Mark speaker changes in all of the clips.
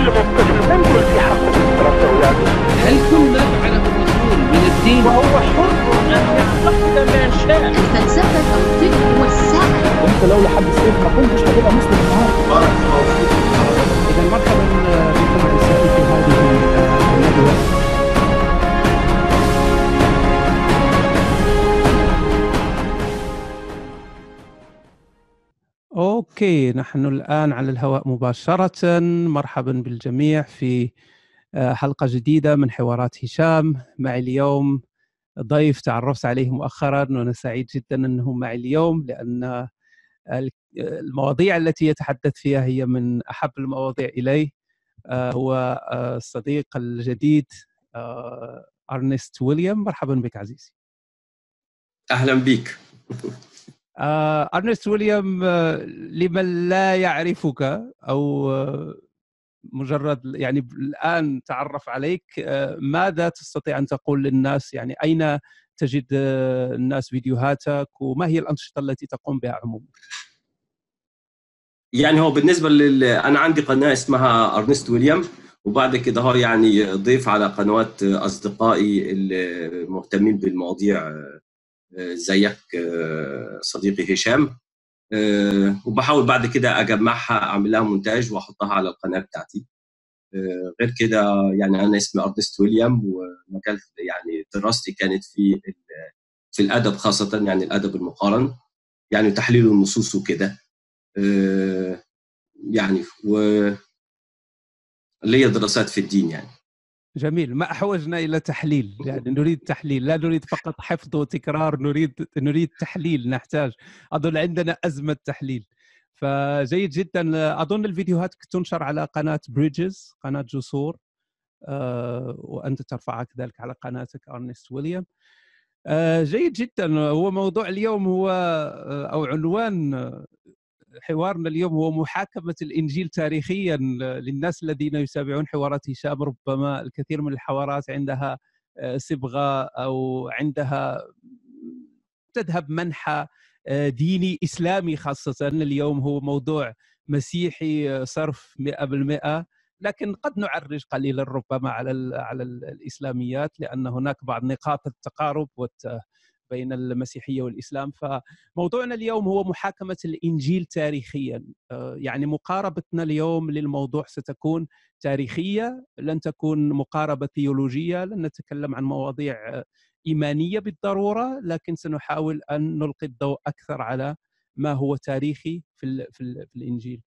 Speaker 1: الطفل ما نقول في
Speaker 2: هل كل ما فعله الرسول من الدين
Speaker 1: وهو حر يعتقد ما شاء؟
Speaker 3: الفلسفة توصيف هو السعي
Speaker 4: انت لو لحد السيف ما كنتش هتبقى مسلم النهارده. أوكي نحن الآن على الهواء مباشرة. مرحبا بالجميع في آه، حلقة جديدة من حوارات هشام. معي اليوم ضيف تعرفت عليه مؤخرا وأنا سعيد جدا أنه معي اليوم لأن المواضيع التي يتحدث فيها هي من أحب المواضيع الي آه، هو آه، الصديق الجديد أرنست ويليام. مرحبا بك عزيزي.
Speaker 5: أهلا بك
Speaker 4: آه، أرنست ويليام آه، لمن لا يعرفك أو آه، مجرد يعني الآن تعرف عليك آه، ماذا تستطيع أن تقول للناس يعني أين تجد آه، الناس فيديوهاتك وما هي الأنشطة التي تقوم بها عموما؟
Speaker 5: يعني هو بالنسبة لل أنا عندي قناة اسمها أرنست ويليام وبعد كده هو يعني ضيف على قنوات أصدقائي المهتمين بالمواضيع آه، زيك آه، صديقي هشام. آه، وبحاول بعد كده أجمعها أعمل لها مونتاج وأحطها على القناة بتاعتي. آه، غير كده يعني أنا اسمي ارنست ويليام ومجال يعني دراستي كانت في في الأدب خاصة يعني الأدب المقارن يعني تحليل النصوص وكده. يعني و ليا دراسات في الدين يعني.
Speaker 4: جميل. ما أحوجنا إلى تحليل. يعني نريد تحليل. لا نريد فقط حفظ وتكرار نريد نريد تحليل نحتاج. أظن عندنا أزمة تحليل. فجيد جدا. أظن الفيديوهات تنشر على قناة بريدجز قناة جسور. آه، وأنت ترفعها كذلك على قناتك ارنست ويليام آه، جيد جدا. هو موضوع اليوم هو آه، أو عنوان حوارنا اليوم هو محاكمة الإنجيل تاريخيا للناس الذين يتابعون حوارات هشام ربما الكثير من الحوارات عندها آه، صبغة أو عندها تذهب منحى آه، ديني إسلامي خاصة. اليوم هو موضوع مسيحي آه، صرف 100% لكن قد نعرج قليلا ربما على على ال الإسلاميات لأن هناك بعض نقاط التقارب بين المسيحية والإسلام. فموضوعنا اليوم هو محاكمة الإنجيل تاريخيا. آه، يعني مقاربتنا اليوم للموضوع ستكون تاريخية لن تكون مقاربة ثيولوجية لن نتكلم عن مواضيع آه، إيمانية بالضرورة لكن سنحاول أن نلقي الضوء أكثر على ما هو تاريخي في ال في, ال في الإنجيل.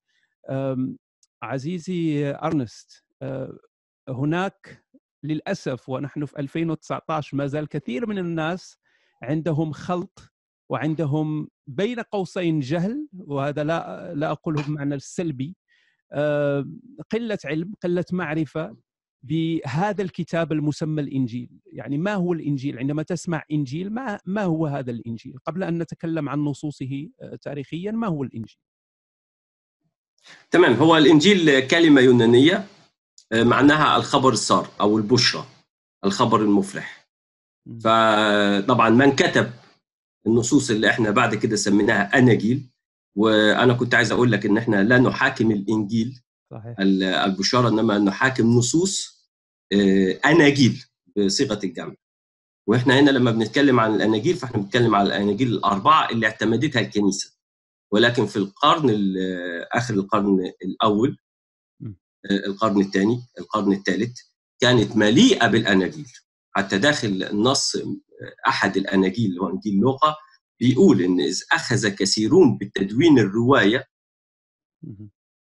Speaker 4: عزيزي أرنست أه، هناك للأسف ونحن في 2019 ما زال كثير من الناس عندهم خلط وعندهم بين قوسين جهل وهذا لا لا أقوله بمعنى السلبي أه، قلة علم قلة معرفة بهذا الكتاب المسمى الإنجيل، يعني ما هو الإنجيل؟ عندما تسمع إنجيل ما ما هو هذا الإنجيل؟ قبل أن نتكلم عن نصوصه آه، تاريخيا ما هو الإنجيل؟
Speaker 5: تمام هو الإنجيل كلمة يونانية آه، معناها الخبر السار أو البشرى الخبر المفرح. فطبعا من كتب النصوص اللي إحنا بعد كده سميناها آناجيل وأنا كنت عايز أقول لك إن إحنا لا نحاكم الإنجيل
Speaker 4: صحيح.
Speaker 5: ال- البشارة إنما نحاكم نصوص آه، آناجيل بصيغة الجمع. وإحنا هنا لما بنتكلم عن الآناجيل فإحنا بنتكلم عن الآناجيل الأربعة اللي اعتمدتها الكنيسة. ولكن في القرن ال- آخر القرن
Speaker 4: الأول.
Speaker 5: آه، القرن الثاني القرن الثالث كانت مليئة بالآناجيل. حتى داخل النص أحد الأناجيل اللي هو إنجيل لوقا بيقول إن إذ أخذ كثيرون بالتدوين
Speaker 4: الرواية.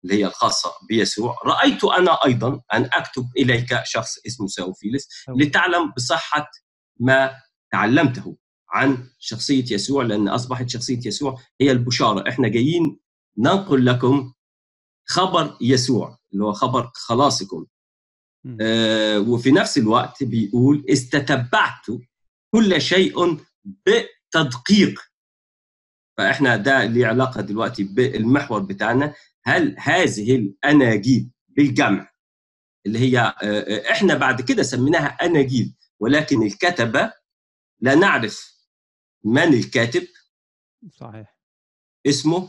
Speaker 5: اللي هي الخاصة بيسوع رأيت أنا أيضا أن أكتب إليك شخص اسمه ساوفيلس لتعلم بصحة ما تعلمته عن شخصية يسوع لأن أصبحت شخصية يسوع هي البشارة إحنا جايين ننقل لكم خبر يسوع اللي هو خبر خلاصكم. آه وفي نفس الوقت بيقول استتبعت كل شيء بتدقيق. فإحنا ده ليه علاقة دلوقتي بالمحور بتاعنا. هل هذه الاناجيل بالجمع اللي هي آه، آه، إحنا بعد كده سميناها اناجيل ولكن الكتبه لا نعرف من الكاتب
Speaker 4: صحيح.
Speaker 5: اسمه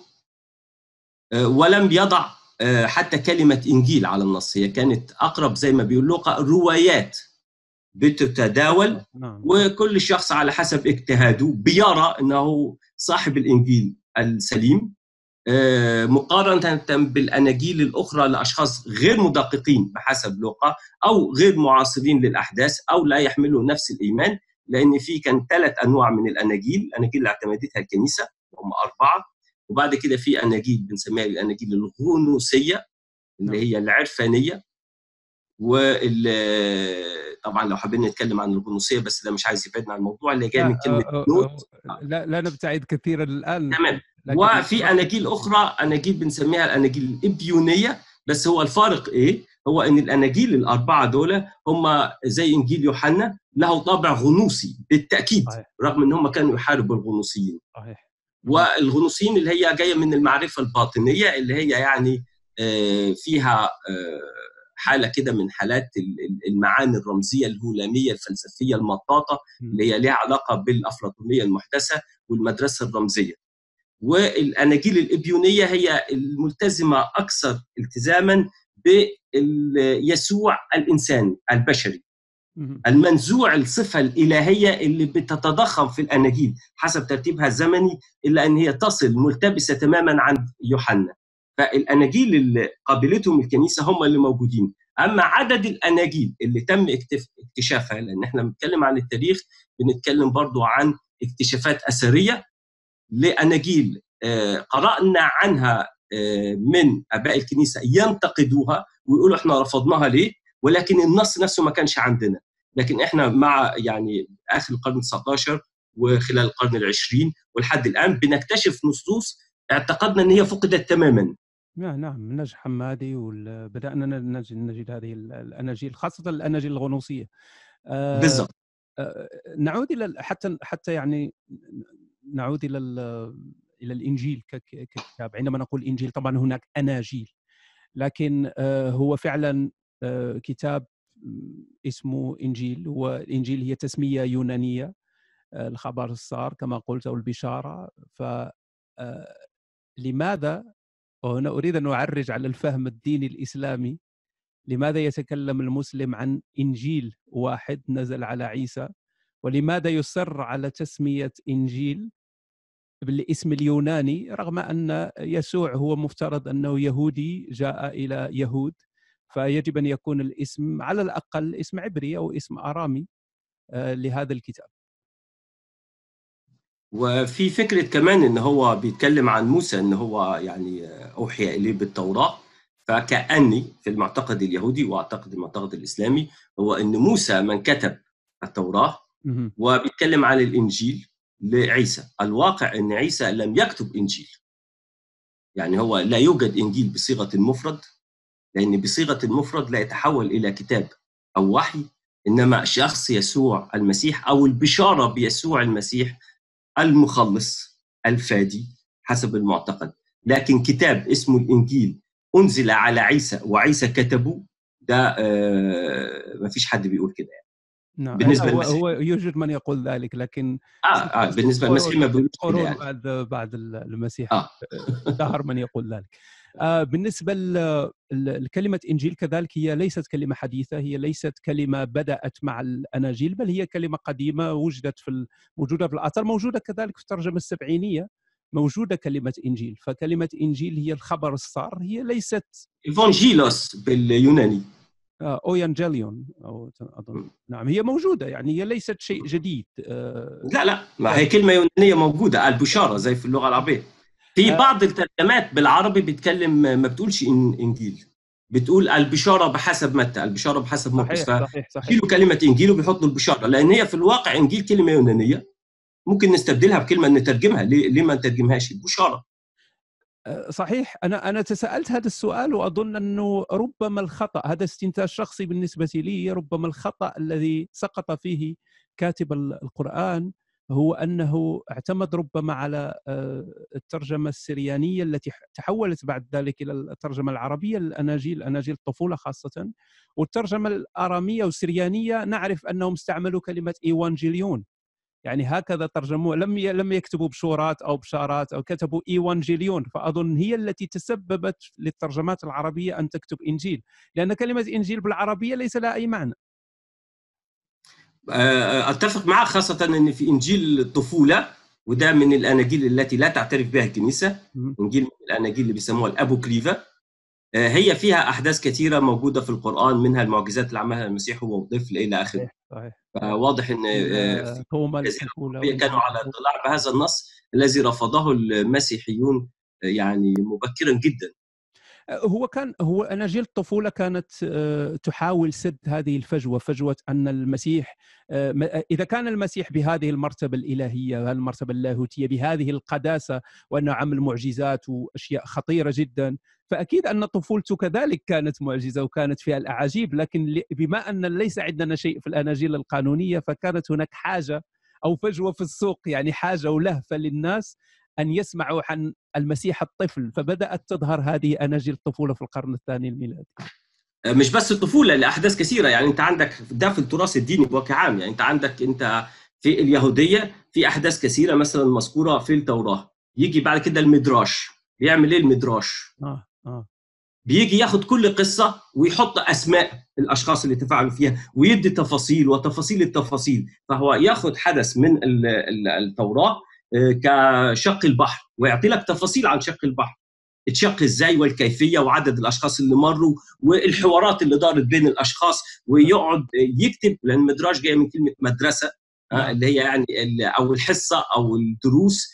Speaker 5: ولم يضع حتى كلمة إنجيل على النص هي كانت أقرب زي ما بيقول لوقا روايات بتتداول
Speaker 4: نعم.
Speaker 5: وكل شخص على حسب اجتهاده بيرى إنه صاحب الإنجيل السليم. آه، مقارنة بالأناجيل الأخرى لأشخاص غير مدققين بحسب لوقا أو غير معاصرين للأحداث أو لا يحملوا نفس الإيمان لأن في كان ثلاث أنواع من الأناجيل الأناجيل اللي اعتمدتها الكنيسة وهم أربعة. وبعد كده في أناجيل بنسميها الأناجيل الغنوصيه اللي هي العرفانية وال طبعا لو حابين نتكلم عن الغنوصيه بس ده مش عايز يبعدنا عن الموضوع اللي جاي من كلمة
Speaker 4: آه، آه،
Speaker 5: نوت
Speaker 4: لا لا نبتعد كثيرا الآن
Speaker 5: تمام. وفي أناجيل أخرى أناجيل بنسميها الأناجيل الابيونيه بس هو الفارق إيه؟ هو إن الأناجيل الأربعة دول هم زي إنجيل يوحنا له طابع غنوصي بالتأكيد
Speaker 4: صحيح.
Speaker 5: رغم إن هم كانوا يحاربوا الغنوصيين
Speaker 4: صحيح.
Speaker 5: والغنوصيين اللي هي جاية من المعرفة الباطنية اللي هي يعني آه، فيها آه، حالة كده من حالات ال- ال- المعاني الرمزية الهلاميه الفلسفية المطاطة اللي هي لها علاقة بالأفلاطونية المحدثة والمدرسة الرمزية. والأناجيل الإبيونية هي الملتزمة أكثر التزاما بيسوع الانسان البشري. المنزوع الصفة الإلهية اللي بتتضخم في الأناجيل حسب ترتيبها الزمني إلا أن هي تصل ملتبسة تماما عند يوحنا. فالأناجيل اللي قابلتهم الكنيسة هم اللي موجودين. أما عدد الأناجيل اللي تم اكتشافها لأن إحنا بنتكلم عن التاريخ بنتكلم برضو عن اكتشافات أثرية لأناجيل آه، قرأنا عنها آه، من أباء الكنيسة ينتقدوها ويقولوا إحنا رفضناها ليه؟ ولكن النص نفسه ما كانش عندنا. لكن إحنا مع يعني آخر القرن 19 وخلال القرن العشرين ولحد الآن بنكتشف نصوص اعتقدنا إن هي فقدت تماما.
Speaker 4: نعم نعم نجح حمادي وبدانا نجد, نجد هذه ال- الأناجيل خاصة الأناجيل الغنوصية. آه،
Speaker 5: بالضبط.
Speaker 4: آه، نعود إلى ال- حتى حتى يعني نعود إلى ال- إلى الإنجيل ككتاب عندما نقول إنجيل طبعا هناك أناجيل. لكن آه، هو فعلا كتاب م، اسمه إنجيل. والانجيل هي تسمية يونانية آه، الخبر السار كما قلت أو البشارة. ف آه، لماذا؟ وهنا أريد أن أعرج على الفهم الديني الإسلامي. لماذا يتكلم المسلم عن إنجيل واحد نزل على عيسى؟ ولماذا يصر على تسمية إنجيل بالاسم اليوناني؟ رغم أن يسوع هو مفترض أنه يهودي جاء إلى يهود. فيجب أن يكون الاسم على الأقل اسم عبري أو اسم آرامي آه، لهذا الكتاب.
Speaker 5: وفي فكرة كمان إن هو بيتكلم عن موسى إن هو يعني أوحي إليه بالتوراة فكأني في المعتقد اليهودي وأعتقد المعتقد الإسلامي هو إن موسى من كتب
Speaker 4: التوراة.
Speaker 5: وبيتكلم عن الإنجيل لعيسى. الواقع إن عيسى لم يكتب إنجيل. يعني هو لا يوجد إنجيل بصيغة المفرد لأن بصيغة المفرد لا يتحول إلى كتاب أو وحي إنما شخص يسوع المسيح أو البشارة بيسوع المسيح المخلص الفادي حسب المعتقد لكن كتاب اسمه الإنجيل أنزل على عيسى وعيسى كتبه ده آه ما فيش حد بيقول كده يعني.
Speaker 4: نعم
Speaker 5: بالنسبة
Speaker 4: هو,
Speaker 5: للمسيح.
Speaker 4: هو يوجد من يقول ذلك لكن
Speaker 5: آه, آه بالنسبة للمسيح ما بيقولش يعني
Speaker 4: بعد بعد المسيح
Speaker 5: آه.
Speaker 4: ظهر من يقول ذلك بالنسبة ل- ل- لكلمة إنجيل كذلك هي ليست كلمة حديثة هي ليست كلمة بدأت مع الأناجيل بل هي كلمة قديمة وجدت في موجودة في الآثار موجودة كذلك في الترجمة السبعينية موجودة كلمة إنجيل. فكلمة إنجيل هي الخبر السار هي ليست
Speaker 5: ايفانجيلوس باليوناني.
Speaker 4: آه، اويانجيليون أو أظن. نعم هي موجودة يعني هي ليست شيء جديد آه،
Speaker 5: لا لا ما هي كلمة يونانية موجودة البشاره زي في اللغة العربية. في
Speaker 4: آه.
Speaker 5: بعض الترجمات بالعربي بتكلم ما بتقولش إن إنجيل. بتقول البشارة بحسب متى البشارة بحسب مرقس
Speaker 4: صحيح صحيح صحيح.
Speaker 5: كلمة إنجيل وبيحطوا البشارة لأن هي في الواقع إنجيل كلمة يونانية. ممكن نستبدلها بكلمة نترجمها. ليه, ليه ما نترجمهاش؟ بشاره
Speaker 4: صحيح. أنا أنا تساءلت هذا السؤال وأظن أنه ربما الخطأ هذا استنتاج شخصي بالنسبة لي ربما الخطأ الذي سقط فيه كاتب ال- القرآن. هو أنه اعتمد ربما على آه، الترجمة السريانية التي تحولت بعد ذلك إلى الترجمة العربية الأناجيل أناجيل الطفولة خاصة. والترجمة الأرامية والسريانية نعرف أنهم استعملوا كلمة إيوانجيليون. يعني هكذا ترجموه. لم. لم يكتبوا بشورات أو بشارات أو كتبوا إيوانجيليون فأظن هي التي تسببت للترجمات العربية أن تكتب إنجيل. لأن كلمة إنجيل بالعربية ليس لها أي معنى.
Speaker 5: أتفق معك خاصة إن في إنجيل الطفولة وده من الأناجيل التي لا تعترف بها
Speaker 4: الكنيسة.
Speaker 5: إنجيل من الأناجيل اللي بيسموها الابوكريفا آه، هي فيها أحداث كثيرة موجودة في القرآن منها المعجزات اللي عملها المسيح وهو طفل إلى آخره.
Speaker 4: صحيح
Speaker 5: فواضح إن آه، العربية كانوا على اطلاع بهذا النص الذي رفضه المسيحيون آه، يعني مبكرا جدا.
Speaker 4: هو كان هو أناجيل الطفولة كانت آه، تحاول سد هذه الفجوة فجوة أن المسيح آه، إذا كان المسيح بهذه المرتبة الإلهية المرتبة اللاهوتية بهذه القداسة وانه عمل معجزات وأشياء خطيرة جدا فأكيد أن طفولته كذلك كانت معجزة وكانت فيها الأعاجيب لكن بما أن ليس عندنا شيء في الأناجيل القانونية فكانت هناك حاجة أو فجوة في السوق يعني حاجة ولهفه للناس أن يسمعوا عن المسيح الطفل فبدأت تظهر هذه اناجيل الطفوله في القرن الثاني الميلادي.
Speaker 5: آه، مش بس الطفولة لأحداث كثيرة. يعني أنت عندك ده في التراث الديني بوجه عام. يعني أنت عندك أنت في اليهودية في أحداث كثيرة مثلا مذكورة في التوراة. يجي بعد كده المدراش. بيعمل إيه المدراش؟
Speaker 4: آه آه.
Speaker 5: بيجي ياخد كل قصة ويحط أسماء الأشخاص اللي تفاعلوا فيها ويدي تفاصيل وتفاصيل التفاصيل. فهو ياخد حدث من ال- ال- التوراة آه، كشق البحر. ويعطي لك تفاصيل عن شق البحر. اتشق إزاي والكيفية وعدد الأشخاص اللي مروا والحوارات اللي دارت بين الأشخاص ويقعد يكتب لأن المدراج جاية من كلمة مدرسة آه، اللي هي يعني أو الحصة أو الدروس.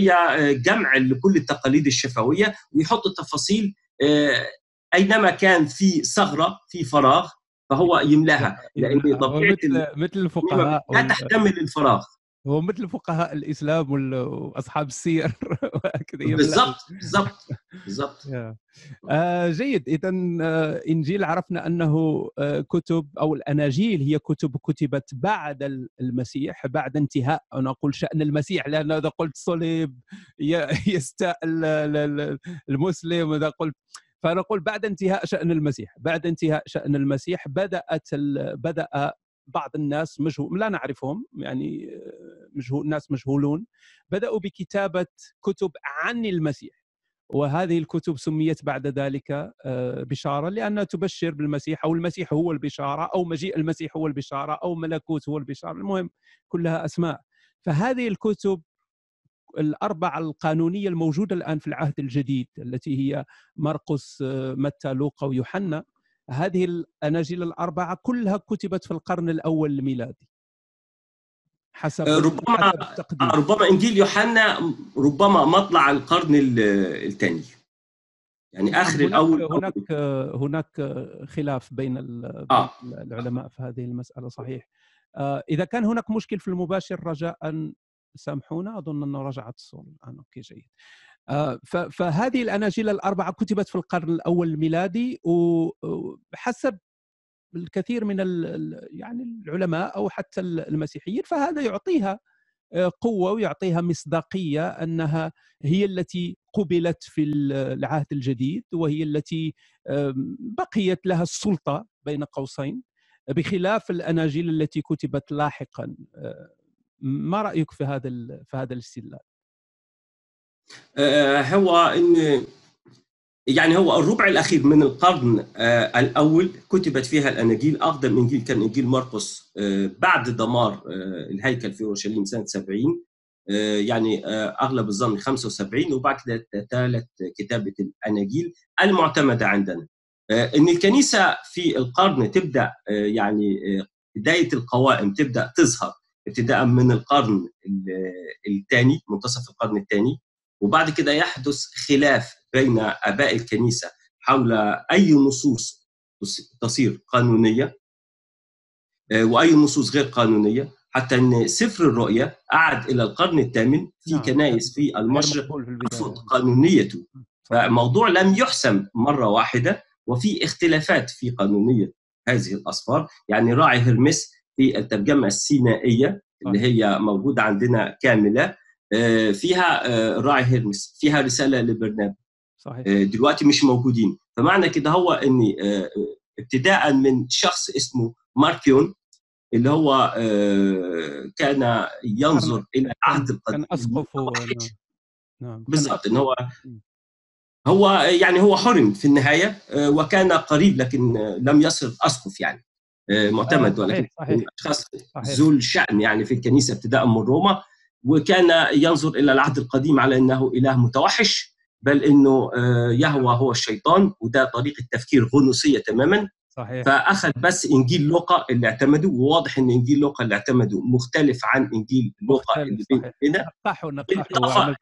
Speaker 5: هي آه، جمع لكل التقاليد الشفوية ويحط التفاصيل آه، أينما كان في ثغرة في فراغ فهو يملاها. لأن
Speaker 4: هو
Speaker 5: طبيعة
Speaker 4: مثل الفقهاء
Speaker 5: لا تحتمل الفراغ.
Speaker 4: هو مثل فقهاء الإسلام وأصحاب السير وهكذا.
Speaker 5: بالضبط بالضبط بالضبط.
Speaker 4: آه جيد اذا آه إنجيل عرفنا أنه آه كتب أو الأناجيل هي كتب كتبت بعد ال- المسيح بعد انتهاء أنا أقول شأن المسيح لأن إذا قلت صلب يستاء ال- ال- ال- المسلم إذا قلت فأنا أقول بعد انتهاء شأن المسيح بعد انتهاء شأن المسيح بدأت ال- بدأ بعض الناس مجهول لا نعرفهم يعني مجهول ناس مجهولون بدأوا بكتابة كتب عن المسيح. وهذه الكتب سميت بعد ذلك آه، بشارة لأنها تبشر بالمسيح أو المسيح هو البشارة أو مجيء المسيح هو البشارة أو ملكوت هو البشارة المهم كلها أسماء. فهذه الكتب الأربعة القانونية الموجودة الآن في العهد الجديد التي هي مرقس آه، متى لوقا ويوحنا هذه الأناجيل الأربعة كلها كتبت في القرن الأول الميلادي حسب
Speaker 5: آه، ربما
Speaker 4: حسب
Speaker 5: آه، ربما إنجيل يوحنا ربما مطلع القرن الثاني. يعني آخر
Speaker 4: هناك
Speaker 5: الأول
Speaker 4: هناك هناك خلاف بين
Speaker 5: آه.
Speaker 4: العلماء في هذه المسألة صحيح. آه، إذا كان هناك مشكل في المباشر رجاء سامحونا أظن أنه رجعت الصورة الآن. أوكي جيد. فهذه الأناجيل الأربعة كتبت في القرن الأول الميلادي وحسب الكثير من يعني العلماء أو حتى ال- المسيحيين فهذا يعطيها آه، قوة ويعطيها مصداقية أنها هي التي قبلت في ال- العهد الجديد وهي التي بقيت لها السلطة بين قوسين بخلاف الأناجيل التي كتبت لاحقا آه، ما رأيك في هذا في هذا الاستدلال؟
Speaker 5: آه، هو ان يعني هو الربع الأخير من القرن آه، الأول كتبت فيها الأناجيل أقدم إنجيل كان إنجيل مرقس آه، بعد دمار آه، الهيكل في أورشليم سنة 70 آه، يعني آه، أغلب الظن 75 وبعد كده تالت كتابة الأناجيل المعتمدة عندنا. آه، إن الكنيسة في القرن تبدأ آه، يعني آه، بداية القوائم تبدأ تظهر ابتداء من القرن الثاني منتصف القرن الثاني. وبعد كده يحدث خلاف بين آباء الكنيسة حول أي نصوص تصير قانونية آه، وأي نصوص غير قانونية حتى إن سفر الرؤيا قعد إلى القرن الثامن في
Speaker 4: نعم.
Speaker 5: كنائس في المشرق. ترفض قانونيته. فالموضوع لم يحسم مرة واحدة وفي اختلافات في قانونية هذه الاصفار يعني راعي هرمس في الترجمة السينائية اللي هي موجودة عندنا كاملة فيها آه، راعي هرمس فيها رسالة لبرنابا
Speaker 4: صحيح
Speaker 5: آه، دلوقتي مش موجودين فمعنى كده هو ان آه، ابتداء من شخص اسمه ماركيون اللي هو آه، كان ينظر إلى العهد
Speaker 4: كان
Speaker 5: القديم
Speaker 4: أسقف.
Speaker 5: متوحش.
Speaker 4: نعم كان
Speaker 5: بالضبط
Speaker 4: إن.
Speaker 5: هو. هو يعني هو حرم في النهاية آه، وكان قريب لكن آه، لم يصل أسقف يعني آه، معتمد
Speaker 4: آه،
Speaker 5: ولكن
Speaker 4: أشخاص.
Speaker 5: ذو الشأن يعني في الكنيسة ابتداء من روما وكان ينظر إلى العهد القديم على أنه إله متوحش بل إنه آه، يهوى هو الشيطان وده طريقة تفكير غنوصية تماما.
Speaker 4: صحيح.
Speaker 5: فأخذ بس إنجيل لوقا اللي اعتمده وواضح إن إنجيل لوقا اللي اعتمده مختلف عن إنجيل لوقا اللي بين
Speaker 4: صحيح.
Speaker 5: هنا
Speaker 4: نقحوا نقحوا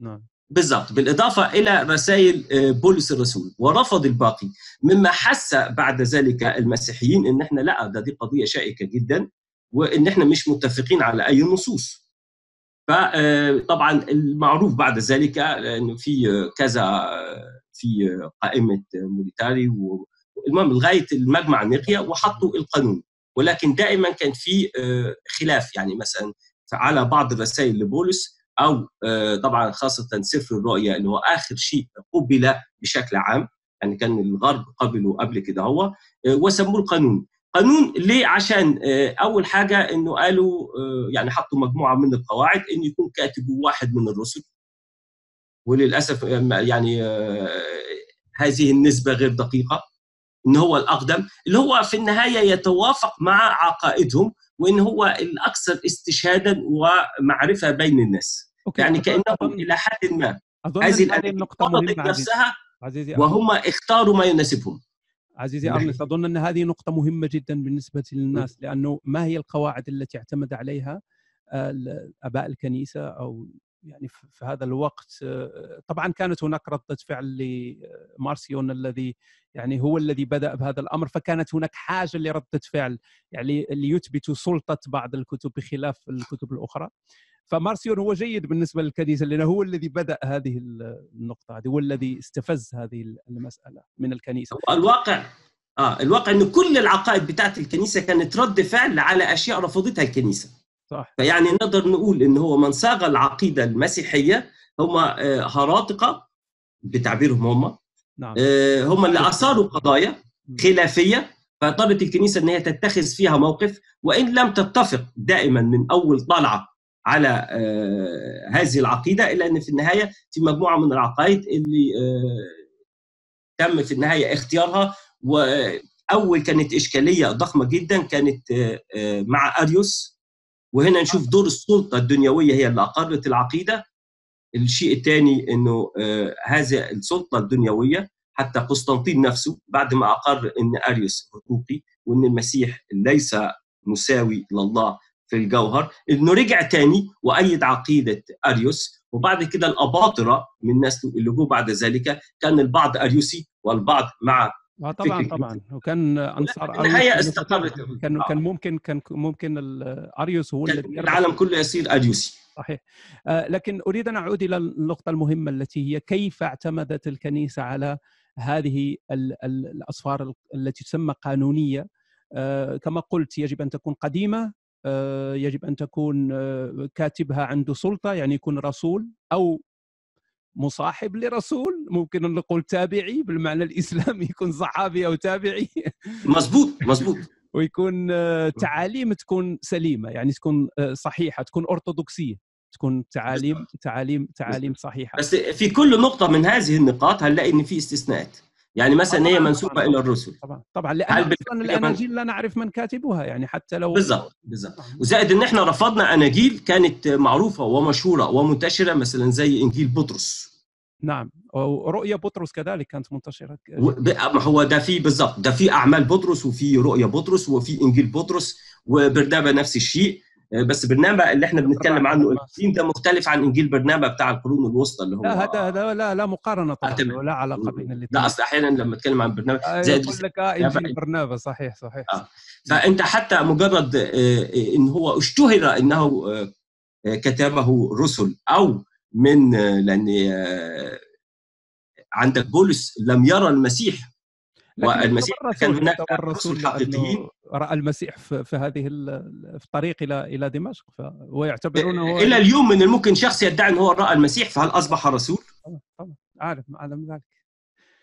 Speaker 4: نعم.
Speaker 5: بالضبط. بالإضافة إلى رسائل آه، بولس الرسول ورفض الباقي. مما حس بعد ذلك المسيحيين إن إحنا لا ده دي قضية شائكة جدا وإن إحنا مش متفقين على أي نصوص. فطبعا المعروف بعد ذلك إنه في آه، كذا آه، في آه، قائمة آه، موليتاري و- المهم لغاية المجمع نقيا وحطوا القانون. ولكن دائما كان في آه، خلاف. يعني مثلا على بعض الرسائل لبولس أو آه، طبعا خاصة سفر الرؤيا اللي هو آخر شيء قبل بشكل عام يعني كان الغرب قبله قبل كده هو آه، وسموه القانون. قانون ليه؟ عشان آه، أول حاجة إنه قالوا آه، يعني حطوا مجموعة من القواعد إنه يكون كاتب واحد من الرسل. وللأسف آه، يعني هذه النسبة غير دقيقة. إن هو الأقدم اللي هو في النهاية يتوافق مع عقائدهم وإن هو الأكثر استشهادا ومعرفة بين الناس.
Speaker 4: أوكي.
Speaker 5: يعني
Speaker 4: كأنهم
Speaker 5: إلى حد ما. هذه
Speaker 4: عزيزي.
Speaker 5: نفسها
Speaker 4: عزيزي
Speaker 5: وهم اختاروا ما يناسبهم.
Speaker 4: عزيزي
Speaker 5: نعم.
Speaker 4: أرنس أظن أن هذه نقطة مهمة جدا بالنسبة للناس لأنه ما هي القواعد التي اعتمد عليها آه، ال- آباء الكنيسة أو يعني في هذا الوقت آه، طبعا كانت هناك ردة فعل لمارسيون الذي يعني هو الذي بدأ بهذا الأمر فكانت هناك حاجة لردة فعل يعني ليثبتوا سلطة بعض الكتب بخلاف الكتب الأخرى فمارسيون هو جيد بالنسبة للكنيسة لأنه هو الذي بدأ هذه النقطة هذه هو الذي استفز هذه المسألة من الكنيسة.
Speaker 5: هو الواقع آه الواقع ان كل العقائد بتاعت الكنيسة كانت رد فعل على أشياء رفضتها الكنيسة.
Speaker 4: صح.
Speaker 5: فيعني نقدر نقول ان هو من صاغ العقيدة المسيحية هم آه، هراطقه بتعبيرهم هم
Speaker 4: نعم.
Speaker 5: آه، هم اللي أثاروا قضايا خلافية فاضطرت الكنيسة إن هي تتخذ فيها موقف وإن لم تتفق دائما من أول طلعة على آه، هذه العقيدة إلا أن في النهاية في مجموعة من العقائد اللي آه، تم في النهاية اختيارها. واول كانت إشكالية ضخمة جدا كانت آه، آه، مع أريوس. وهنا نشوف دور السلطة الدنيوية هي اللي أقرت العقيدة. الشيء الثاني إنه آه، هذه السلطة الدنيوية حتى قسطنطين نفسه بعد ما أقر إن أريوس هطوقي وإن المسيح ليس مساوي لله. في الجوهر إنه رجع تاني وأيد عقيدة أريوس. وبعد كده الأباطرة من نسله اللي جو بعد ذلك كان البعض أريوسي والبعض مع
Speaker 4: آه طبعا طبعا. وكان
Speaker 5: أنصار
Speaker 4: أريوس
Speaker 5: استقرت.
Speaker 4: كان
Speaker 5: آه.
Speaker 4: كان ممكن كان ممكن أريوس هو يربح.
Speaker 5: العالم كله يصير أريوسي.
Speaker 4: صحيح. آه، لكن أريد أن أعود إلى النقطة المهمة التي هي كيف اعتمدت الكنيسة على هذه ال- ال- الأصفار ال- التي تسمى قانونية؟ آه، كما قلت يجب أن تكون قديمة يجب أن تكون آه، كاتبها عنده سلطة يعني يكون رسول أو مصاحب لرسول ممكن نقول تابعي بالمعنى الإسلامي يكون صحابي أو تابعي.
Speaker 5: مظبوط مظبوط.
Speaker 4: ويكون آه، تعاليم تكون سليمة يعني تكون آه، صحيحة تكون أرثوذكسية تكون تعاليم تعاليم تعاليم صحيحة.
Speaker 5: بس في كل نقطة من هذه النقاط هنلاقي إن في استثناءات. يعني مثلا هي
Speaker 4: منسوبة.
Speaker 5: إلى الرسل.
Speaker 4: طبعا طبعا
Speaker 5: لأن
Speaker 4: أصلا الإناجيل لا نعرف من كاتبها يعني حتى لو
Speaker 5: بالضبط بالضبط وزائد إن إحنا رفضنا أناجيل كانت معروفة ومشهورة ومنتشرة مثلا زي إنجيل بطرس.
Speaker 4: نعم. ورؤيا بطرس كذلك كانت
Speaker 5: منتشرة. ما هو ده في بالضبط ده في أعمال بطرس وفي رؤيا بطرس وفي إنجيل بطرس وبرنابا نفس الشيء. آه، بس برنابا اللي إحنا بنتكلم عنه القديم ده مختلف عن إنجيل برنابا بتاع القرون الوسطى اللي هو
Speaker 4: لا هذا هذا لا لا مقارنة طبعا. ولا علاقة بين الاثنين
Speaker 5: لا أصل أحيانا لما أتكلم عن برنابا
Speaker 4: آه،
Speaker 5: زائد
Speaker 4: يقول لك
Speaker 5: آه
Speaker 4: إنجيل برنابا صحيح صحيح
Speaker 5: آه. فأنت حتى مجرد آه، آه، إن هو اشتهر إنه آه، آه، كتبه رسل أو من آه، لأن آه، عندك بولس لم يرى المسيح والمسيح كان هناك
Speaker 4: يعتبر
Speaker 5: رسل
Speaker 4: رسول
Speaker 5: حقيقيين.
Speaker 4: رأى المسيح في, هذه في الطريق إلى إلى دمشق. فهو يعتبرونه هو
Speaker 5: إلى اليوم من الممكن شخص يدعي إن هو رأى المسيح فهل أصبح رسول؟
Speaker 4: طبعا عالم اعلم ذلك.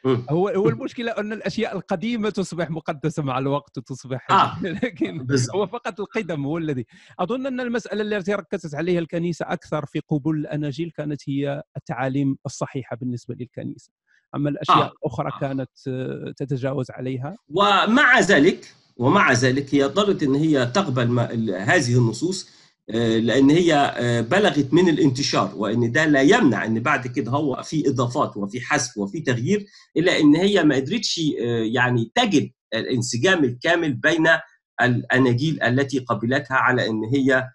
Speaker 4: هو هو المشكلة أن الأشياء القديمة تصبح مقدسة مع الوقت وتصبح
Speaker 5: آه.
Speaker 4: لكن هو فقط القدم هو الذي. أظن أن المسألة التي ركزت عليها الكنيسة أكثر في قبول الأناجيل كانت هي التعاليم الصحيحة بالنسبة للكنيسة. أما الأشياء
Speaker 5: آه.
Speaker 4: الأخرى
Speaker 5: آه.
Speaker 4: كانت تتجاوز عليها
Speaker 5: ومع ذلك ومع ذلك هي اضطرت إن هي تقبل ما هذه النصوص آه، لأن هي آه، بلغت من الانتشار وإن ده لا يمنع إن بعد كده هو في إضافات وفي حذف وفي تغيير إلا إن هي ما قدرتش آه، يعني تجد الانسجام الكامل بين الأناجيل التي قبلتها على إن هي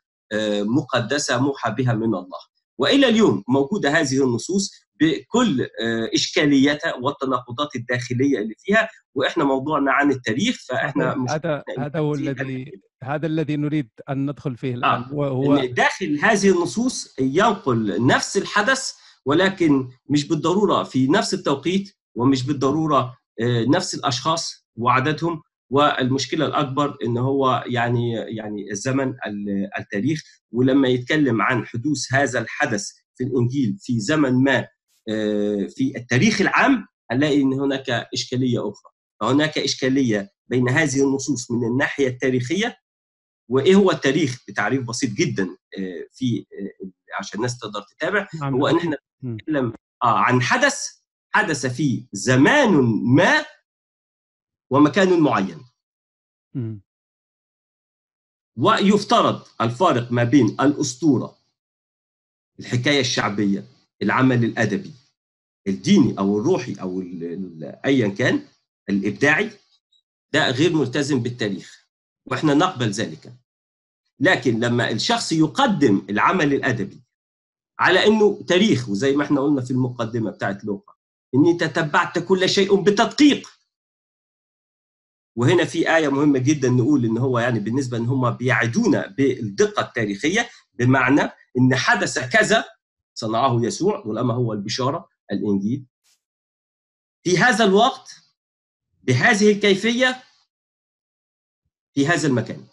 Speaker 5: مقدسة موحى بها من الله وإلى اليوم موجودة هذه النصوص بكل آه، اشكالياتها والتناقضات الداخلية اللي فيها وإحنا موضوعنا عن التاريخ فإحنا مش
Speaker 4: هذا هذا هو الذي هذا الذي نريد أن ندخل فيه الآن
Speaker 5: آه.
Speaker 4: وهو
Speaker 5: داخل هذه النصوص ينقل نفس الحدث ولكن مش بالضرورة في نفس التوقيت ومش بالضرورة آه، نفس الأشخاص وعددهم والمشكلة الأكبر إن هو يعني يعني الزمن ال- التاريخ ولما يتكلم عن حدوث هذا الحدث في الإنجيل في زمن ما في التاريخ العام هنلاقي إن هناك إشكالية أخرى فهناك إشكالية بين هذه النصوص من الناحية التاريخية وإيه هو التاريخ بتعريف بسيط جدا آه، في آه، عشان الناس تقدر تتابع هو إن إحنا
Speaker 4: مم.
Speaker 5: نتكلم آه عن حدث حدث في زمان ما ومكان معين. ويفترض الفارق ما بين الأسطورة الحكاية الشعبية العمل الأدبي الديني أو الروحي أو ايا كان الإبداعي ده غير ملتزم بالتاريخ وإحنا نقبل ذلك. لكن لما الشخص يقدم العمل الأدبي على إنه تاريخ وزي ما إحنا قلنا في المقدمة بتاعت لوقا إني تتبعت كل شيء بتدقيق. وهنا في آية مهمة جدا نقول إن هو يعني بالنسبة إن هم بيعدونا بالدقة التاريخية بمعنى إن حدث كذا صنعه يسوع والأما هو البشارة الإنجيل. في هذا الوقت بهذه الكيفية في هذا المكان.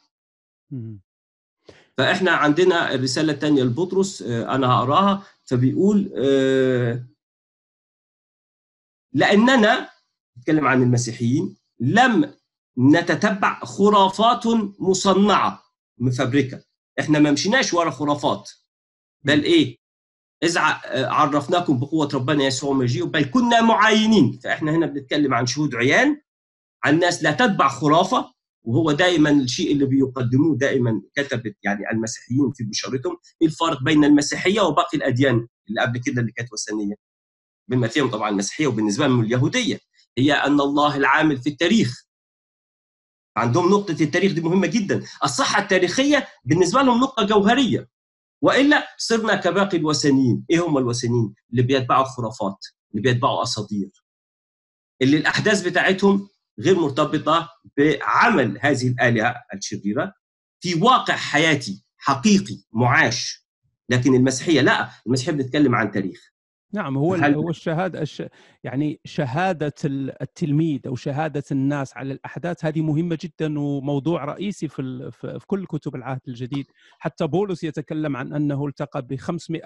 Speaker 5: فإحنا عندنا الرسالة الثانية لبطرس آه، أنا هقراها. فبيقول آه، لأننا نتكلم عن المسيحيين لم نتتبع خرافات مصنعة مفبركه إحنا ما مشيناش ورا خرافات. بل إيه؟ اذ ع- عرفناكم بقوة ربنا يسوع مجيء بل كنا معاينين. فإحنا هنا بنتكلم عن شهود عيان عن ناس لا تتبع خرافة وهو دائما الشيء اللي بيقدموه دائما كتبت يعني المسيحيين في بشارتهم إيه الفرق بين المسيحية وباقي الأديان اللي قبل كده اللي كانت وثنية؟ بما فيهم طبعا المسيحية وبالنسبه لهم اليهودية. هي أن الله العامل في التاريخ. عندهم نقطة التاريخ دي مهمة جدا. الصحة التاريخية بالنسبة لهم نقطة جوهرية. وإلا صرنا كباقي الوثنيين. إيه هم الوثنيين؟ اللي بيتبعوا خرافات اللي بيتبعوا أساطير. اللي الأحداث بتاعتهم غير مرتبطة بعمل هذه الآلهة الشريرة في واقع حياتي حقيقي معاش. لكن المسيحية لا المسيحية بنتكلم عن تاريخ.
Speaker 4: نعم هو
Speaker 5: هل-
Speaker 4: هو الشهادة الش... يعني شهادة ال- التلميذ أو شهادة الناس على الأحداث هذه مهمة جدا وموضوع رئيسي في ال... في كل كتب العهد الجديد. حتى بولس يتكلم عن أنه التقى ب 500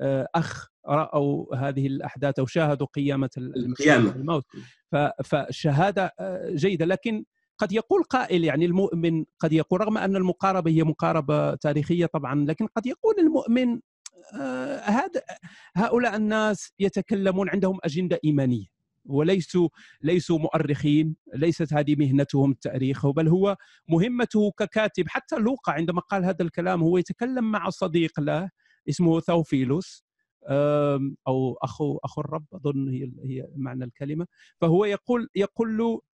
Speaker 4: آه، أخ رأوا هذه الأحداث أو شاهدوا قيامة ال- المسيح
Speaker 5: القيامة.
Speaker 4: من الموت. ف... فالشهاده آه، جيدة. لكن قد يقول قائل يعني المؤمن قد يقول رغم أن المقاربة هي مقاربة تاريخية طبعا لكن قد يقول المؤمن هذا هؤلاء الناس يتكلمون عندهم أجندة إيمانية وليسوا ليسوا مؤرخين ليست هذه مهنتهم التاريخ بل هو مهمته ككاتب. حتى لوقا عندما قال هذا الكلام هو يتكلم مع صديق له اسمه ثوفيلوس أو اخو أخو الرب أظن هي هي معنى الكلمة. فهو يقول يقول له آه،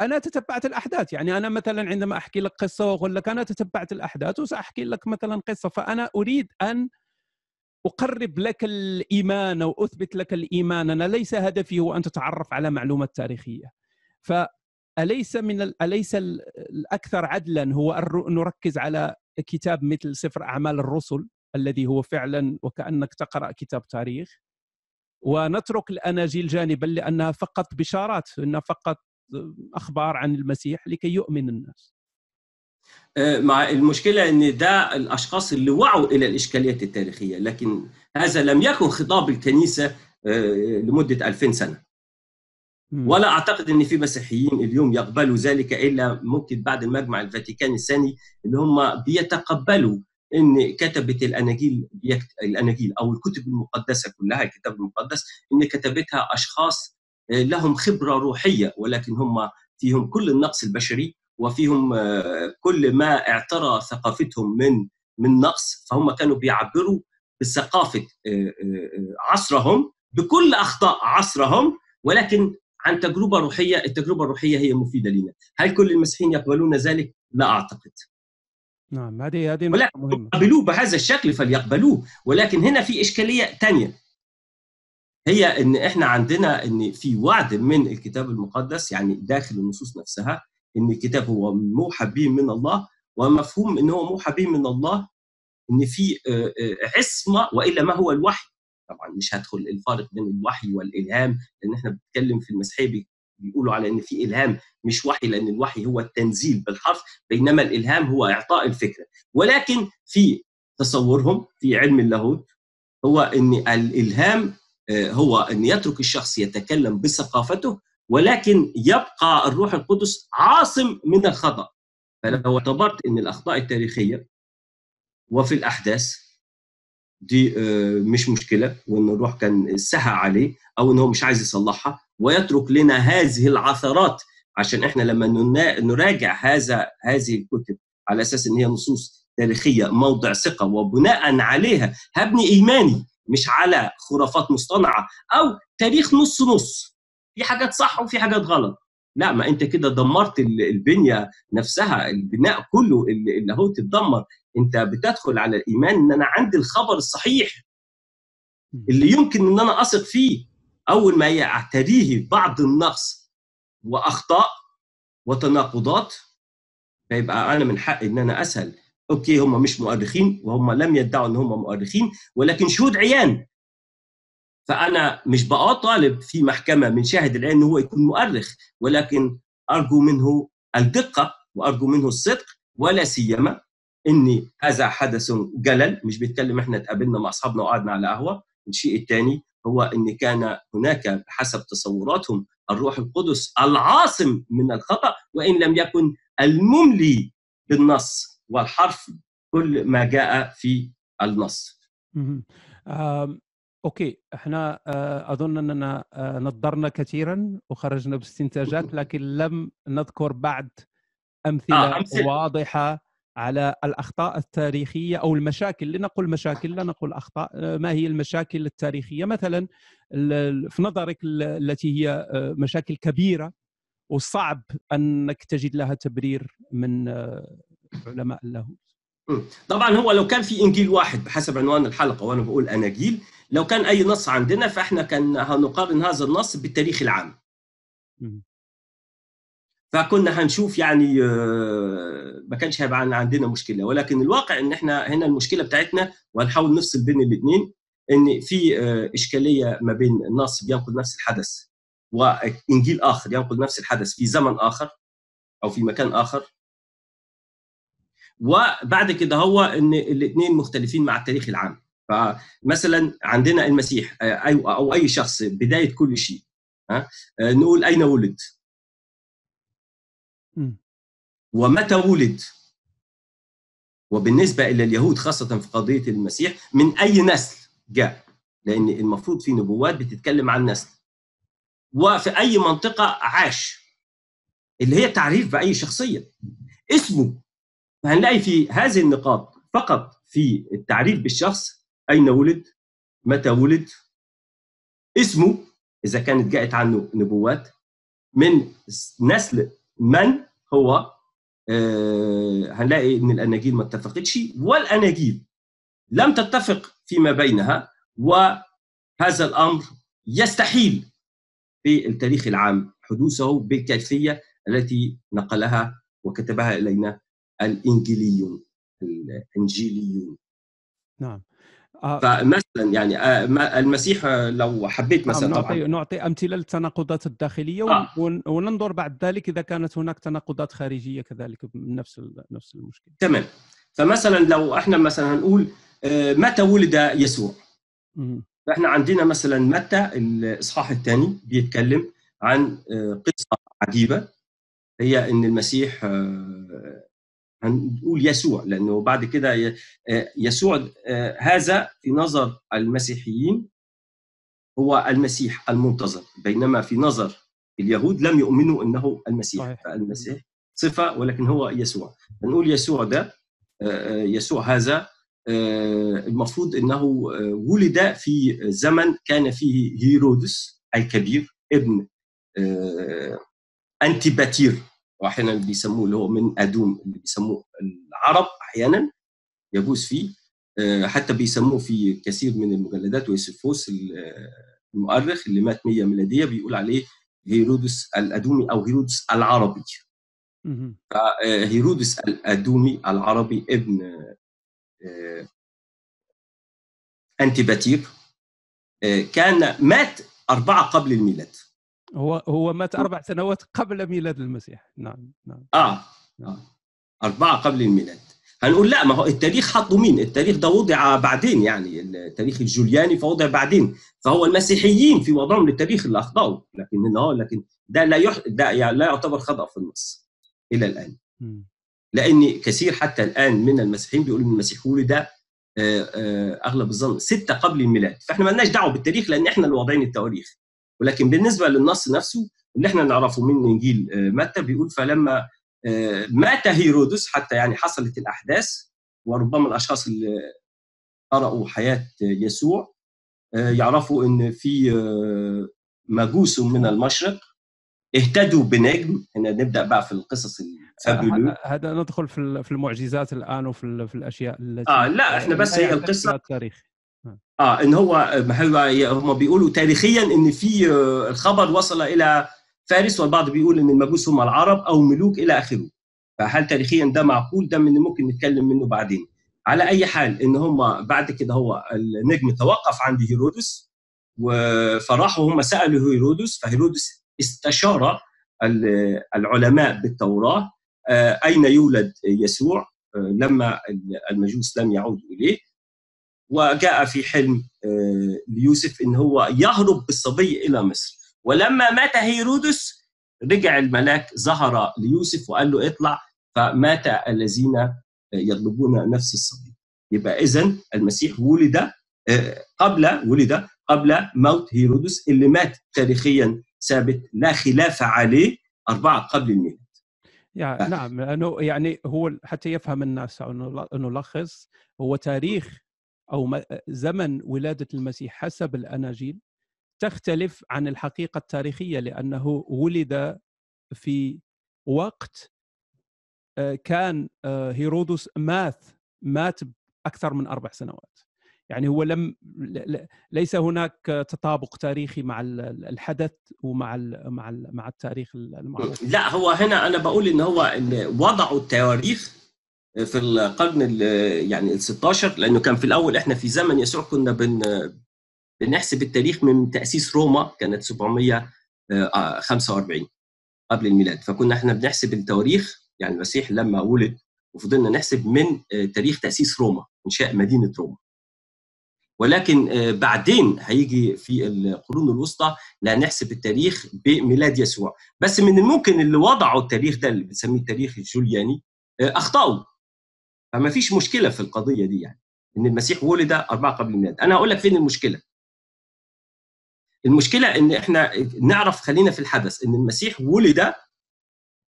Speaker 4: أنا تتبعت الأحداث. يعني أنا مثلا عندما أحكي لك قصة وأقول لك أنا تتبعت الأحداث وسأحكي لك مثلا قصة فأنا أريد أن أقرب لك الإيمان أو أثبت لك الإيمان. أنا ليس هدفي هو أن تتعرف على معلومات تاريخية. فأليس من ال- أليس ال- الأكثر عدلا هو ر- نركز على كتاب مثل سفر أعمال الرسل الذي هو فعلا وكأنك تقرأ كتاب تاريخ؟ ونترك الأناجيل جانبا لأنها فقط بشارات إنها فقط أخبار عن المسيح لكي يؤمن الناس
Speaker 5: آه، مع المشكلة إن ده الأشخاص اللي وعوا إلى الإشكاليات التاريخية لكن هذا لم يكن خطاب الكنيسة آه، لمدة 2000
Speaker 4: سنة.
Speaker 5: ولا أعتقد إن في مسيحيين اليوم يقبلوا ذلك إلا ممكن بعد المجمع الفاتيكاني الثاني اللي هم بيتقبلوا إن كتبة الأناجيل. الأناجيل أو الكتب المقدسة كلها الكتاب المقدس إن كتبتها أشخاص لهم خبرة روحية ولكن هم فيهم كل النقص البشري وفيهم آه، كل ما اعترى ثقافتهم من من نقص فهم كانوا بيعبروا بثقافة آه، آه، آه، عصرهم بكل أخطاء عصرهم ولكن عن تجربة روحية، التجربة الروحية هي مفيدة لنا، هل كل المسيحيين يقبلون ذلك؟ لا أعتقد.
Speaker 4: نعم هذه هذه مهمة
Speaker 5: يقبلوه بهذا الشكل فليقبلوه، ولكن هنا في إشكالية ثانية. هي إن إحنا عندنا إن في وعد من الكتاب المقدس يعني داخل النصوص نفسها إن الكتاب هو موحى به من الله ومفهوم إن هو موحى به من الله إن في آه، آه، عصمة وإلا ما هو الوحي. طبعا مش هدخل الفارق بين الوحي والإلهام لأن إحنا بنتكلم في المسيحية بي- بيقولوا على إن في إلهام مش وحي لأن الوحي هو التنزيل بالحرف بينما الإلهام هو إعطاء الفكرة. ولكن في تصورهم في علم اللاهوت هو إن الإلهام هو أن يترك الشخص يتكلم بثقافته ولكن يبقى الروح القدس عاصم من الخطأ. فلو اعتبرت إن الأخطاء التاريخية وفي الأحداث دي آه، مش مشكلة وإن الروح كان سهى عليه أو إن هو مش عايز يصلحها ويترك لنا هذه العثرات. عشان إحنا لما نراجع هذا هذه الكتب على أساس إن هي نصوص تاريخية موضع ثقة وبناء عليها هبني إيماني. مش على خرافات مصطنعة أو تاريخ نص نص. في حاجات صح وفي حاجات غلط. لا ما أنت كده دمرت ال- البنية نفسها البناء كله اللي اللي هو تتدمر. أنت بتدخل على الإيمان إن أنا عندي الخبر الصحيح اللي يمكن إن أنا أثق فيه. أول ما يعتريه بعض النقص وأخطاء وتناقضات فيبقى أنا من حقي إن أنا أسأل. أوكي هم مش مؤرخين وهم لم يدعوا ان هم مؤرخين ولكن شهود عيان. فأنا مش بقى طالب في محكمة من شاهد العين ان هو يكون مؤرخ ولكن أرجو منه الدقة وأرجو منه الصدق ولا سيما إني هذا حدث جلل مش بيتكلم إحنا اتقابلنا مع أصحابنا وقعدنا على قهوة. الشيء الثاني هو إن كان هناك بحسب تصوراتهم الروح القدس العاصم من الخطأ وإن لم يكن المملي بالنص. والحرف كل ما جاء في النص.
Speaker 4: أوكي. إحنا آه، أظن أننا آه، نظرنا كثيرا وخرجنا باستنتاجات لكن لم نذكر بعد أمثلة,
Speaker 5: آه، أمثلة.
Speaker 4: واضحة على الأخطاء التاريخية أو المشاكل. لنقل مشاكل لا نقول أخطاء. آه، ما هي المشاكل التاريخية؟ مثلا في نظرك ال- التي هي مشاكل كبيرة وصعب أنك تجد لها تبرير من علماء اللاهوت.
Speaker 5: طبعا هو لو كان في إنجيل واحد بحسب عنوان الحلقة وأنا بقول أناجيل لو كان أي نص عندنا فإحنا كان هنقارن هذا النص بالتاريخ العام. فكنا هنشوف يعني آه، ما كانش هيبقى عن- عندنا مشكلة. ولكن الواقع إن إحنا هنا المشكلة بتاعتنا وهنحاول نفصل بين الاثنين إن في آه، إشكالية ما بين النص بينقل نفس الحدث وإنجيل آخر ينقل نفس الحدث في زمن آخر أو في مكان آخر. وبعد كده هو إن الاثنين مختلفين مع التاريخ العام. فمثلا عندنا المسيح آه، أو أي شخص بداية كل شيء ها؟ آه، نقول أين ولد. ومتى ولد؟ وبالنسبة إلى اليهود خاصة في قضية المسيح من أي نسل جاء؟ لأن المفروض في نبوات بتتكلم عن نسل. وفي أي منطقة عاش اللي هي تعريف بأي شخصية. اسمه فهنلاقي في هذه النقاط فقط في التعريف بالشخص؟ أين ولد؟ متى ولد؟ اسمه إذا كانت جاءت عنه نبوات من نسل من هو؟ آه، هنلاقي إن الأناجيل ما اتفقتش والأناجيل لم تتفق فيما بينها وهذا الأمر يستحيل في التاريخ العام حدوثه بالكيفية التي نقلها وكتبها إلينا الإنجيليون الإنجيليون
Speaker 4: نعم آه،
Speaker 5: فمثلا يعني آه، المسيح لو حبيت
Speaker 4: نعم،
Speaker 5: مثلا
Speaker 4: نعطي
Speaker 5: طبعا
Speaker 4: نعطي أمثلة للتناقضات الداخلية
Speaker 5: آه.
Speaker 4: ون- وننظر بعد ذلك إذا كانت هناك تناقضات خارجية كذلك من نفس نفس المشكلة.
Speaker 5: تمام فمثلا لو إحنا مثلا هنقول آه، متى ولد يسوع. فاحنا عندنا مثلا متى الإصحاح الثاني بيتكلم عن آه، قصة عجيبة هي إن المسيح آه، هنقول يسوع لأنه بعد كده آه، يسوع آه، هذا في نظر المسيحيين هو المسيح المنتظر بينما في نظر اليهود لم يؤمنوا إنه المسيح
Speaker 4: صحيح.
Speaker 5: فالمسيح صفة ولكن هو يسوع نقول يسوع ده آه، يسوع هذا المفروض إنه ولد في زمن كان فيه هيرودس الكبير ابن أنتيباتير وأحيانا بيسموه اللي هو من أدوم اللي بيسموه العرب أحيانا يجوز فيه آه، حتى بيسموه في كثير من المجلدات ويوسفوس ال- آه، المؤرخ اللي مات 100 ميلادية بيقول عليه هيرودس الأدومي أو هيرودس العربي. آه، هيرودس الأدومي العربي ابن أنتيباتير آه، كان مات أربعة قبل الميلاد
Speaker 4: هو هو مات أربع سنوات قبل ميلاد المسيح. نعم نعم.
Speaker 5: آه. آه أربعة قبل الميلاد. هنقول لا ما هو التاريخ حطوا مين؟ التاريخ ده وضع بعدين يعني التاريخ الجولياني فوضع بعدين. فهو المسيحيين في وضعهم للتاريخ اللي أخطأوا لكن إن هو لكن ده لا يح... ده يعني لا يعتبر خطأ في النص إلى الآن.
Speaker 4: مم.
Speaker 5: لأن كثير حتى الآن من المسيحيين بيقولوا إن المسيح ولد آه، آه، أغلب الظن. ستة قبل الميلاد. فإحنا ما لناش دعوة بالتاريخ لأن إحنا اللي واضعين التواريخ. ولكن بالنسبة للنص نفسه اللي إحنا نعرفه من انجيل آه، متى بيقول فلما آه، مات هيرودس حتى يعني حصلت الأحداث وربما الأشخاص اللي قرأوا حياة يسوع آه، يعرفوا إن في مجوس من المشرق اهتدوا بنجم. هنا نبدأ بقى في القصص الفابولو
Speaker 4: هذا- ندخل في ال- في المعجزات الآن وفي ال- في الأشياء التي
Speaker 5: آه، لا، إحنا بس هي
Speaker 4: فيها التاريخ.
Speaker 5: آه إن هو هم بيقولوا تاريخيا إن في آه، الخبر وصل إلى فارس والبعض بيقول إن المجوس هم العرب أو ملوك إلى آخره. فهل تاريخيا ده معقول؟ ده من ممكن نتكلم منه بعدين. على أي حال إن هم بعد كده هو النجم توقف عند هيرودس و- فراحوا هم سألوا هيرودس فهيرودس استشار ال- العلماء بالتوراه آه، أين يولد يسوع؟ آه، لما المجوس لم يعودوا إليه. وجاء في حلم آه، ليوسف إن هو يهرب بالصبي إلى مصر ولما مات هيرودس رجع الملاك ظهر ليوسف وقال له اطلع فمات الذين آه، يطلبون نفس الصبي يبقى اذا المسيح ولد آه، قبل ولد قبل موت هيرودس اللي مات تاريخيا ثابت لا خلاف عليه أربعة قبل الميلاد
Speaker 4: يعني. نعم لأنه يعني هو حتى يفهم الناس أو أنه نلخص هو تاريخ أو زمن ولادة المسيح حسب الأناجيل تختلف عن الحقيقة التاريخية لأنه ولد في وقت آه، كان آه، هيرودس مات مات أكثر من أربع سنوات. يعني هو لم ليس هناك تطابق تاريخي مع ال- الحدث ومع مع مع التاريخ المعروف.
Speaker 5: لا هو هنا أنا بقول إن هو إن وضعوا التواريخ في القرن ال- يعني ال 16 لأنه كان في الأول إحنا في زمن يسوع كنا بن بنحسب التاريخ من تأسيس روما كانت 745 قبل الميلاد. فكنا إحنا بنحسب التواريخ يعني المسيح لما ولد وفضلنا نحسب من آه، تاريخ تأسيس روما إنشاء مدينة روما. ولكن آه، بعدين هيجي في القرون الوسطى لا نحسب التاريخ بميلاد يسوع. بس من الممكن اللي وضعوا التاريخ ده اللي بنسميه التاريخ الجولياني آه، أخطأوا. فما فيش مشكلة في القضية دي يعني إن المسيح ولد أربعة قبل الميلاد. أنا هقول لك فين المشكلة؟ المشكلة إن إحنا نعرف خلينا في الحدث إن المسيح ولد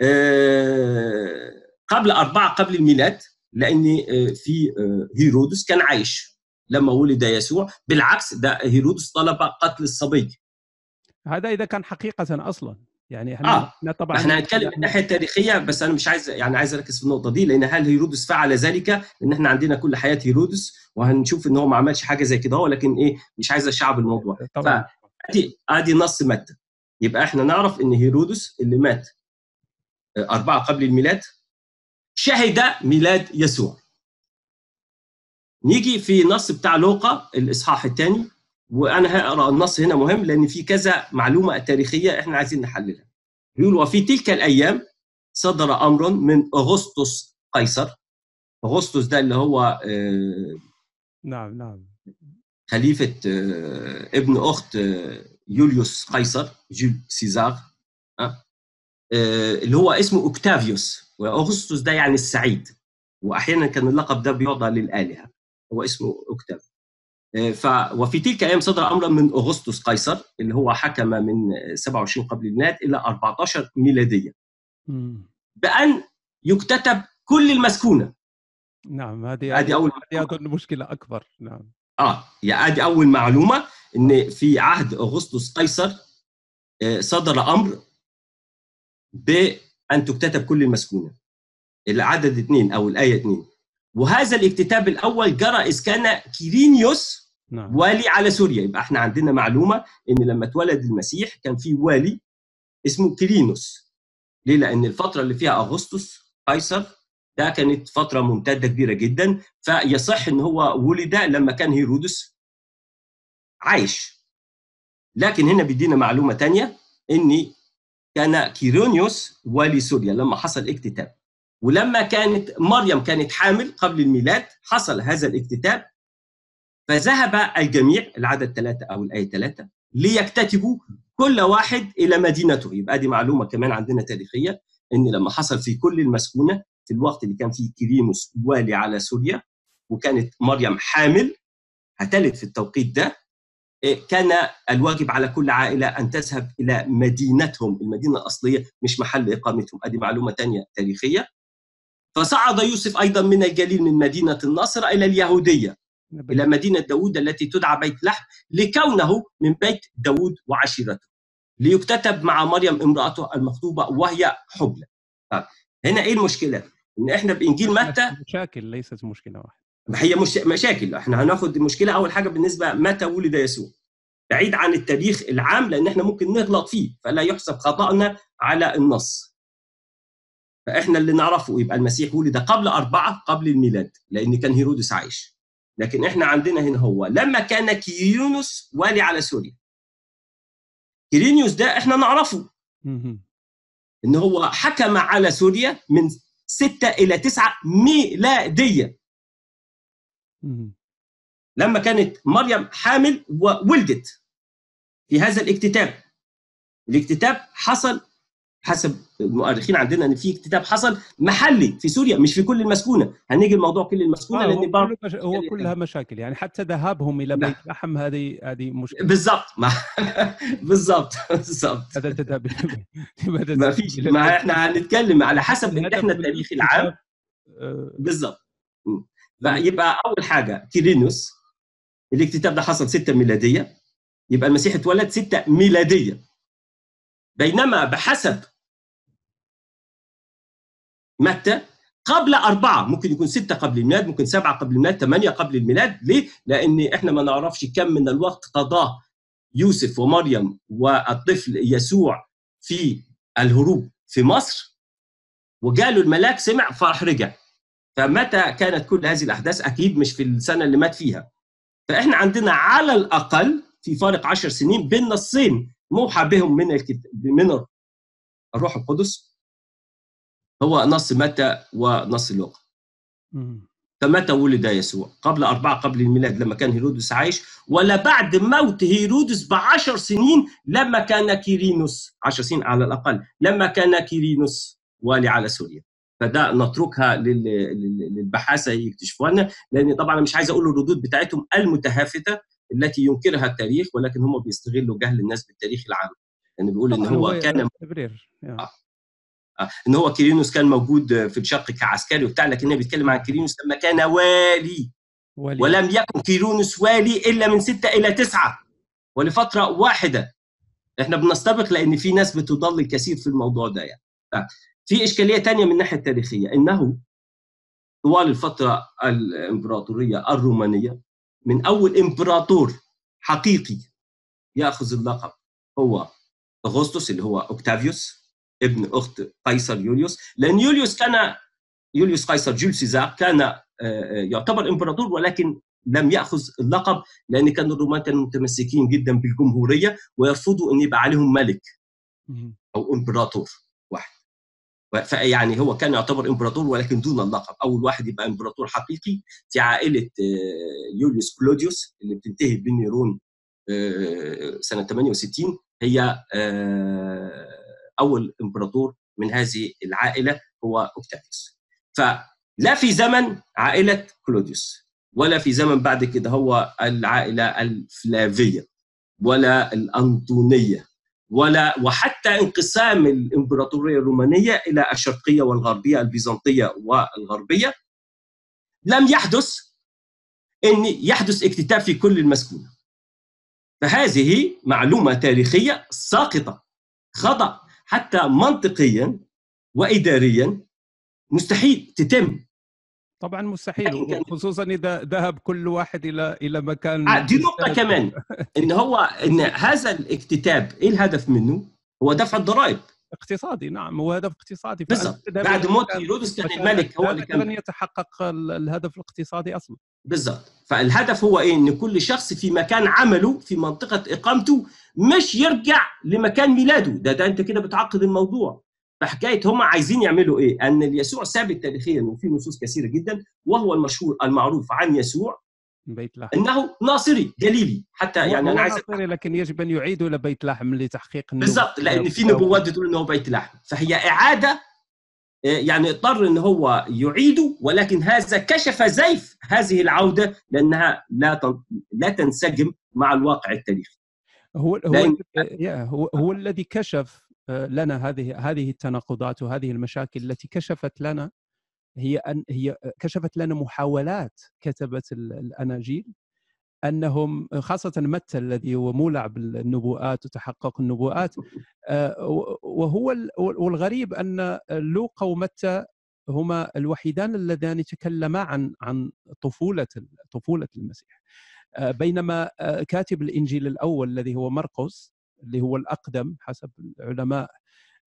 Speaker 5: آه، قبل أربعة قبل الميلاد لأن آه، في آه، هيرودس كان عايش لما ولد يسوع. بالعكس ده هيرودس طلب قتل الصبي.
Speaker 4: هذا إذا كان حقيقة أصلا. يعني إحنا
Speaker 5: آه.
Speaker 4: إحنا طبعا
Speaker 5: إحنا هنتكلم من الناحيه التاريخيه بس أنا مش عايز يعني عايز أركز في النقطة دي لأن هل هيرودس فعل ذلك؟ لأن إحنا عندنا كل حياة هيرودس وهنشوف إن هو ما عملش حاجة زي كده هو لكن إيه مش عايز أشعب الموضوع
Speaker 4: طبعا
Speaker 5: ادي أدي نص متى يبقى إحنا نعرف إن هيرودس اللي مات آه، أربعة قبل الميلاد شهد ميلاد يسوع نيجي في نص بتاع لوقا الإصحاح الثاني وأنا هقرأ النص هنا مهم لأن في كذا معلومة تاريخية إحنا عايزين نحللها يقول وفي تلك الأيام صدر أمر من أغسطس قيصر. أغسطس ده اللي هو آه،
Speaker 4: نعم نعم.
Speaker 5: خليفة آه، ابن أخت آه، يوليوس قيصر جول سيزار اللي هو اسمه أوكتافيوس. وأغسطس ده يعني السعيد. واحيانا كان اللقب ده بيوضع للآلهة. هو اسمه اوكتاف آه، ف وفي تلك الأيام صدر امرا من أغسطس قيصر اللي هو حكم من 27 قبل الميلاد إلى 14
Speaker 4: ميلادية.
Speaker 5: بأن يكتتب كل المسكونة.
Speaker 4: نعم هذه
Speaker 5: هذه أول
Speaker 4: هذه أظن مشكلة أكبر. نعم.
Speaker 5: آه يعني ادي أول معلومة إن في عهد أغسطس قيصر آه، صدر أمر بأن تكتتب كل المسكونة. العدد اثنين أو الآية اثنين. وهذا الاكتتاب الأول جرى اذ كان كيرينيوس
Speaker 4: نعم.
Speaker 5: والي على سوريا. يبقى إحنا عندنا معلومة إن لما اتولد المسيح كان في والي اسمه كيرينوس ليه؟ لأن الفترة اللي فيها أغسطس قيصر ده كانت فترة ممتدة كبيرة جدا. فيصح إن هو ولد لما كان هيرودس عايش. لكن هنا بيدينا معلومة تانية إن كان كيرونيوس والي سوريا لما حصل اكتتاب ولما كانت مريم كانت حامل قبل الميلاد حصل هذا الاكتتاب فذهب الجميع العدد ثلاثة أو الآية ثلاثة ليكتتبوا كل واحد إلى مدينته. يبقى دي معلومة كمان عندنا تاريخية إن لما حصل في كل المسكونة في الوقت اللي كان فيه كيرينوس والي على سوريا وكانت مريم حامل هتلد في التوقيت ده إيه، كان الواجب على كل عائلة أن تذهب إلى مدينتهم. المدينة الأصلية مش محل إقامتهم. هذه معلومة تانية تاريخية. فصعد يوسف أيضا من الجليل من مدينة الناصرة إلى اليهودية. إلى مدينة داود التي تدعى بيت لحم لكونه من بيت داود وعشيرته ليكتتب مع مريم امرأته المخطوبة وهي حبلى هنا إيه المشكلة؟ إن إحنا بإنجيل متى؟
Speaker 4: مشاكل ليست مشكلة واحدة.
Speaker 5: هي مش مشاكل إحنا هناخد المشكلة أول حاجة بالنسبة متى ولد يسوع؟ بعيد عن التاريخ العام لأن إحنا ممكن نغلط فيه فلا يحسب خطأنا على النص. فإحنا اللي نعرفه يبقى المسيح ولد قبل أربعة قبل الميلاد لأن كان هيرودس عايش. لكن إحنا عندنا هنا هو لما كان كيرينوس والي على سوريا كيرينيوس ده إحنا نعرفه. إن هو حكم على سوريا من ستة إلى تسعة ميلادية
Speaker 4: مهم.
Speaker 5: لما كانت مريم حامل وولدت في هذا الاكتتاب الاكتتاب حصل حسب المؤرخين عندنا إن في اكتتاب حصل محلي في سوريا مش في كل المسكونة. هنيجي الموضوع كل المسكونة
Speaker 4: آه
Speaker 5: لأن
Speaker 4: هو, كله مش... هو كلها مشاكل. يعني حتى ذهابهم إلى
Speaker 5: لا.
Speaker 4: بيت لحم هذه هذه مشكلة.
Speaker 5: بالظبط ما بالظبط بالظبط
Speaker 4: هذا تذهب
Speaker 5: ما فيش. ما إحنا هنتكلم على حسب ان
Speaker 4: إحنا
Speaker 5: التاريخ العام.
Speaker 4: آه،
Speaker 5: بالظبط م. فيبقى أول حاجة كيرينوس. الاكتتاب ده حصل 6 ميلادية. يبقى المسيح اتولد 6 ميلادية. بينما بحسب متى؟ قبل أربعة ممكن يكون ستة قبل الميلاد ممكن سبعة قبل الميلاد ثمانية قبل الميلاد. ليه؟ لأن إحنا ما نعرفش كم من الوقت قضاه يوسف ومريم والطفل يسوع في الهروب في مصر. وجاله الملاك سمع فراح رجع. فمتى كانت كل هذه الأحداث؟ أكيد مش في السنة اللي مات فيها. فإحنا عندنا على الأقل في فارق عشر سنين بين نصين موحى بهم من الكت... من الروح القدس هو نص متى ونص لوقا. فمتى ولد يسوع؟ قبل أربعة قبل الميلاد لما كان هيرودس عايش ولا بعد موت هيرودس بعشر سنين لما كان كيرينوس عشر سنين على الأقل لما كان كيرينوس والي على سوريا. فده نتركها لل- لل- للبحاثة يكتشفوها لنا لأن طبعا أنا مش عايز أقول الردود بتاعتهم المتهافتة التي ينكرها التاريخ ولكن هم بيستغلوا جهل الناس بالتاريخ العام. يعني بيقول
Speaker 4: إن
Speaker 5: هو كان
Speaker 4: تبرير.
Speaker 5: آه، إن هو كيرينوس كان موجود في الشرق كعسكري وبتاع لكن هي بيتكلم عن كيرينوس لما كان والي
Speaker 4: ولي.
Speaker 5: ولم يكن كيرونس والي إلا من ستة إلى تسعة ولفترة واحدة إحنا بنستبق لأن في ناس بتضل كثير في الموضوع ده يعني آه. في إشكالية تانية من الناحية التاريخية إنه طوال الفترة الإمبراطورية الرومانية من أول إمبراطور حقيقي يأخذ اللقب هو أغسطس اللي هو أوكتافيوس ابن أخت قيصر يوليوس لأن يوليوس كان يوليوس قيصر Jules César كان آه، آه، يعتبر إمبراطور ولكن لم يأخذ اللقب لأن كان الرومان كانوا متمسكين جدا بالجمهورية ويرفضوا أن يبقى عليهم ملك. أو إمبراطور واحد فيعني هو كان يعتبر إمبراطور ولكن دون اللقب أول واحد يبقى إمبراطور حقيقي في عائلة آه، يوليوس كلوديوس اللي بتنتهي بنيرون سنة 68 هي أول إمبراطور من هذه العائلة هو اوكتافيوس فلا في زمن عائلة كلوديوس ولا في زمن بعد كده هو العائلة الفلافية ولا الأنطونية ولا وحتى انقسام الإمبراطورية الرومانية إلى الشرقية والغربية البيزنطية والغربية. لم يحدث إن يحدث اكتتاب في كل المسكونة. فهذه معلومة تاريخية ساقطة خطأ. حتى منطقيا واداريا مستحيل تتم.
Speaker 4: طبعا مستحيل خصوصا إذا ذهب كل واحد إلى إلى مكان
Speaker 5: آه، دي نقطة كمان إن هو إن هذا الاكتتاب إيه الهدف منه؟ هو دفع الضرائب.
Speaker 4: اقتصادي نعم هو هدف اقتصادي.
Speaker 5: بالضبط. بعد موت هيرودس كان الملك هو اللي كان
Speaker 4: لن يتحقق الهدف الاقتصادي أصلا.
Speaker 5: بالضبط. فالهدف هو إيه؟ إن كل شخص في مكان عمله في منطقة إقامته مش يرجع لمكان ميلاده. ده ده أنت كده بتعقد الموضوع. فحكاية هم عايزين يعملوا إيه؟ أن يسوع ثابت تاريخيا وفي نصوص كثيرة جدا وهو المشهور المعروف عن يسوع.
Speaker 4: بيت لحم.
Speaker 5: إنه ناصري جليلي حتى يعني أنا عايز
Speaker 4: ناصري لكن يجب أن يعيدوا إلى بيت لحم لتحقيق
Speaker 5: بالضبط لأن في نبوات بتقول إنه بيت لحم. فهي إعادة يعني اضطر إن هو يعيده ولكن هذا كشف زيف هذه العودة لأنها لا لا تنسجم مع الواقع التاريخي.
Speaker 4: هو هو, هو, هو الذي كشف لنا هذه هذه التناقضات وهذه المشاكل التي كشفت لنا هي أن هي كشفت لنا محاولات كتبه الأناجيل أنهم خاصة متى الذي هو مولع بالنبوءات وتحقق النبوءات وهو والغريب أن لوقا ومتى هما الوحيدان اللذان تكلما عن عن طفولة طفولة المسيح. بينما كاتب الإنجيل الأول الذي هو مرقس اللي هو الأقدم حسب العلماء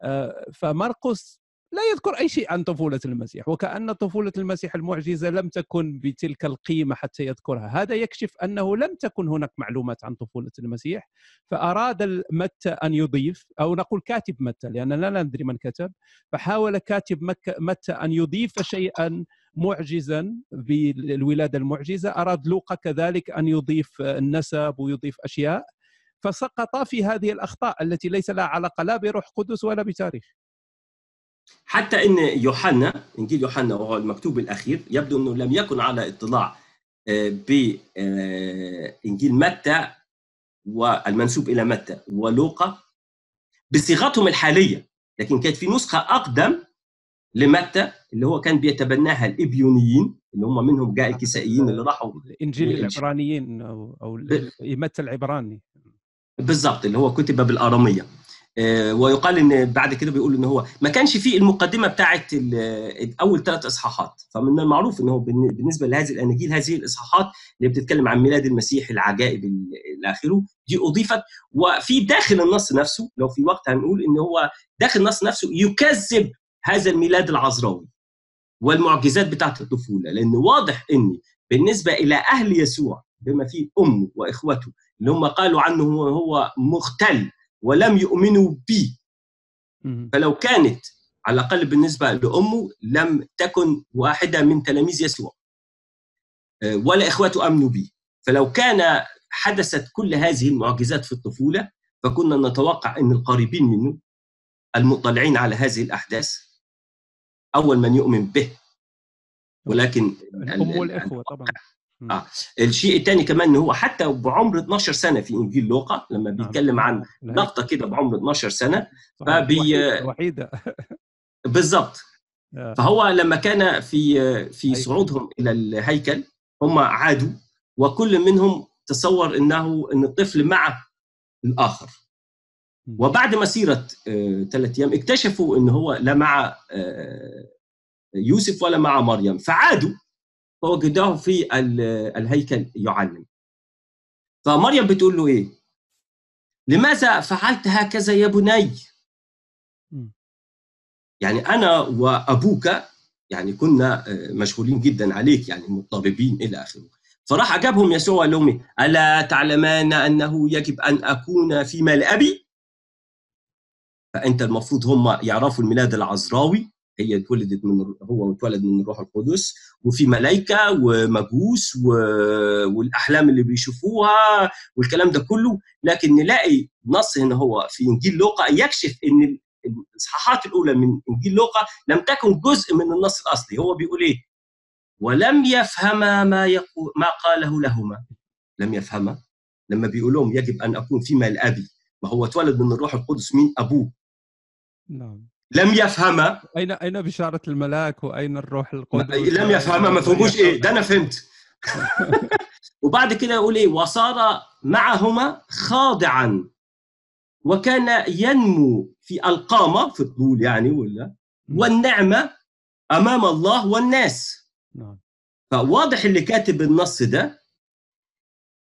Speaker 4: آه، فمرقس لا يذكر أي شيء عن طفولة المسيح وكأن طفولة المسيح المعجزة لم تكن بتلك القيمة حتى يذكرها. هذا يكشف أنه لم تكن هناك معلومات عن طفولة المسيح فأراد متى أن يضيف أو نقول كاتب متى لأننا لا ندري من كتب فحاول كاتب متى أن يضيف شيئا معجزا بالولادة المعجزة. أراد لوقا كذلك أن يضيف النسب ويضيف أشياء فسقط في هذه الأخطاء التي ليس لها علاقة لا بروح قدس ولا بتاريخ.
Speaker 5: حتى إن يوحنا إنجيل يوحنا وهو المكتوب الأخير يبدو إنه لم يكن على اطلاع آه، بانجيل آه، متى والمنسوب إلى متى ولوقا بصيغتهم الحالية. لكن كانت في نسخة أقدم لمتى اللي هو كان بيتبناها الإبيونيين اللي هم منهم جاء الكسائيين اللي راحوا
Speaker 4: انجيل العبرانيين أو أو متى العبراني.
Speaker 5: بالضبط اللي هو كتب بالأرامية. ويقال إن بعد كده بيقول إن هو ما كانش فيه المقدمة بتاعه اول ثلاث إصحاحات. فمن المعروف إن هو بالنسبة لهذه الاناجيل هذه الإصحاحات اللي بتتكلم عن ميلاد المسيح العجائب إلى آخره دي أضيفت. وفي داخل النص نفسه لو في وقت هنقول إن هو داخل النص نفسه يكذب هذا الميلاد العذراوي والمعجزات بتاعه الطفولة. لأن واضح إن بالنسبة إلى أهل يسوع بما فيه أمه وإخوته اللي هم قالوا عنه هو مختل ولم يؤمنوا به فلو كانت على الأقل بالنسبة لأمه لم تكن واحدة من تلاميذ يسوع. آه، ولا اخواته أمنوا به فلو كان حدثت كل هذه المعجزات في الطفولة فكنا نتوقع إن القريبين منه المطلعين على هذه الأحداث أول من يؤمن به. ولكن
Speaker 4: الأم والإخوة طبعا.
Speaker 5: آه. الشيء الثاني كمان ان هو حتى بعمر 12 سنة في إنجيل لوقا لما نعم. بيتكلم عن لقطه كده بعمر 12 سنة فبي
Speaker 4: وحيده
Speaker 5: بالضبط. آه. فهو لما كان في في صعودهم إلى الهيكل هم عادوا وكل منهم تصور إنه إن الطفل مع الآخر. وبعد مسيرة ثلاث أيام اكتشفوا ان هو لا مع آه، يوسف ولا مع مريم فعادوا. فوجداه في الهيكل يعلم. فمريم بتقول له إيه؟ لماذا فعلت هكذا يا بني؟ يعني أنا وأبوك يعني كنا آه، مشغولين جدا عليك يعني مضطربين إلى آخره. فراح أجابهم يسوع وقال لهم إيه؟ ألا تعلمان أنه يجب أن أكون في مال ابي فأنت المفروض هم يعرفوا الميلاد العذراوي هي اتولدت من هو اتولد من الروح القدس وفي ملائكه ومجوس و... والأحلام اللي بيشوفوها والكلام ده كله. لكن نلاقي نص هنا هو في إنجيل لوقا يكشف إن الإصحاحات الأولى من إنجيل لوقا لم تكن جزء من النص الأصلي. هو بيقول إيه؟ ولم يفهما ما يقول ما قاله لهما. لم يفهما. لما بيقول لهم يجب أن أكون فيما لأبي. ما هو اتولد من الروح القدس مين أبوه.
Speaker 4: نعم.
Speaker 5: لم يفهما.
Speaker 4: اين أين بشارة الملاك وأين الروح القدس
Speaker 5: لم يفهمها ما فهموش إيه. ده أنا فهمت. وبعد كده يقول إيه؟ وصار معهما خاضعا. وكان ينمو في ألقامه في الطول يعني ولا؟ والنعمة أمام الله والناس.
Speaker 4: نعم.
Speaker 5: فواضح اللي كاتب النص ده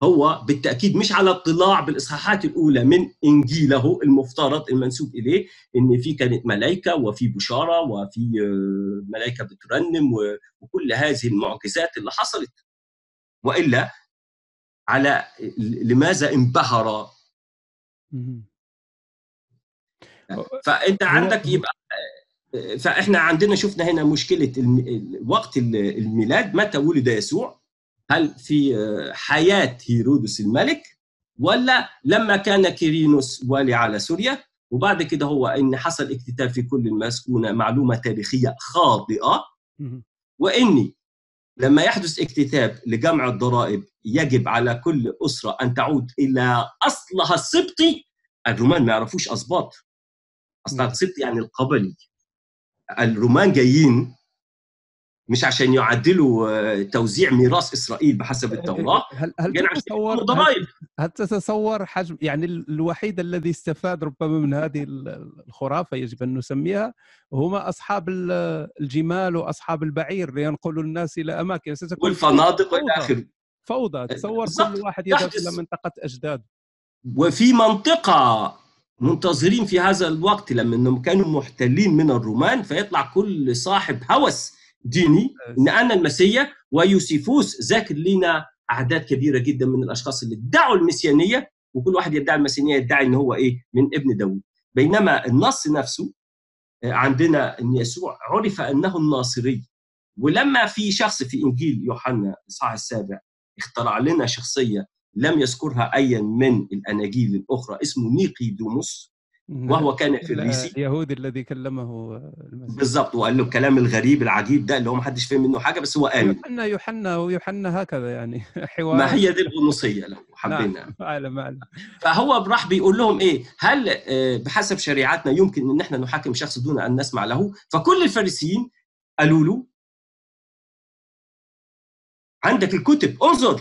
Speaker 5: هو بالتأكيد مش على اطلاع بالإصحاحات الأولى من إنجيله المفترض المنسوب إليه إن في كانت ملائكه وفي بشارة وفي آه، ملائكه بترنم وكل هذه المعجزات اللي حصلت. وإلا على لماذا انبهر.
Speaker 4: فأنت
Speaker 5: عندك يبقى فإحنا عندنا شفنا هنا مشكلة وقت ال- الميلاد متى ولد يسوع؟ هل في آه، حياة هيرودس الملك ولا لما كان كيرينوس والي على سوريا؟ وبعد كده هو إن حصل اكتتاب في كل المسكونة معلومة تاريخية
Speaker 4: خاطئة.
Speaker 5: وإني لما يحدث اكتتاب لجمع الضرائب يجب على كل أسرة أن تعود إلى أصلها السبطي. الرومان ما يعرفوش أسباط. اصلها. السبطي يعني القبلي. الرومان جايين مش عشان يعدلوا آه، توزيع ميراث إسرائيل بحسب التوراه
Speaker 4: هل هل
Speaker 5: عشان
Speaker 4: تتصور
Speaker 5: ضرائب
Speaker 4: هل تتصور حجم يعني ال- الوحيد الذي استفاد ربما من هذه ال- الخرافة يجب أن نسميها هما أصحاب ال- الجمال وأصحاب البعير لينقلوا الناس إلى أماكن ستكون
Speaker 5: والفنادق والى. اخره
Speaker 4: فوضى تصور
Speaker 5: بالضبط.
Speaker 4: كل واحد يذهب. إلى منطقة اجداده
Speaker 5: وفي منطقة منتظرين في هذا الوقت لما انهم كانوا محتلين من الرومان فيطلع كل صاحب هوس ديني إن أنا المسيح ويوسيفوس ذاكر لنا أعداد كبيرة جدا من الأشخاص اللي ادعوا المسيانيه وكل واحد يدعي المسيانيه يدعي إن هو إيه؟ من ابن داوود. بينما النص نفسه آه، عندنا إن يسوع عرف أنه الناصري. ولما في شخص في إنجيل يوحنا الإصحاح السابع اخترع لنا شخصية لم يذكرها ايا من الأناجيل الأخرى اسمه نيقيدوموس. وهو كان فريسي
Speaker 4: اليهودي الذي كلمه المسيح.
Speaker 5: بالظبط وقال له الكلام الغريب العجيب ده اللي هو ما حدش فهم منه حاجة بس هو آمن.
Speaker 4: يوحنا يوحنا ويوحنا هكذا يعني. حوار.
Speaker 5: ما هي دي الغنوصيه له حبينا.
Speaker 4: نعم أعلم أعلم.
Speaker 5: فهو راح بيقول لهم إيه؟ هل آه، بحسب شريعتنا يمكن إن إحنا نحاكم شخص دون أن نسمع له؟ فكل الفارسيين قالوا له عندك الكتب انظر.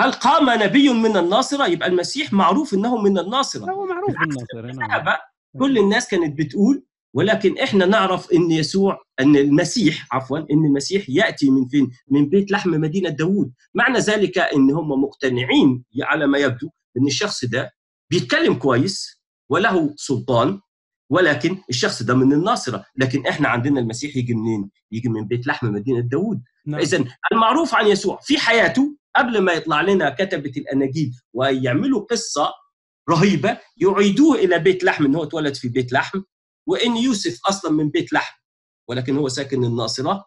Speaker 5: هل قام نبي من الناصرة؟ يبقى المسيح معروف إنه من الناصرة.
Speaker 4: هو معروف
Speaker 5: بالعكس،
Speaker 4: بالناصر نعم.
Speaker 5: كل الناس كانت بتقول ولكن إحنا نعرف إن يسوع إن المسيح عفوا إن المسيح يأتي من فين؟ من بيت لحم مدينة داوود، معنى ذلك إن هم مقتنعين على ما يبدو إن الشخص ده بيتكلم كويس وله سلطان ولكن الشخص ده من الناصرة، لكن إحنا عندنا المسيح يجي منين؟ يجي من بيت لحم مدينة داوود،
Speaker 4: نعم.
Speaker 5: اذا المعروف عن يسوع في حياته قبل ما يطلع لنا كتبة الأناجيل ويعملوا قصة رهيبة يعيدوه إلى بيت لحم إن هو اتولد في بيت لحم وإن يوسف أصلا من بيت لحم ولكن هو ساكن الناصرة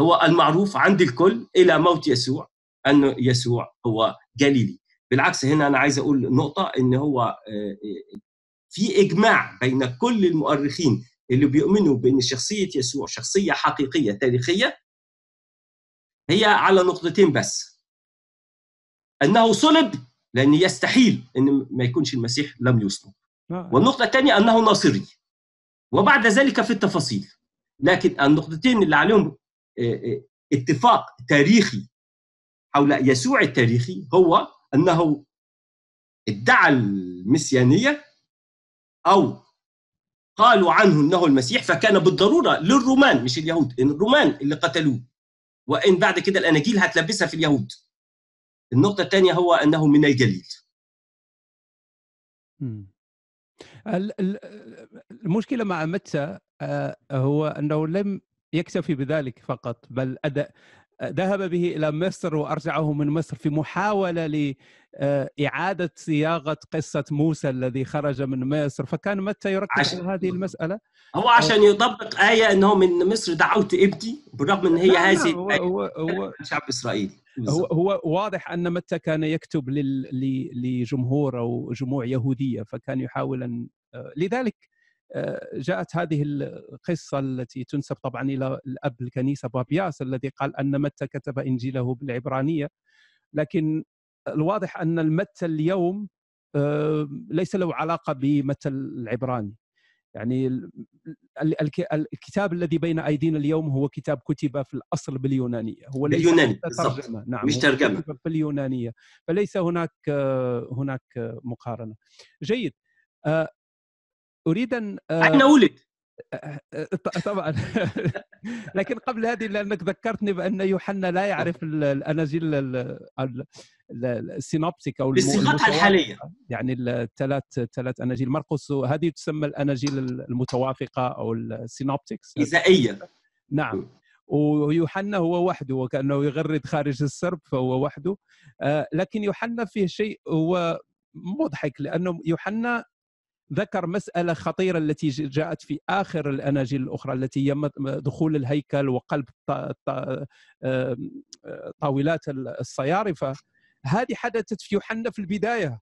Speaker 5: هو المعروف عند الكل إلى موت يسوع أن يسوع هو جليلي بالعكس هنا أنا عايز أقول نقطة إن هو آه، آه، في إجماع بين كل المؤرخين اللي بيؤمنوا بإن شخصية يسوع شخصية حقيقية تاريخية هي على نقطتين بس. أنه صلب لأن يستحيل إن ما يكونش المسيح لم يصلب. والنقطة الثانية أنه ناصري. وبعد ذلك في التفاصيل. لكن النقطتين اللي عليهم آه، آه، اتفاق تاريخي حول يسوع التاريخي هو أنه ادعى المسيانية أو قالوا عنه أنه المسيح فكان بالضرورة للرومان مش اليهود الرومان اللي قتلوه. وإن بعد كده الأناجيل هتلبسها في اليهود. النقطة الثانية هو أنه من الجليل.
Speaker 4: المشكلة مع متى؟ آه، هو أنه لم يكتفي بذلك فقط بل ذهب به إلى مصر وأرجعه من مصر في محاولة لإعادة صياغة قصة موسى الذي خرج من مصر. فكان متى يركز
Speaker 5: عشان-
Speaker 4: على هذه المسألة؟
Speaker 5: هو عشان يطبق آية أنه من مصر دعوت ابني بالرغم أن هي هذه
Speaker 4: هو
Speaker 5: الآية
Speaker 4: هو
Speaker 5: شعب إسرائيل.
Speaker 4: هو هو واضح أن متى كان يكتب لجمهور أو جموع يهودية فكان يحاول ان آه، لذلك جاءت هذه القصة التي تنسب طبعا إلى الأب الكنيسة بابياس الذي قال أن متى كتب إنجيله بالعبرانية لكن الواضح أن المتى اليوم آه، ليس له علاقة بمتى العبراني. يعني ال- ال- الك- الكتاب الذي بين أيدينا اليوم هو كتاب كتب في الأصل باليونانية. هو ليس
Speaker 5: باليوناني،.
Speaker 4: ترجمة. نعم
Speaker 5: مش.
Speaker 4: كتب باليونانيه فليس هناك آه، هناك آه، مقارنة. جيد. آه، أريد أن آه،
Speaker 5: أين ولد؟
Speaker 4: طبعا. لكن قبل هذه لأنك ذكرتني بأن يوحنا لا يعرف ال- الأناجيل ال- ال- ال- السينوبتيك
Speaker 5: أو
Speaker 4: المتواترة.
Speaker 5: الحالية.
Speaker 4: يعني الثلاث ثلاث أناجيل. مرقس هذه تسمى الأناجيل المتوافقة أو السينوبتكس
Speaker 5: إذائية
Speaker 4: نعم. ويوحنا هو وحده وكأنه يغرد خارج السرب فهو وحده. آه، لكن يوحنا فيه شيء هو مضحك لأنه يوحنا ذكر مسألة خطيرة التي جاءت في آخر الأناجيل الأخرى التي هي دخول الهيكل وقلب طاولات الصيارفة هذه حدثت في يوحنا في البداية.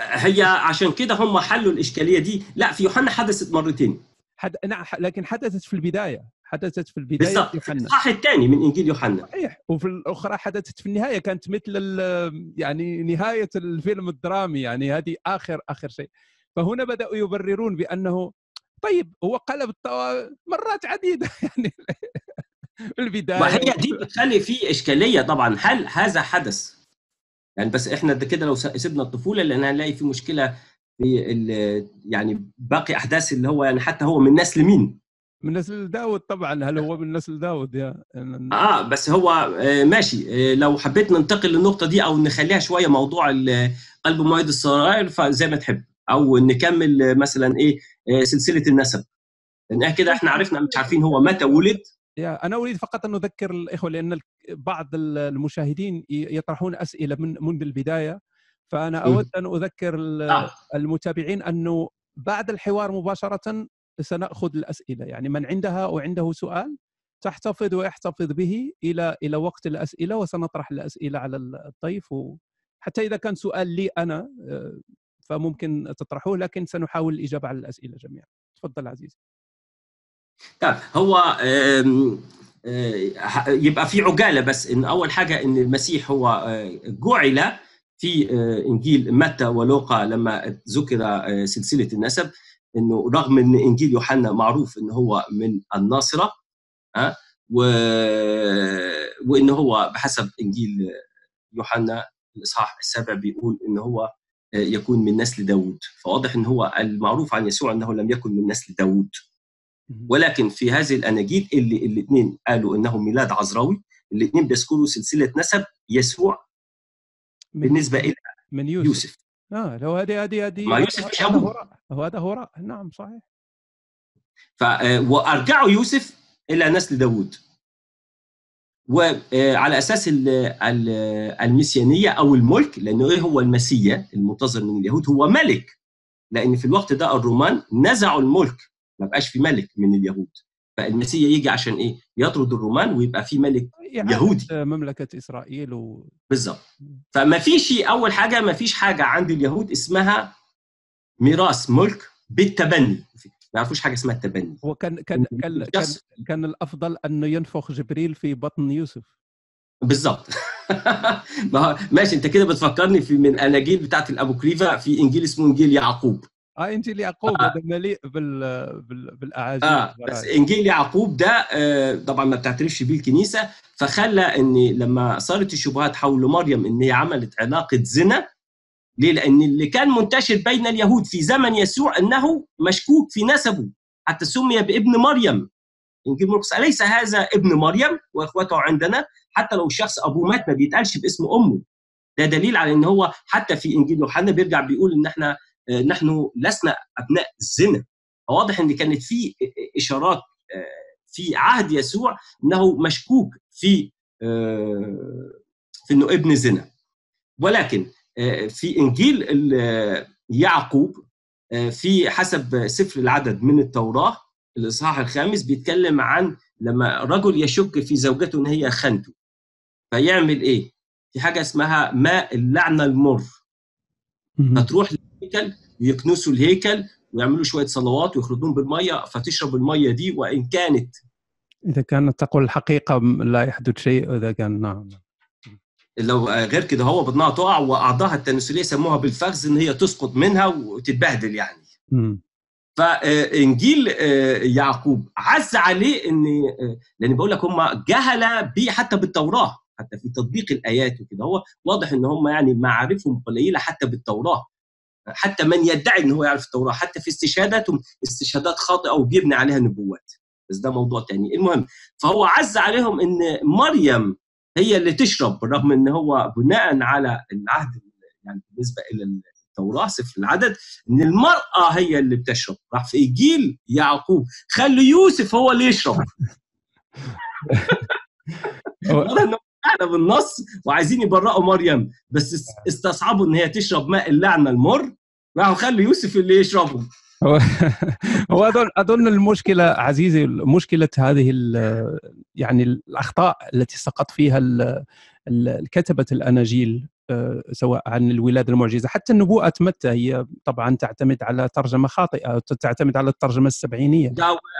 Speaker 5: هي عشان كده هم حلوا الإشكالية دي. لا في يوحنا حدثت مرتين.
Speaker 4: حد... نعم لكن حدثت في البداية. حدثت في البداية
Speaker 5: بالضبط
Speaker 4: يوحنا.
Speaker 5: الإصحاح الثاني من إنجيل يوحنا.
Speaker 4: صحيح وفي الأخرى حدثت في النهاية كانت مثل يعني نهاية الفيلم الدرامي يعني هذه آخر آخر شيء. فهنا بدأوا يبررون بأنه طيب هو قلب مرات عديدة يعني في البداية.
Speaker 5: وهي دي بتخلي في إشكالية طبعا. هل هذا حدث؟ يعني بس إحنا ده كده لو سيبنا الطفولة لأن هنلاقي في مشكلة في يعني باقي أحداث اللي هو يعني حتى هو من نسل مين
Speaker 4: من نسل داود طبعا هل هو من نسل داود يا
Speaker 5: آه بس هو آه، ماشي. آه، لو حبيت ننتقل للنقطة دي أو نخليها شوية موضوع قلب مؤيد الصغير فزي ما تحب. أو نكمل آه، مثلا إيه آه، سلسلة النسب. لأن كده إحنا عرفنا مش عارفين هو متى ولد.
Speaker 4: يا أنا أريد فقط أن أذكر الإخوة لأن بعض ال- المشاهدين يطرحون أسئلة من منذ البداية.
Speaker 5: فأنا.
Speaker 4: أود أن أذكر ال-
Speaker 5: آه.
Speaker 4: المتابعين أنه بعد الحوار مباشرة سنأخذ الأسئلة. يعني من عندها أو عنده سؤال تحتفظ ويحتفظ به إلى إلى وقت الأسئلة وسنطرح الأسئلة على الضيف حتى إذا كان سؤال لي أنا آه، فممكن تطرحوه لكن سنحاول الإجابة على الأسئلة جميعا. تفضل عزيزي.
Speaker 5: طيب هو آه، يبقى في عجالة بس إن أول حاجة إن المسيح هو آه، جعل في إنجيل متى ولوقا لما ذكر سلسلة النسب. إنه رغم إن إنجيل يوحنا معروف إن هو من الناصرة ها و... وإن هو بحسب إنجيل يوحنا الإصحاح السابع بيقول إن هو آه، يكون من نسل داوود. فواضح إن هو المعروف عن يسوع إنه لم يكن من نسل داوود. ولكن في هذه الأناجيل اللي الاثنين قالوا إنه ميلاد عذراوي الاثنين بيذكروا سلسلة نسب يسوع بالنسبة إلى
Speaker 4: من يوسف,
Speaker 5: يوسف.
Speaker 4: آه لو هذه هذه هذه
Speaker 5: ما يوسف مش
Speaker 4: هو هذا هراء نعم صحيح.
Speaker 5: ف وارجعوا يوسف إلى نسل داوود. وعلى أساس ال- ال- المسيانية أو الملك لأنه إيه هو المسيا المنتظر من اليهود؟ هو ملك. لأن في الوقت ده الرومان نزعوا الملك. ما بقاش في ملك من اليهود. فالمسيا يجي عشان إيه؟ يطرد الرومان ويبقى في ملك
Speaker 4: إعادة
Speaker 5: يهودي.
Speaker 4: مملكة إسرائيل و...
Speaker 5: بالظبط. فما فيش أول حاجة ما فيش حاجة عند اليهود اسمها ميراث ملك بالتبني. ما يعرفوش حاجة اسمها التبني.
Speaker 4: هو كان كان كان كان, كان الأفضل انه ينفخ جبريل في بطن يوسف.
Speaker 5: بالظبط. ماشي أنت كده بتفكرني في من أناجيل بتاعت الابوكريفا في إنجيل اسمه إنجيل يعقوب.
Speaker 4: انجيل يعقوب
Speaker 5: آه.
Speaker 4: هذا مليء بال... بال... بالاعاجيب
Speaker 5: آه بس انجيل يعقوب ده آه طبعا ما بتعترفش بيه الكنيسة فخلى إن لما صارت الشبهات حول مريم إن هي عملت علاقة زنا ليه؟ لأن اللي كان منتشر بين اليهود في زمن يسوع إنه مشكوك في نسبه حتى سمي بابن مريم إنجيل مرقس أليس هذا ابن مريم وإخوته عندنا حتى لو الشخص أبوه مات ما بيتقالش باسم أمه ده دليل على إن هو حتى في إنجيل يوحنا بيرجع بيقول إن إحنا آه، نحن لسنا أبناء الزنا واضح إن كانت في إشارات آه، في عهد يسوع إنه مشكوك في آه، في إنه ابن زنا ولكن آه، في إنجيل يعقوب آه، في حسب سفر العدد من التوراة الإصحاح الخامس بيتكلم عن لما رجل يشك في زوجته إن هي خانته فيعمل إيه؟ في حاجة اسمها ماء اللعنه المر. فتروح للهيكل ويكنسوا الهيكل ويعملوا شوية صلوات ويخرجون بالمية فتشرب المية دي وإن كانت
Speaker 4: إذا كانت تقول الحقيقة م- لا يحدث شيء إذا كان نعم.
Speaker 5: لو غير كده هو بطنها تقع واعضائها التناسلية سموها بالفخذ إن هي تسقط منها وتتبهدل يعني.
Speaker 4: مم.
Speaker 5: فإنجيل يعقوب عز عليه إن آه، لأن بقول لك هم جهله بيه حتى بالتوراة حتى في تطبيق الآيات وكده هو واضح إن هم يعني معارفهم قليلة حتى بالتوراة. حتى من يدعي ان هو يعرف التوراة حتى في استشهاداتهم استشهادات خاطئة وبيبني عليها نبوات. بس ده موضوع تاني. المهم فهو عز عليهم إن مريم هي اللي تشرب رغم إن هو بناء على العهد يعني بالنسبة إلى التوراة سفر العدد إن المرأة هي اللي بتشرب. راح في إنجيل يعقوب. خلي يوسف هو اللي يشرب. قاعدة بالنص وعايزين يبرئوا مريم. بس اس- استصعبوا إن هي تشرب ماء اللعنة المر. راحوا خلوا يوسف اللي يشربه.
Speaker 4: هو اظن أظن المشكلة عزيزي مشكلة هذه يعني الأخطاء التي سقط فيها كتبة الأناجيل آه، سواء عن الولادة المعجزة. حتى النبوءة متى هي طبعا تعتمد على ترجمة خاطئة تعتمد على الترجمة
Speaker 5: السبعينية.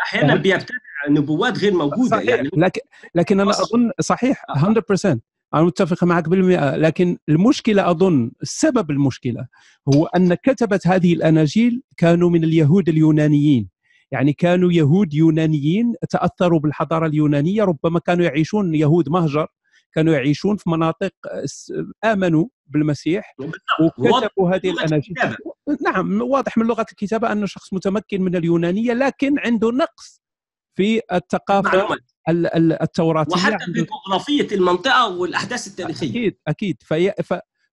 Speaker 5: أحيانا بيبتدع نبوات غير موجودة
Speaker 4: صحيح
Speaker 5: يعني
Speaker 4: لكن لكن
Speaker 5: أنا.
Speaker 4: أظن صحيح 100% أنا متفق معك بالمئة لكن المشكلة أظن سبب المشكلة هو أن كتبة هذه الأناجيل كانوا من اليهود اليونانيين. يعني كانوا يهود يونانيين تأثروا بالحضارة اليونانية ربما كانوا يعيشون يهود مهجر كانوا يعيشون في مناطق س- آمنوا بالمسيح وكتبوا. هذه
Speaker 5: الأناجيل.
Speaker 4: نعم واضح من لغة الكتابة انه شخص متمكن من اليونانية لكن عنده نقص في
Speaker 5: الثقافة
Speaker 4: ال- التوراتيه
Speaker 5: وحتى في جغرافية المنطقة والأحداث التاريخية.
Speaker 4: أكيد أكيد. في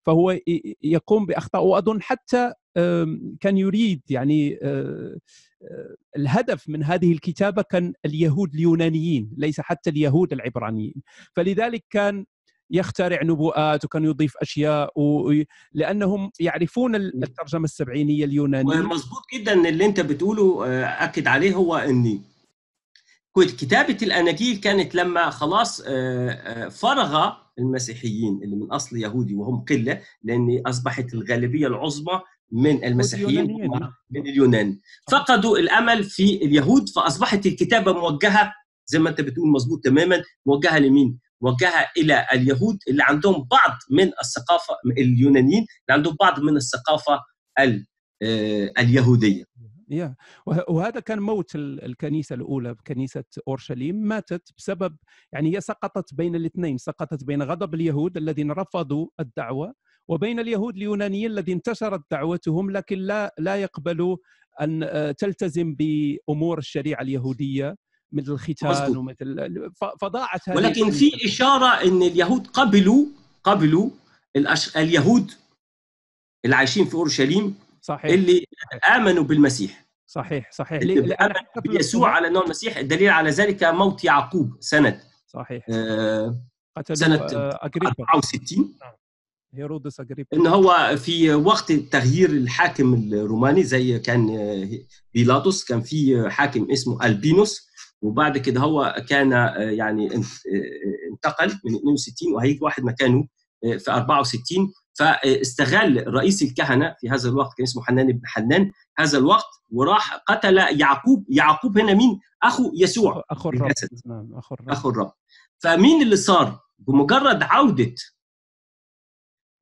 Speaker 4: فهو يقوم بأخطاء. وأظن حتى كان يريد يعني آه، آه، الهدف من هذه الكتابة كان اليهود اليونانيين ليس حتى اليهود العبرانيين. فلذلك كان يخترع نبوءات وكان يضيف أشياء و... لأنهم يعرفون الترجمة السبعينية اليونانية.
Speaker 5: ومظبوط جدا اللي أنت بتقوله آه، أكد عليه هو ان كتابة الأناجيل كانت لما خلاص آه، آه، فرغ المسيحيين اللي من أصل يهودي وهم قلة لأن أصبحت الغالبية العظمى من المسيحيين من اليونان. فقدوا الأمل في اليهود فأصبحت الكتابة موجهة زي ما أنت بتقول مظبوط تماما موجهة لمين؟ موجهة إلى اليهود اللي عندهم بعض من الثقافة اليونانيين اللي عندهم بعض من الثقافة ال- آه، اليهودية.
Speaker 4: يا وه- وهذا كان موت ال- الكنيسة الأولى كنيسة أورشليم ماتت بسبب يعني هي سقطت بين الاثنين سقطت بين غضب اليهود الذين رفضوا الدعوة وبين اليهود اليونانيين الذين انتشرت دعوتهم لكن لا لا يقبلوا أن آه، تلتزم بأمور الشريعة اليهودية مثل الختان. ومثل فضاعت هذه
Speaker 5: ولكن. في إشارة إن اليهود قبلوا قبلوا الأش... اليهود اللي عايشين في أورشليم
Speaker 4: صحيح.
Speaker 5: اللي آمنوا بالمسيح.
Speaker 4: صحيح صحيح. الأصحاح-
Speaker 5: على انه المسيح الدليل على ذلك موت يعقوب سنه
Speaker 4: صحيح.
Speaker 5: آه،
Speaker 4: آه، اغريبا
Speaker 5: 64
Speaker 4: هيرودس اغريبا
Speaker 5: إن هو في وقت تغيير الحاكم الروماني زي كان آه، بيلاطس كان في حاكم اسمه ألبينوس وبعد كده هو كان آه، يعني آه، انتقل من 62 وهيجي واحد مكانه في 64 فاستغل رئيس الكهنة في هذا الوقت كان اسمه حنان بن حنان هذا الوقت وراح قتل يعقوب. يعقوب هنا مين؟ أخو يسوع.
Speaker 4: اخو الرب. نعم أخو الرب.
Speaker 5: أخو الرب. فمين اللي صار؟ بمجرد عودة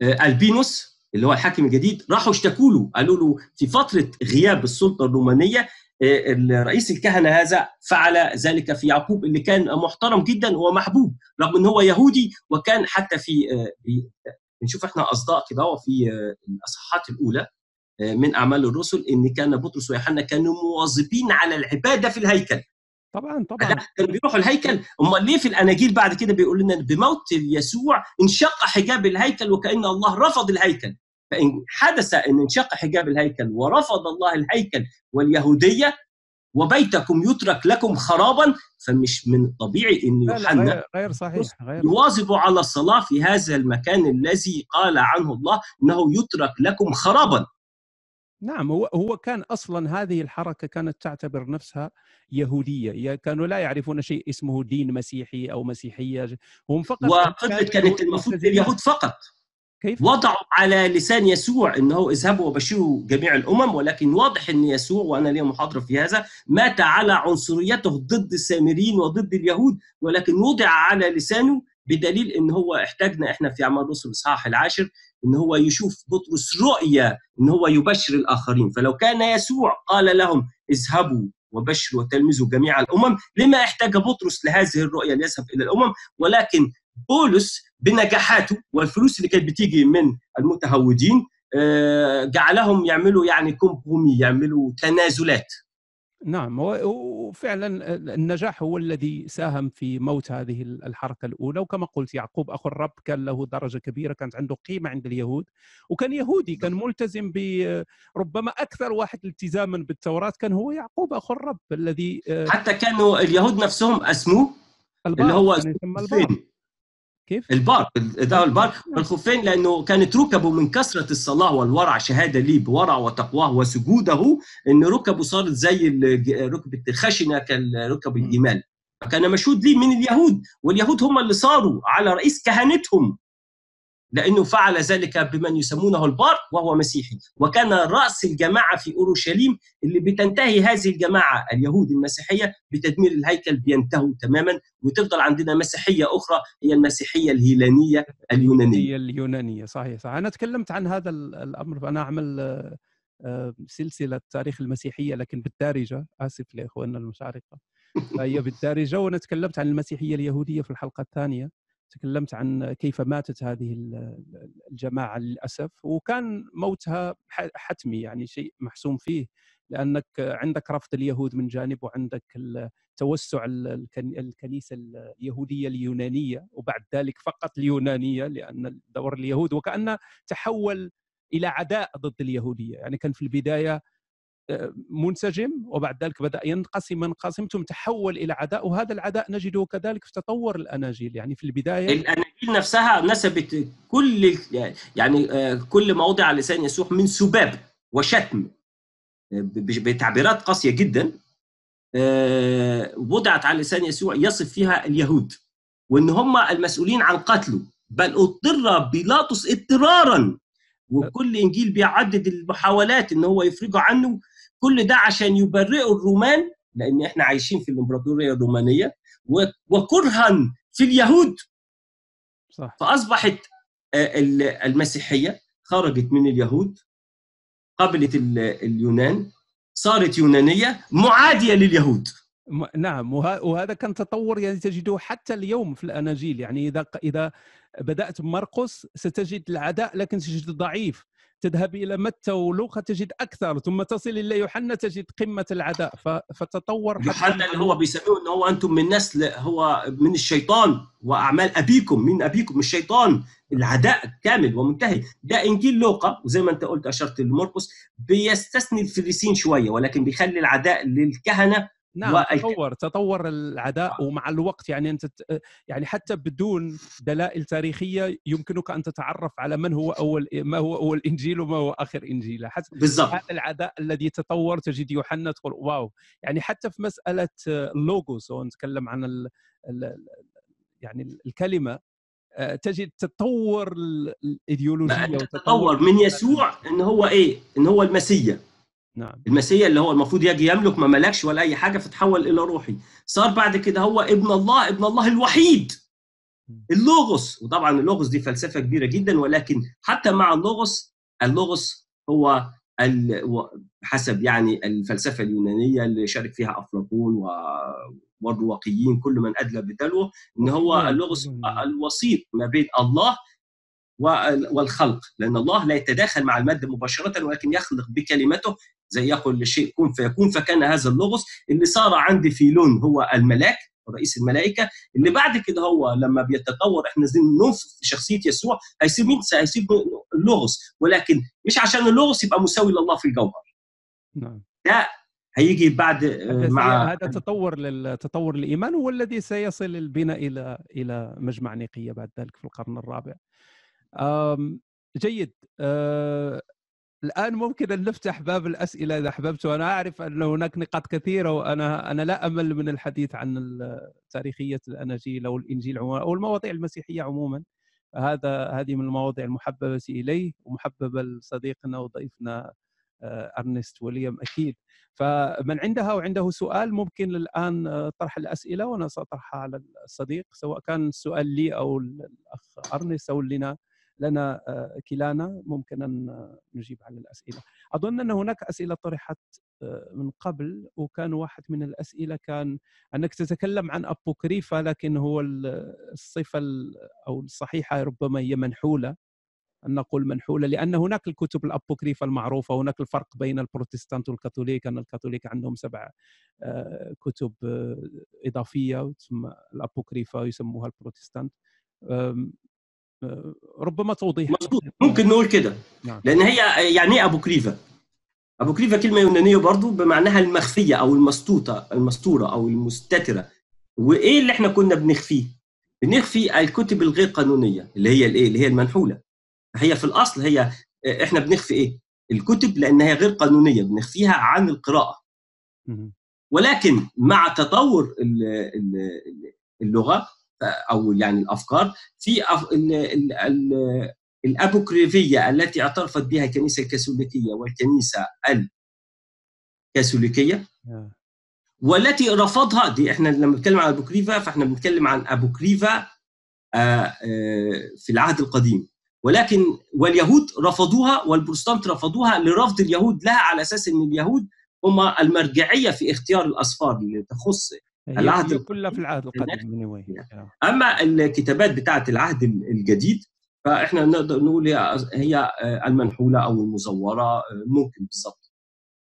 Speaker 5: آه، ألبينوس اللي هو الحاكم الجديد راحوا اشتكوا له. قالوا له في فترة غياب السلطة الرومانية آه، رئيس الكهنة هذا فعل ذلك في يعقوب اللي كان محترم جدا ومحبوب رغم إن هو يهودي وكان حتى في آه، في- بنشوف إحنا أصداء كده في آه، الأصحاحات الأولى آه، من أعمال الرسل إن كان بطرس ويوحنا كانوا مواظبين على العبادة في الهيكل.
Speaker 4: طبعا طبعا.
Speaker 5: كانوا بيروحوا الهيكل. أمال ليه في الأناجيل بعد كده بيقول لنا بموت يسوع انشق حجاب الهيكل وكأن الله رفض الهيكل؟ فإن حدث إن انشق حجاب الهيكل ورفض الله الهيكل واليهودية وبيتكم يترك لكم خرابا فمش من الطبيعي
Speaker 4: إن
Speaker 5: يوحنا
Speaker 4: غير, صحيح غير.
Speaker 5: يواظب على الصلاة في هذا المكان الذي قال عنه الله إنه يترك لكم خرابا.
Speaker 4: نعم هو هو كان أصلا هذه الحركة كانت تعتبر نفسها يهودية. كانوا لا يعرفون شيء اسمه دين مسيحي أو مسيحية هم فقط
Speaker 5: وفضلت كانت المفروض لليهود فقط.
Speaker 4: كيف؟
Speaker 5: وضعوا على لسان يسوع إنه اذهبوا وبشروا جميع الأمم ولكن واضح إن يسوع وأنا لي محاضره في هذا مات على عنصريته ضد السامريين وضد اليهود ولكن وضع على لسانه بدليل إن هو احتاجنا إحنا في أعمال الرسل الاصحاح العاشر إن هو يشوف بطرس رؤية إن هو يبشر الآخرين. فلو كان يسوع قال لهم اذهبوا وبشروا وتلمذوا جميع الأمم لما احتاج بطرس لهذه الرؤية ليذهب إلى الأمم؟ ولكن بولس بنجاحاته والفلوس اللي كانت بتيجي من المتهودين آه، جعلهم يعملوا يعني كومبرومي يعملوا تنازلات.
Speaker 4: نعم وفعلا النجاح هو الذي ساهم في موت هذه الحركة الأولى. وكما قلت يعقوب أخو الرب كان له درجة كبيرة كانت عنده قيمة عند اليهود وكان يهودي كان ملتزم ربما أكثر واحد التزاما بالتوراة كان هو يعقوب أخو الرب الذي آه،
Speaker 5: حتى كانوا اليهود نفسهم
Speaker 4: أسموه
Speaker 5: اللي هو
Speaker 4: البار كيف؟
Speaker 5: البار ده البار. والخفين لأنه كانت ركبه من كثرة الصلاة والورع شهادة لي بورع وتقواه وسجوده إن ركبه صارت زي ركبة الخشنة كركب الجمال. فكان مشهود لي من اليهود واليهود هم اللي صاروا على رئيس كهنتهم. لأنه فعل ذلك بمن يسمونه البار وهو مسيحي. وكان رأس الجماعة في أورشليم اللي بتنتهي هذه الجماعة اليهود المسيحية بتدمير الهيكل بينتهوا تماما وتفضل عندنا مسيحية أخرى هي المسيحية الهيلانية اليونانية.
Speaker 4: هي اليونانية صحيح صح أنا تكلمت عن هذا ال- الأمر فأنا أعمل آه، آه، سلسلة تاريخ المسيحية لكن بالدارجة آسف لإخواننا المشارقة. فهي بالدارجة وأنا تكلمت عن المسيحية اليهودية في الحلقة الثانية. تكلمت عن كيف ماتت هذه ال- الجماعة للأسف وكان موتها حتمي يعني شيء محسوم فيه لأنك عندك رفض اليهود من جانب وعندك توسع ال- الكن- الكنيسة اليهودية اليونانية وبعد ذلك فقط اليونانية لأن دور اليهود وكأنه تحول إلى عداء ضد اليهودية. يعني كان في البداية منسجم وبعد ذلك بدأ ينقسم انقسم ثم تحول إلى عداء وهذا العداء نجده كذلك في تطور الأناجيل. يعني في البداية
Speaker 5: الأناجيل نفسها نسبت كل يعني آه، كل ما وضع على لسان يسوع من سباب وشتم بتعبيرات قاسية جدا آه، وضعت على لسان يسوع يصف فيها اليهود وإن هم المسؤولين عن قتله. بل اضطر بيلاطس اضطرارا وكل إنجيل بيعدد المحاولات إن هو يفرجوا عنه كل ده عشان يبرئوا الرومان لأن إحنا عايشين في الإمبراطورية الرومانية وكرها في اليهود.
Speaker 4: صح.
Speaker 5: فأصبحت آه، ال- المسيحية خرجت من اليهود قبلت ال- اليونان صارت يونانية معادية لليهود.
Speaker 4: نعم. وه- وهذا كان تطور يعني تجده حتى اليوم في الأناجيل. يعني إذا إذا بدأت بمرقس ستجد العداء لكن تجد ضعيف. تذهب إلى متى ولوقا تجد أكثر ثم تصل إلى يوحنا تجد قمة العداء. فتطور
Speaker 5: يوحنا اللي هو بيسموه ان هو أنتم من نسل هو من الشيطان وأعمال أبيكم من أبيكم الشيطان. العداء كامل ومنتهي. ده إنجيل لوقا وزي ما أنت قلت أشرت لمرقس بيستثني الفريسين شوية ولكن بيخلي العداء للكهنة
Speaker 4: نعم
Speaker 5: والك-
Speaker 4: تطور تطور العداء ومع الوقت يعني أنت ت- يعني حتى بدون دلائل تاريخية يمكنك أن تتعرف على من هو أول ما هو أول إنجيل وما هو آخر إنجيل.
Speaker 5: بالضبط.
Speaker 4: هذا العداء الذي تطور تجد يوحنا تقول واو. يعني حتى في مسألة اللوجوس ونتكلم عن ال ال يعني الكلمة آه، تجد تطور ال-
Speaker 5: الإيديولوجية
Speaker 4: وتطور
Speaker 5: تطور من يسوع إن هو إيه؟ إن هو المسيا
Speaker 4: نعم
Speaker 5: المسيا اللي هو المفروض يجي يملك ما ملكش ولا أي حاجة فتحول إلى روحي صار بعد كده هو ابن الله ابن الله الوحيد اللوغوس وطبعا اللوغوس دي فلسفة كبيرة جدا ولكن حتى مع اللوغوس اللوغوس هو حسب يعني الفلسفة اليونانية اللي شارك فيها أفلاطون. والرواقيين كل من ادلى بدلوه إن هو
Speaker 4: وكلهم-
Speaker 5: اللوغوس
Speaker 4: كلهم.
Speaker 5: الوسيط ما بين الله والخلق. لأن الله لا يتداخل مع المادة مباشرة ولكن يخلق بكلمته زي يقول للشيء كن فيكون فكان هذا اللغز. اللي صار عند فيلون هو الملاك رئيس الملائكة. اللي بعد كده هو لما بيتطور إحنا عايزين ننفخ في شخصية يسوع هيصير مين؟ هيصير اللغز. ولكن مش عشان اللغز يبقى مساوي لله في الجوهر.
Speaker 4: نعم.
Speaker 5: ده هيجي بعد آه، مع
Speaker 4: هذا تطور للتطور الإيمان هو الذي سيصل البنا إلى إلى مجمع نيقية بعد ذلك في القرن الرابع. آم، جيد. آه، الآن ممكن أن نفتح باب الأسئلة إذا أحببت وأنا أعرف أن هناك نقاط كثيرة وأنا أنا لا أمل من الحديث عن تاريخية الأناجيل أو الإنجيل عموما أو المواضيع المسيحية عموما. هذا هذه من المواضيع المحببة اليه ومحببة لصديقنا وضيفنا آه، أرنست ويليام أكيد. فمن عندها وعنده سؤال ممكن الآن آه، طرح الأسئلة وأنا سأطرحها على الصديق سواء كان السؤال لي أو الاخ أرنست أو لنا. لنا آه، كلانا ممكن آه، نجيب على الأسئلة. أظن أن هناك أسئلة طرحت آه، من قبل وكان واحد من الأسئلة كان أنك تتكلم عن ابوكريفا لكن هو ال- الصفة ال- أو الصحيحة ربما هي منحولة. أن نقول منحولة لأن هناك الكتب الأبوكريفة المعروفة هناك الفرق بين البروتستانت والكاثوليك أن الكاثوليك عندهم سبع آه، كتب إضافية وتسمى الأبوكريفة يسموها البروتستانت. ربما توضيح.
Speaker 5: مظبوط. ممكن نقول كده.
Speaker 4: نعم.
Speaker 5: لأن هي يعني إيه ابوكريفا ابوكريفا كلمة يونانية برضو بمعناها المخفية أو المسطوطة المستوره أو المستترة. وإيه اللي إحنا كنا بنخفيه؟ بنخفي الكتب الغير قانونيه اللي هي الإيه؟ اللي هي المنحولة. هي في الأصل هي إحنا بنخفي إيه؟ الكتب لأنها غير قانونيه بنخفيها عن
Speaker 4: القراءة.
Speaker 5: ولكن مع تطور ال- ال- اللغة أو يعني الأفكار في أف- ال- ال- ال- الأبوكريفية التي اعترفت بها الكنيسة الكاثوليكية والكنيسة الكاثوليكية
Speaker 4: آه.
Speaker 5: والتي رفضها دي إحنا لما بنتكلم عن أبوكريفا فإحنا بنتكلم عن أبوكريفا آه، آه، في العهد القديم ولكن واليهود رفضوها والبروتستانت رفضوها لرفض اليهود لها على أساس إن اليهود هم المرجعية في اختيار الأسفار اللي تخص العهد
Speaker 4: كلها في العهد القديم.
Speaker 5: نعم. أما الكتابات بتاعة العهد الجديد فإحنا نقدر نقول هي هي المنحولة أو المزورة ممكن بالضبط.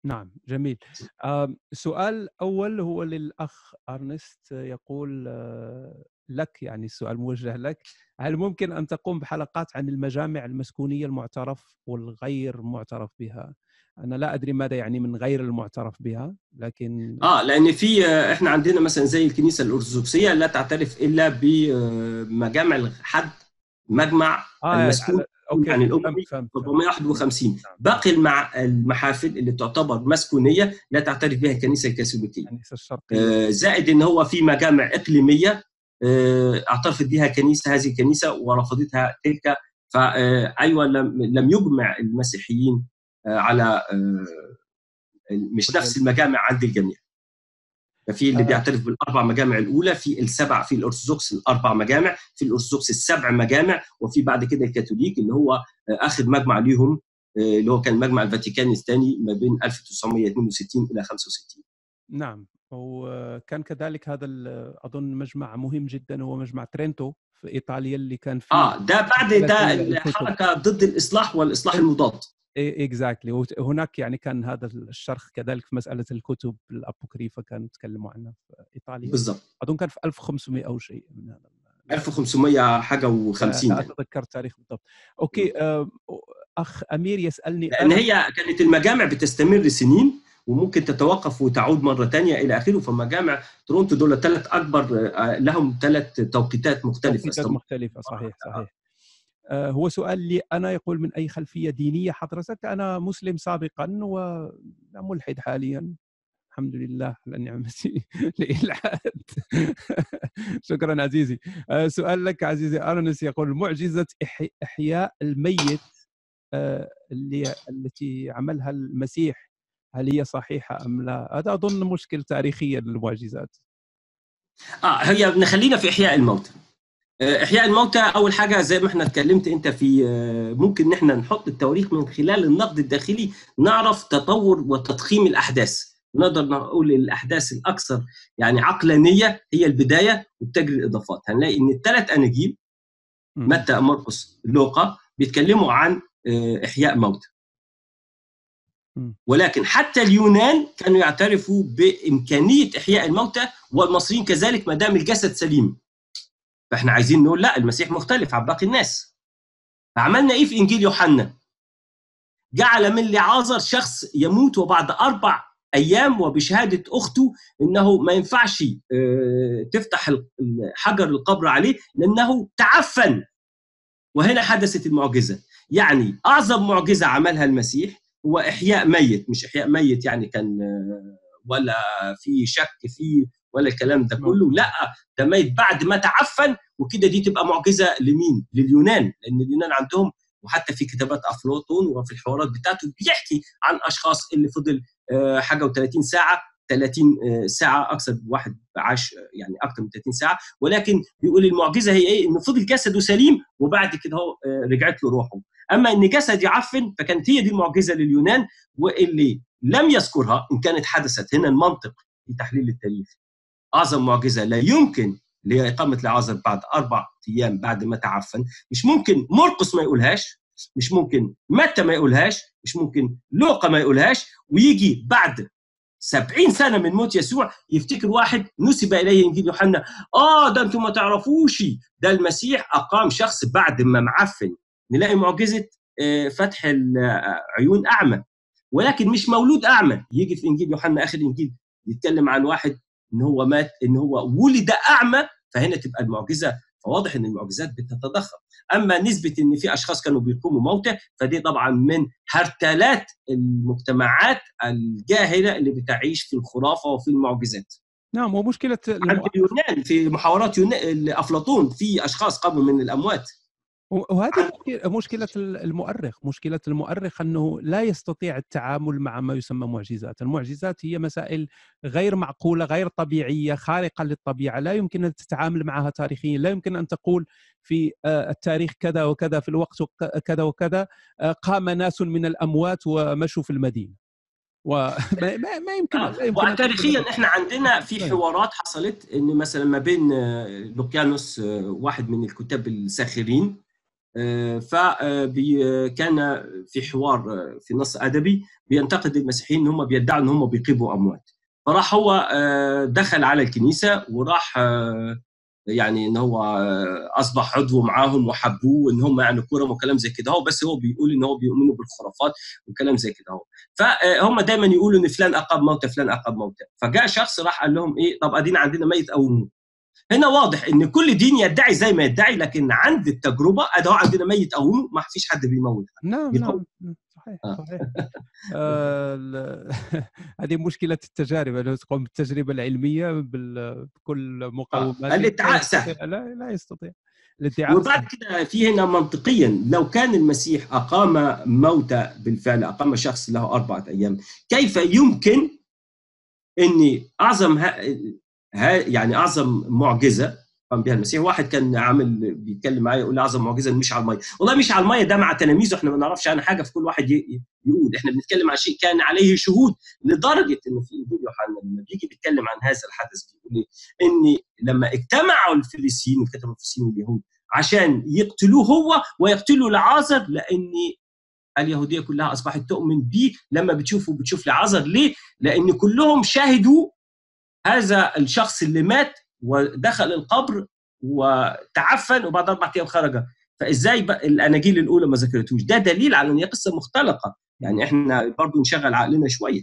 Speaker 4: نعم جميل. سؤال أول هو للأخ أرنست يقول آه، لك يعني السؤال موجه لك. هل ممكن أن تقوم بحلقات عن المجامع المسكونية المعترف والغير معترف بها؟ أنا لا أدري ماذا يعني من غير المعترف بها لكن
Speaker 5: آه لأن في إحنا عندنا مثلا زي الكنيسة الأرثوذكسية لا تعترف إلا بمجامع الحد مجمع
Speaker 4: آه
Speaker 5: المسكون
Speaker 4: أوكي
Speaker 5: يعني
Speaker 4: فهمت
Speaker 5: 451 باقي المع... المحافل اللي تعتبر مسكونية لا تعترف بها الكنيسة الكاثوليكية.
Speaker 4: الكنيسة الشرقية.
Speaker 5: آه، زائد إن هو في مجامع إقليمية آه، اعترفت بها كنيسة هذه الكنيسة ورفضتها تلك فايوه لم لم يجمع المسيحيين آه، على آه، مش نفس المجامع عند الجميع. ففي اللي
Speaker 4: آه.
Speaker 5: بيعترف بالأربع مجامع الأولى في السبع في الأرثوذكس الأربع مجامع في الأرثوذكس السبع مجامع وفي بعد كده الكاثوليك اللي هو آه، آخر مجمع ليهم آه، اللي هو كان مجمع الفاتيكان الثاني ما بين 1962 إلى 65
Speaker 4: نعم. وكان كذلك هذا أظن مجمع مهم جدا هو مجمع ترينتو في إيطاليا اللي كان فيه
Speaker 5: آه ده بعد ده. الحركه ضد الإصلاح والإصلاح المضاد.
Speaker 4: exactly. هناك يعني كان هذا الشرخ كذلك في مسألة الكتب الأبوكريفة كانوا يتكلموا عنها في إيطاليا.
Speaker 5: بالضبط.
Speaker 4: أظن كان في 1500 أو شيء من هذا
Speaker 5: 1500 حاجة و50
Speaker 4: لا
Speaker 5: يعني.
Speaker 4: أتذكر التاريخ بالضبط. أوكي آه، أخ أمير
Speaker 5: يسألني
Speaker 4: لأن
Speaker 5: هي كانت المجامع بتستمر سنين وممكن تتوقف وتعود مرة ثانية إلى آخره. فمجامع تورونتو دول ثلاث أكبر آه، لهم ثلاث توقيتات مختلفة.
Speaker 4: توقيتات مختلفة. صحيح صحيح. هو سؤال لي أنا يقول من أي خلفية دينية حضرتك أنا مسلم سابقا وملحد حاليا. الحمد لله على نعمتي الالحاد شكرا عزيزي. آه، سؤال لك عزيزي ارنس يقول معجزة إح- إحياء الميت آه، اللي التي عملها المسيح هل هي صحيحة أم لا؟ هذا أظن مشكل تاريخيا للمعجزات.
Speaker 5: آه هي نخلينا في إحياء الموتى آه، إحياء الموتى أول حاجة زي ما إحنا اتكلمت أنت في آه، ممكن إن إحنا نحط التواريخ من خلال النقد الداخلي نعرف تطور وتضخيم الأحداث نقدر نقول الأحداث الأكثر يعني عقلانية هي البداية وبتجري الإضافات هنلاقي إن الثلاث
Speaker 4: أناجيل.
Speaker 5: متى مرقس لوقا بيتكلموا عن آه، إحياء موتى. ولكن حتى اليونان كانوا يعترفوا بإمكانية إحياء الموتى والمصريين كذلك ما دام الجسد سليم فاحنا عايزين نقول لا المسيح مختلف عن باقي الناس. فعملنا إيه في إنجيل يوحنا؟ جعل من لعازر شخص يموت وبعد أربع أيام وبشهادة أخته إنه ما ينفعش آه، تفتح حجر القبر عليه لأنه تعفن. وهنا حدثت المعجزة. يعني أعظم معجزة عملها المسيح هو إحياء ميت. مش إحياء ميت يعني كان آه، ولا في شك فيه ولا الكلام ده كله لا ده ميت بعد ما تعفن وكده دي تبقى معجزة لمين؟ لليونان لأن اليونان عندهم وحتى في كتابات أفلاطون وفي الحوارات بتاعته بيحكي عن أشخاص اللي فضل آه، حاجة و30 ساعة 30 آه، ساعة أكثر واحد عاش يعني أكثر من 30 ساعة ولكن بيقول المعجزة هي إيه؟ إنه فضل جسده سليم وبعد كده هو آه، رجعت له روحه. أما إن جسد يعفن فكانت هي دي المعجزه لليونان واللي لم يذكرها إن كانت حدثت هنا المنطق في تحليل التاريخ. أعظم معجزة لا يمكن اللي هي إقامة بعد أربع أيام بعد ما تعفن. مش ممكن مرقس ما يقولهاش مش ممكن متى ما يقولهاش مش ممكن لوقا ما يقولهاش ويجي بعد سبعين سنة من موت يسوع يفتكر واحد نسب إليه إنجيل يوحنا آه ده أنتم ما تعرفوش. ده المسيح أقام شخص بعد ما معفن. نلاقي معجزة آه، فتح العيون أعمى. ولكن مش مولود أعمى. يجي في إنجيل يوحنا آخر إنجيل يتكلم عن واحد إن هو مات إن هو ولد أعمى فهنا تبقى المعجزة فواضح إن المعجزات بتتضخم. أما نسبة إن في أشخاص كانوا بيقوموا موتى فدي طبعا من هرتلات المجتمعات الجاهلة اللي بتعيش في الخرافة وفي المعجزات.
Speaker 4: نعم ومشكلة
Speaker 5: عند اليونان في محاورات افلاطون في أشخاص قاموا من الأموات.
Speaker 4: وهذه مشكلة- مشكلة المؤرخ مشكلة المؤرخ أنه لا يستطيع التعامل مع ما يسمى معجزات. المعجزات هي مسائل غير معقولة غير طبيعية خارقة للطبيعة. لا يمكن أن تتعامل معها تاريخيا. لا يمكن أن تقول في آه، التاريخ كذا وكذا في الوقت كذا وكذا آه، قام ناس من الأموات ومشوا في المدينة. وما ما يمكن يمكن أن
Speaker 5: وتاريخيا
Speaker 4: تقول-
Speaker 5: إحنا عندنا في
Speaker 4: طيب.
Speaker 5: حوارات حصلت إن مثلا ما بين لوكيانوس واحد من الكتاب الساخرين فكان في حوار آه، في نص أدبي بينتقد المسيحيين إن هم بيدعوا إن هم بيقيموا أموات. فراح هو آه، دخل على الكنيسة وراح آه، يعني إن هو آه، أصبح عضو معاهم وحبوه ان هم يعني كرم وكلام زي كده هو بس هو بيقول إن هو بيؤمنوا بالخرافات وكلام زي كده هو. فهم دايما يقولوا إن فلان اقام موتى فلان اقام موتى. فجاء شخص راح قال لهم إيه طب أدينا عندنا ميت قوموه هنا واضح إن كل دين يدعي زي ما يدعي لكن عند التجربة هو عندنا ميت قومه ما فيش حد بيموت
Speaker 4: نعم
Speaker 5: يقول-
Speaker 4: نعم صحيح
Speaker 5: آه.
Speaker 4: صحيح آه، هذه مشكلة التجارب أنه تقوم بالتجربة العلمية بال- بكل مقومات
Speaker 5: الادعاء سهل.
Speaker 4: لا لا يستطيع الادعاء
Speaker 5: وبعد. كده في هنا منطقيا لو كان المسيح أقام موتى بالفعل أقام شخص له أربعة أيام كيف يمكن ان أعظم يعني أعظم معجزة قام بها المسيح واحد كان عامل بيتكلم معايا يقول أعظم معجزة مش على المية والله مش على المية ده مع تلاميذه إحنا ما نعرفش عنها حاجة فكل واحد ي- يقول إحنا بنتكلم عن شيء كان عليه شهود لدرجة إنه في انجيل يوحنا لما بيجي بيتكلم عن هذا الحدث بيقول؟ ان لما اجتمعوا الفلسطينيين وكتبوا الفلسطينيين واليهود عشان يقتلوه هو ويقتلوا لعازر لأن اليهودية كلها أصبحت تؤمن به لما بتشوفه بتشوف لعازر ليه؟ لأن كلهم شاهدوا هذا الشخص اللي مات ودخل القبر وتعفن وبعد أربع أيام خرج. فإزاي بقى الأناجيل الأولى ما ذكرتوش؟ ده دليل على إن هي قصة مختلقة. يعني إحنا برضو نشغل عقلنا شوية.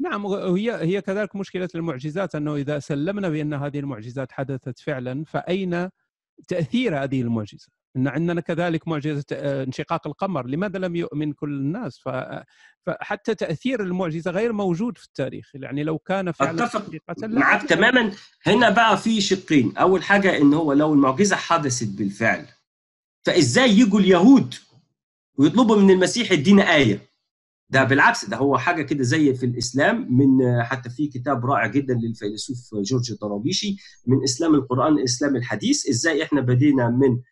Speaker 4: نعم وهي هي كذلك مشكلة المعجزات أنه إذا سلمنا بأن هذه المعجزات حدثت فعلا فأين تأثير هذه المعجزة؟ أن عندنا كذلك معجزة آه، انشقاق القمر لماذا لم يؤمن كل الناس؟ فحتى تأثير المعجزة غير موجود في التاريخ. يعني لو كان فعلا أتفق
Speaker 5: معك تماما. هنا بقى في شقين. أول حاجة إن هو لو المعجزة حدثت بالفعل فإزاي يجوا اليهود ويطلبوا من المسيح يدينا آية؟ ده بالعكس ده هو حاجة كده زي في الإسلام من حتى في كتاب رائع جدا للفيلسوف جورج طرابيشي من إسلام القرآن الاسلام الحديث. إزاي إحنا بدينا من آه،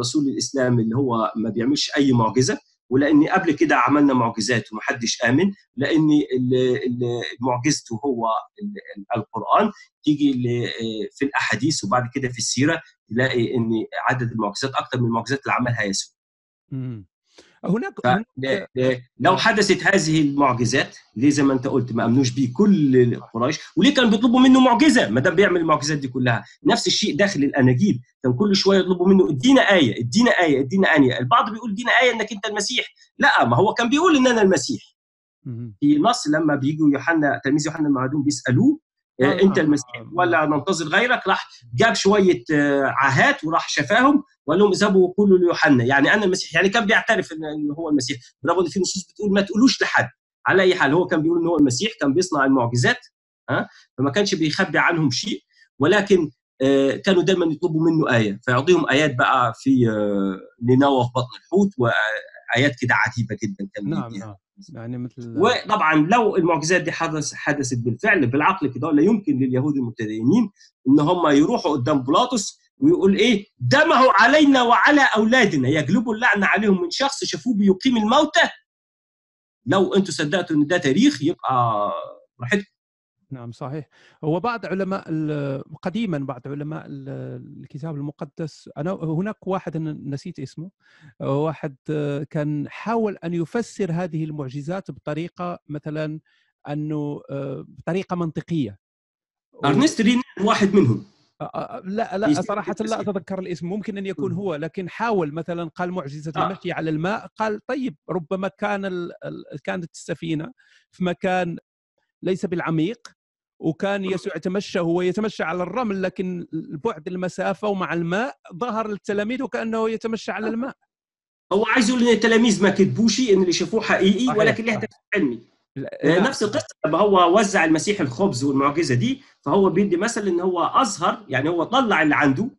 Speaker 5: رسول الإسلام اللي هو ما بيعملش أي معجزة ولان قبل كده عملنا معجزات ومحدش آمن لأن معجزته هو ال- ال- القرآن تيجي آه، في الأحاديث وبعد كده في السيرة تلاقي إن عدد المعجزات أكثر من المعجزات اللي عملها يسوع.
Speaker 4: هناك هناك-
Speaker 5: ف- ل- لو حدثت هذه المعجزات ليه زي ما انت قلت ما أمنوش بيه كل قريش. وليه كانوا بيطلبوا منه معجزة ما دام بيعمل المعجزات دي كلها. نفس الشيء داخل الأناجيل. كان كل شوية يطلبوا منه ادينا آية ادينا آية ادينا آية. البعض بيقول ادينا آية إنك أنت المسيح. لا ما هو كان بيقول ان أنا المسيح. في نص لما بيجوا يوحنا تلميذ يوحنا المعدوم بيسألوه آه،
Speaker 4: آه،
Speaker 5: أنت
Speaker 4: آه،
Speaker 5: المسيح؟
Speaker 4: آه.
Speaker 5: ولا ننتظر غيرك؟ راح جاب شوية آه، عاهات وراح شفاهم. وقال لهم اذهبوا وقولوا ليوحنا. يعني أنا المسيح يعني كان بيعترف ان هو المسيح. برغم إن في نصوص بتقول ما تقولوش لحد. على أي حال هو كان بيقول ان هو المسيح كان بيصنع المعجزات ها؟ فما كانش بيخبي عنهم شيء. ولكن آه، كانوا دايما يطلبوا منه آية. فيعطيهم آيات بقى في آه، نينوى في بطن الحوت وآيات كده عجيبة جدا كان
Speaker 4: نعم. نعم. يعني مثل
Speaker 5: وطبعا لو المعجزات دي حدث حدثت بالفعل بالعقل كده لا يمكن لليهود المتدينين إن هم يروحوا قدام بيلاطس ويقول إيه؟ دمه علينا وعلى أولادنا. يجلبوا اللعنه عليهم من شخص شافوه بيقيم الموتى. لو أنتم صدقتوا إن ده تاريخ يبقى براحتكم
Speaker 4: نعم صحيح. هو بعض علماء قديما بعض علماء ال- الكتاب المقدس أنا هناك واحد نسيت اسمه واحد كان حاول أن يفسر هذه المعجزات بطريقة مثلا أنه آه، بطريقة منطقية.
Speaker 5: ارنست رينان واحد منهم.
Speaker 4: لا لا صراحة لا. أتذكر الاسم ممكن أن يكون. هو لكن حاول مثلا قال معجزة
Speaker 5: آه.
Speaker 4: المشي على الماء قال طيب ربما كان ال... كانت السفينة في مكان ليس بالعميق وكان يسوع يتمشى هو يتمشى على الرمل لكن بعد المسافة ومع الماء ظهر للتلاميذ وكأنه يتمشى على الماء
Speaker 5: هو عايز يقول إن التلاميذ ما كتبوش إن اللي شافوه حقيقي ولكن
Speaker 4: صحيح.
Speaker 5: تفسير علمي نفس القصة لما هو وزع المسيح الخبز والمعجزة دي فهو بيدي مثل إن هو اظهر يعني هو طلع اللي عنده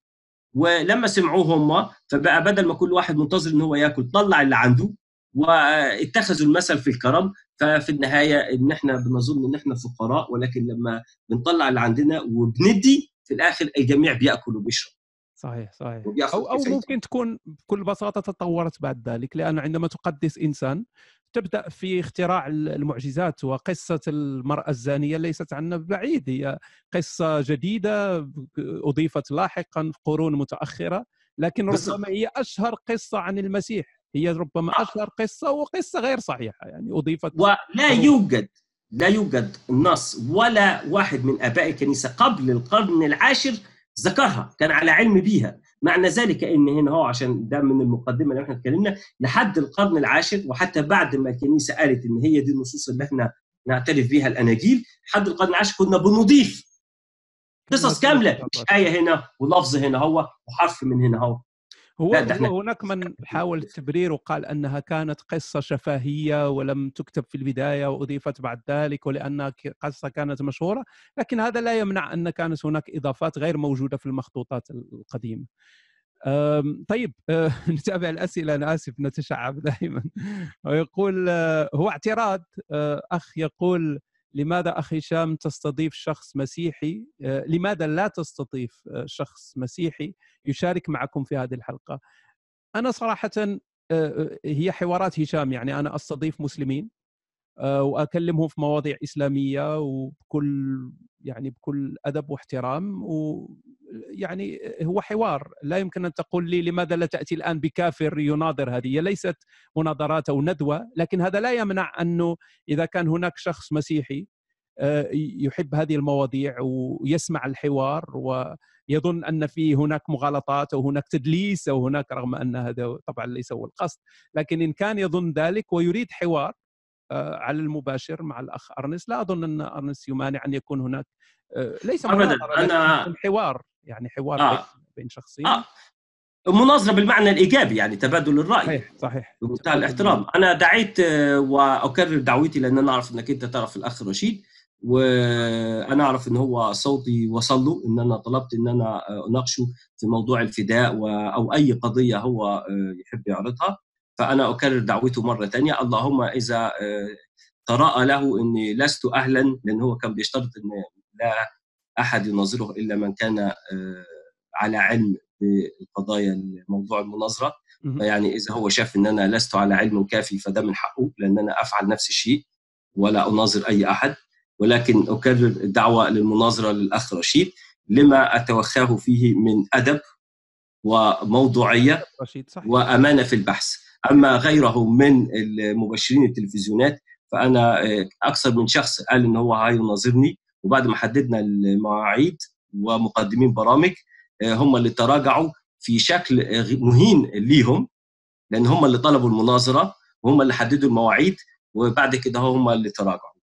Speaker 5: ولما سمعوه هم فبقى بدل ما كل واحد منتظر إن هو يأكل طلع اللي عنده واتخذوا المثل في الكرم. ففي النهاية إن إحنا بنظن إن إحنا فقراء ولكن لما بنطلع اللي عندنا وبندي في الآخر الجميع بيأكل وبيشرب.
Speaker 4: صحيح صحيح أو
Speaker 5: أو.
Speaker 4: ممكن تكون بكل بساطة تطورت بعد ذلك لأنه عندما تقدس إنسان تبدأ في اختراع المعجزات وقصة المرأة الزانية ليست عنا بعيد هي قصة جديدة أضيفت لاحقا في قرون متأخرة لكن. ربما هي أشهر قصة عن المسيح هي ربما
Speaker 5: آه.
Speaker 4: أشهر قصة وقصة غير صحيحة يعني أضيفت
Speaker 5: ولا يوجد لا يوجد نص ولا واحد من آباء الكنيسة قبل القرن العاشر ذكرها كان على علم بيها. معنى ذلك إن هنا هو عشان ده من المقدمة اللي إحنا اتكلمنا لحد القرن العاشر وحتى بعد ما الكنيسة قالت إن هي دي النصوص اللي إحنا نعترف بيها الأناجيل لحد القرن العاشر كنا بنضيف قصص كاملة. مش آية هنا ولفظ هنا هو وحرف من هنا هو.
Speaker 4: هو, هناك من حاول التبرير وقال أنها كانت قصة شفهيه ولم تكتب في البداية وأضيفت بعد ذلك ولانها قصة كانت مشهورة لكن هذا لا يمنع أن كانت هناك إضافات غير موجودة في المخطوطات القديمة. طيب أه، نتابع الأسئلة أنا آسف نتشعب دائما ويقول أه، هو اعتراض أه، أخ يقول لماذا أخي هشام تستضيف شخص مسيحي؟ أه، لماذا لا تستضيف أه، شخص مسيحي يشارك معكم في هذه الحلقة؟ أنا صراحة أه، هي حوارات هشام يعني أنا أستضيف مسلمين. وأكلمهم في مواضيع إسلامية وبكل يعني بكل أدب واحترام ويعني هو حوار. لا يمكن أن تقول لي لماذا لا تأتي الآن بكافر يناظر هذه؟ ليست مناظرات أو ندوة لكن هذا لا يمنع أنه إذا كان هناك شخص مسيحي آه، يحب هذه المواضيع ويسمع الحوار ويظن أن في هناك مغالطات أو هناك تدليس أو هناك رغم أن هذا طبعا ليس هو القصد لكن إن كان يظن ذلك ويريد حوار آه، على المباشر مع الأخ أرنس. لا أظن أن أرنس يمانع أن يكون هناك آه، ليس
Speaker 5: أنا-
Speaker 4: يكون حوار يعني حوار
Speaker 5: آه.
Speaker 4: بين- شخصين.
Speaker 5: آه. مناظرة بالمعنى الإيجابي يعني تبادل الرأي.
Speaker 4: صحيح صحيح.
Speaker 5: بمنتهى الاحترام. أنا دعيت آه، وأكرر دعوتي لأن أنا أعرف أنك أنت تعرف الأخ رشيد وأنا أعرف أن هو صوتي وصل له إن أنا طلبت إن أنا آه، أناقشه في موضوع الفداء أو أي قضية هو آه، يحب يعرضها. فأنا أكرر دعوته مرة ثانية اللهم إذا آه، تراءى له إني لست أهلا لأن هو كان بيشترط إن لا أحد يناظره إلا من كان آه، على علم بقضايا موضوع المناظرة.
Speaker 4: مهم.
Speaker 5: يعني إذا هو شاف إن أنا لست على علم كافي فده من حقه لأن أنا أفعل نفس الشيء ولا أناظر أي أحد. ولكن أكرر الدعوه للمناظرة للأخ رشيد لما أتوخاه فيه من أدب وموضوعية
Speaker 4: رشيد صح
Speaker 5: وأمانة في البحث. أما غيره من المبشرين التلفزيونات فأنا آه، أكثر من شخص قال إن هو هيناظرني وبعد ما حددنا المواعيد ومقدمين برامج آه، هم اللي تراجعوا في شكل آه، مهين ليهم لأن هم اللي طلبوا المناظرة وهم اللي حددوا المواعيد وبعد كده هم اللي تراجعوا.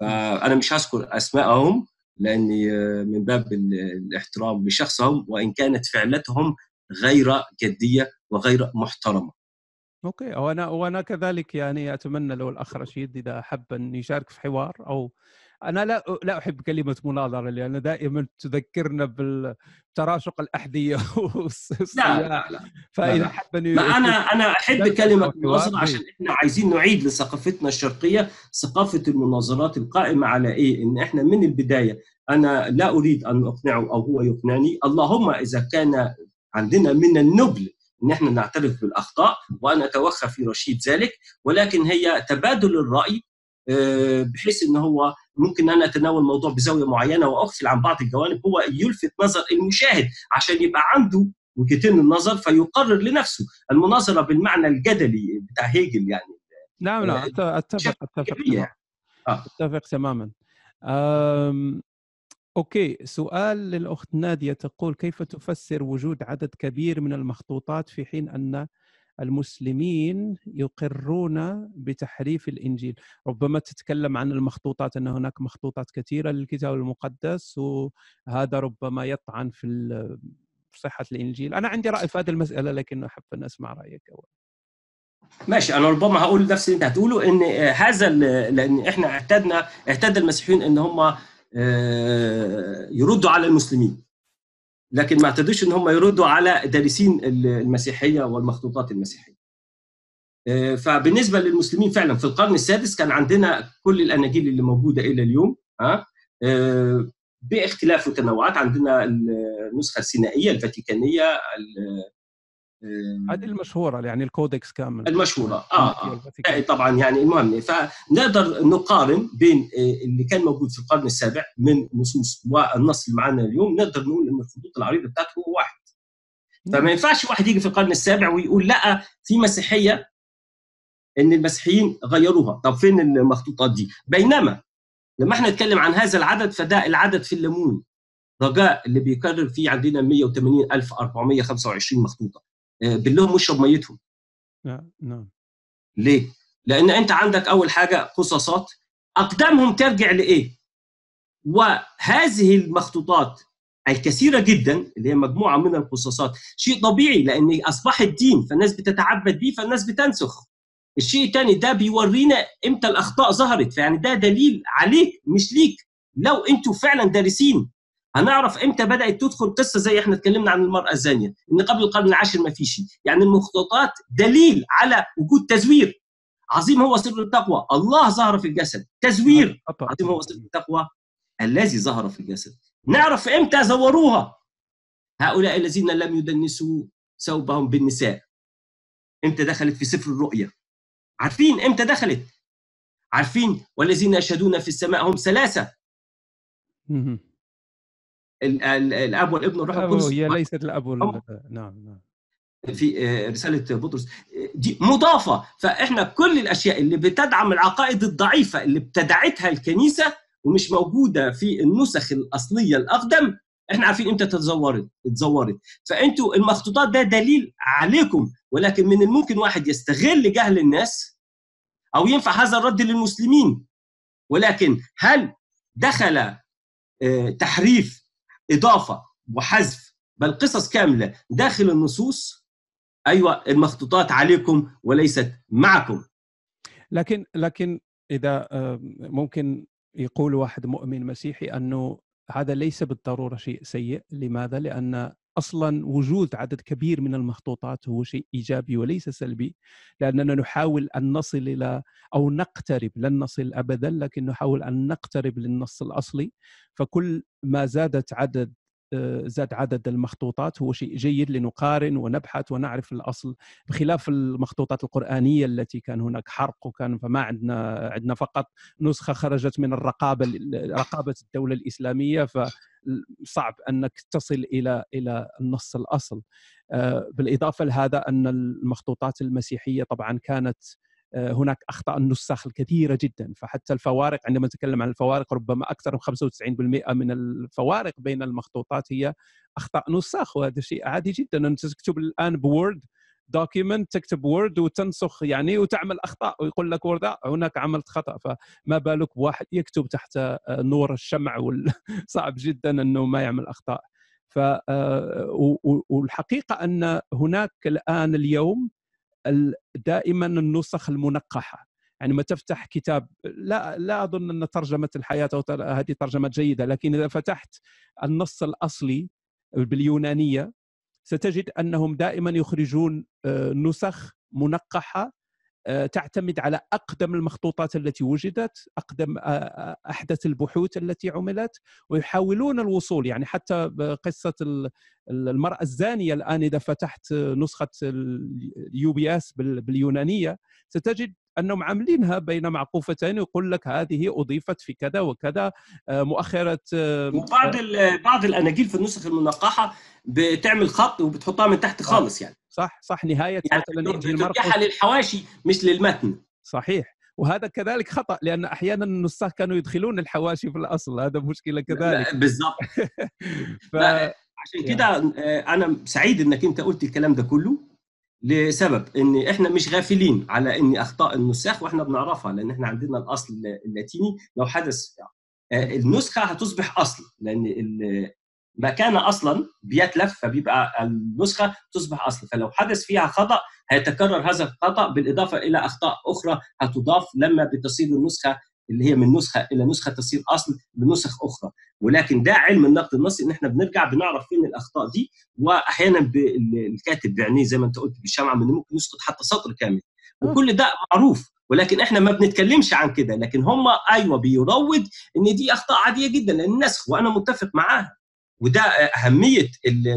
Speaker 5: فأنا مش هذكر اسمائهم لأني من باب ال- الاحترام لشخصهم وإن كانت فعلتهم غير جدية وغير محترمة.
Speaker 4: أوكي وأنا وأنا كذلك يعني أتمنى لو الأخ رشيد إذا حب أن يشارك في حوار أو أنا لا لا أحب كلمة مناظرة لأن دائما تذكرنا بالتراشق الأحذية والصياح
Speaker 5: لا لا لا فإذا.
Speaker 4: حب أن
Speaker 5: ما
Speaker 4: أنا
Speaker 5: أنا
Speaker 4: أحب كلمة.
Speaker 5: مناظرة عشان إحنا عايزين نعيد لثقافتنا الشرقية ثقافة المناظرات القائمة على إيه؟ إن إحنا من البداية أنا لا أريد أن أقنعه أو هو يقنعني، اللهم إذا كان عندنا من النبل ان إحنا نعترف بالأخطاء وأنا أتوخى في رشيد ذلك ولكن هي تبادل الرأي آه، بحيث إن هو ممكن أنا أتناول موضوع بزاوية معينة واغفل عن بعض الجوانب هو يلفت نظر المشاهد عشان يبقى عنده وجهتين النظر فيقرر لنفسه المناظرة بالمعنى الجدلي بتاع هيجل يعني
Speaker 4: نعم نعم أت- أتفق أتفق
Speaker 5: يعني. آه.
Speaker 4: أتفق تماما. أوكي سؤال للأخت نادية تقول كيف تفسر وجود عدد كبير من المخطوطات في حين أن المسلمين يقرون بتحريف الإنجيل ربما تتكلم عن المخطوطات أن هناك مخطوطات كثيرة للكتاب المقدس وهذا ربما يطعن في صحة الإنجيل أنا عندي رأي في هذه المسألة لكن أحب أن أسمع رأيك أول.
Speaker 5: ماشي أنا ربما هقول نفس اللي أنت هتقوله إن آه، هذا لأن إحنا اعتدنا اعتاد المسيحيين إن هم يردوا على المسلمين. لكن ما اعتادوش إن هم يردوا على دارسين ال- المسيحية والمخطوطات المسيحية. آه، فبالنسبة للمسلمين فعلا في القرن السادس كان عندنا كل الأناجيل اللي موجودة إلى اليوم ها؟ آه، باختلاف وتنوعات عندنا النسخة السينائية الفاتيكانية ال- آه،
Speaker 4: هذه المشهورة يعني الكودكس كامل
Speaker 5: المشهورة. آه,
Speaker 4: آه.
Speaker 5: آه، طبعا يعني المهم فنقدر نقارن بين آه، اللي كان موجود في القرن السابع من نصوص والنص اللي معانا اليوم نقدر نقول إن الخطوط العريضة بتاعته هو واحد. فما ينفعش واحد يجي في القرن السابع ويقول لا في مسيحية إن المسيحيين غيروها. طب فين المخطوطات دي؟ بينما لما إحنا نتكلم عن هذا العدد فده العدد في الليمون. رجاء اللي بيكرر فيه عندنا 180425 مخطوطة. باللهم واشرب ميتهم.
Speaker 4: نعم نعم.
Speaker 5: ليه؟ لأن أنت عندك أول حاجة قصصات. أقدامهم ترجع لإيه؟ وهذه المخطوطات الكثيرة جدا اللي هي مجموعة من القصصات. شيء طبيعي لأن أصبح الدين فالناس بتتعبد بيه فالناس بتنسخ. الشيء الثاني ده بيورينا إمتى الأخطاء ظهرت. فيعني ده دليل عليك مش ليك. لو أنتوا فعلا دارسين هنعرف إمتى بدأت تدخل قصة زي إحنا اتكلمنا عن المرأة الزانية إن قبل القرن العاشر ما فيش يعني المخطوطات دليل على وجود تزوير. عظيم هو سر التقوى. الله ظهر في الجسد. تزوير. عظيم هو سر التقوى الذي ظهر في الجسد. نعرف إمتى زوروها. هؤلاء الذين لم يدنسوا ثوبهم بالنساء. إمتى دخلت في سفر الرؤيا عارفين إمتى دخلت؟ عارفين والذين يشهدون في السماء هم ثلاثة. الأب والابن والروح القدس
Speaker 4: هي ليست الأب وال- نعم نعم.
Speaker 5: في آه، رسالة بطرس دي مضافة. فإحنا كل الأشياء اللي بتدعم العقائد الضعيفة اللي ابتدعتها الكنيسة ومش موجودة في النسخ الأصلية الأقدم إحنا عارفين إمتى تتزورت اتزورت. فأنتوا المخطوطات ده دليل عليكم ولكن من الممكن واحد يستغل جهل الناس أو ينفع هذا الرد للمسلمين. ولكن هل دخل آه، تحريف إضافة وحذف بل قصص كاملة داخل النصوص. أيوه المخطوطات عليكم وليست معكم.
Speaker 4: لكن لكن إذا ممكن يقول واحد مؤمن مسيحي أنه هذا ليس بالضرورة شيء سيء، لماذا؟ لأن أصلا وجود عدد كبير من المخطوطات هو شيء إيجابي وليس سلبي، لأننا نحاول أن نصل إلى أو نقترب لن نصل ابدا لكن نحاول أن نقترب للنص الأصلي، فكل ما زادت عدد آه، زاد عدد المخطوطات هو شيء جيد لنقارن ونبحث ونعرف الأصل. بخلاف المخطوطات القرآنية التي كان هناك حرق وكان فما عندنا عندنا فقط نسخة خرجت من الرقابة رقابة الدولة الإسلامية فصعب أنك تصل إلى إلى النص الأصل. آه، بالإضافة لهذا أن المخطوطات المسيحية طبعا كانت آه، هناك أخطاء النساخ الكثيرة جدا. فحتى الفوارق عندما نتكلم عن الفوارق ربما أكثر من 95% من الفوارق بين المخطوطات هي أخطاء نساخ وهذا شيء عادي جدا. أنت تكتب الآن ب Word document تكتب Word وتنسخ يعني وتعمل أخطاء ويقول لك Word هناك عملت خطأ. فما بالك بواحد يكتب تحت آه، نور الشمع صعب جدا إنه ما يعمل أخطاء. ف والحقيقة أن هناك الآن اليوم دائما النسخ المنقحة. يعني ما تفتح كتاب لا لا أظن أن ترجمة الحياة أو هذه ترجمة جيدة لكن إذا فتحت النص الأصلي باليونانية ستجد أنهم دائما يخرجون آه، نسخ منقحة آه، تعتمد على أقدم المخطوطات التي وجدت أقدم آه، أحدث البحوث التي عملت ويحاولون الوصول. يعني حتى قصه المرأة الزانية الآن إذا فتحت نسخة ال UBS باليونانية ستجد أنهم عاملينها بين معقوفتين يقول لك هذه أضيفت في كذا وكذا آه، مؤخرة
Speaker 5: آه، وبعض بعض الأناجيل في النسخ المنقحة بتعمل خط وبتحطها من تحت خالص يعني.
Speaker 4: صح صح نهاية
Speaker 5: يعني مثلا إنجيل مرقس للحواشي مش للمتن.
Speaker 4: صحيح. وهذا كذلك خطأ لأن أحيانا النساخ كانوا يدخلون الحواشي في الأصل هذا مشكلة كذلك.
Speaker 5: بالضبط. ف... عشان كده آه، أنا سعيد إنك أنت قلت الكلام ده كله. لسبب إن إحنا مش غافلين على إن أخطاء النساخ وإحنا بنعرفها لأن إحنا عندنا الأصل اللاتيني. لو حدث آه، النسخة هتصبح أصل لأن ما كان أصلا بيتلف فبيبقى النسخة تصبح أصل. فلو حدث فيها خطأ هيتكرر هذا الخطأ بالإضافة إلى أخطاء أخرى هتضاف لما بتصير النسخة اللي هي من نسخة إلى نسخة تصير أصل بنسخ أخرى. ولكن ده علم النقد النصي إن إحنا بنرجع بنعرف فين الأخطاء دي. واحيانا الكاتب بعينيه زي ما أنت قلت بالشمعه من ممكن يسقط حتى سطر كامل. وكل ده معروف. ولكن إحنا ما بنتكلمش عن كده. لكن هم أيوه بيروج إن دي أخطاء عادية جدا لأن نسخ وأنا متفق معاها. وده أهمية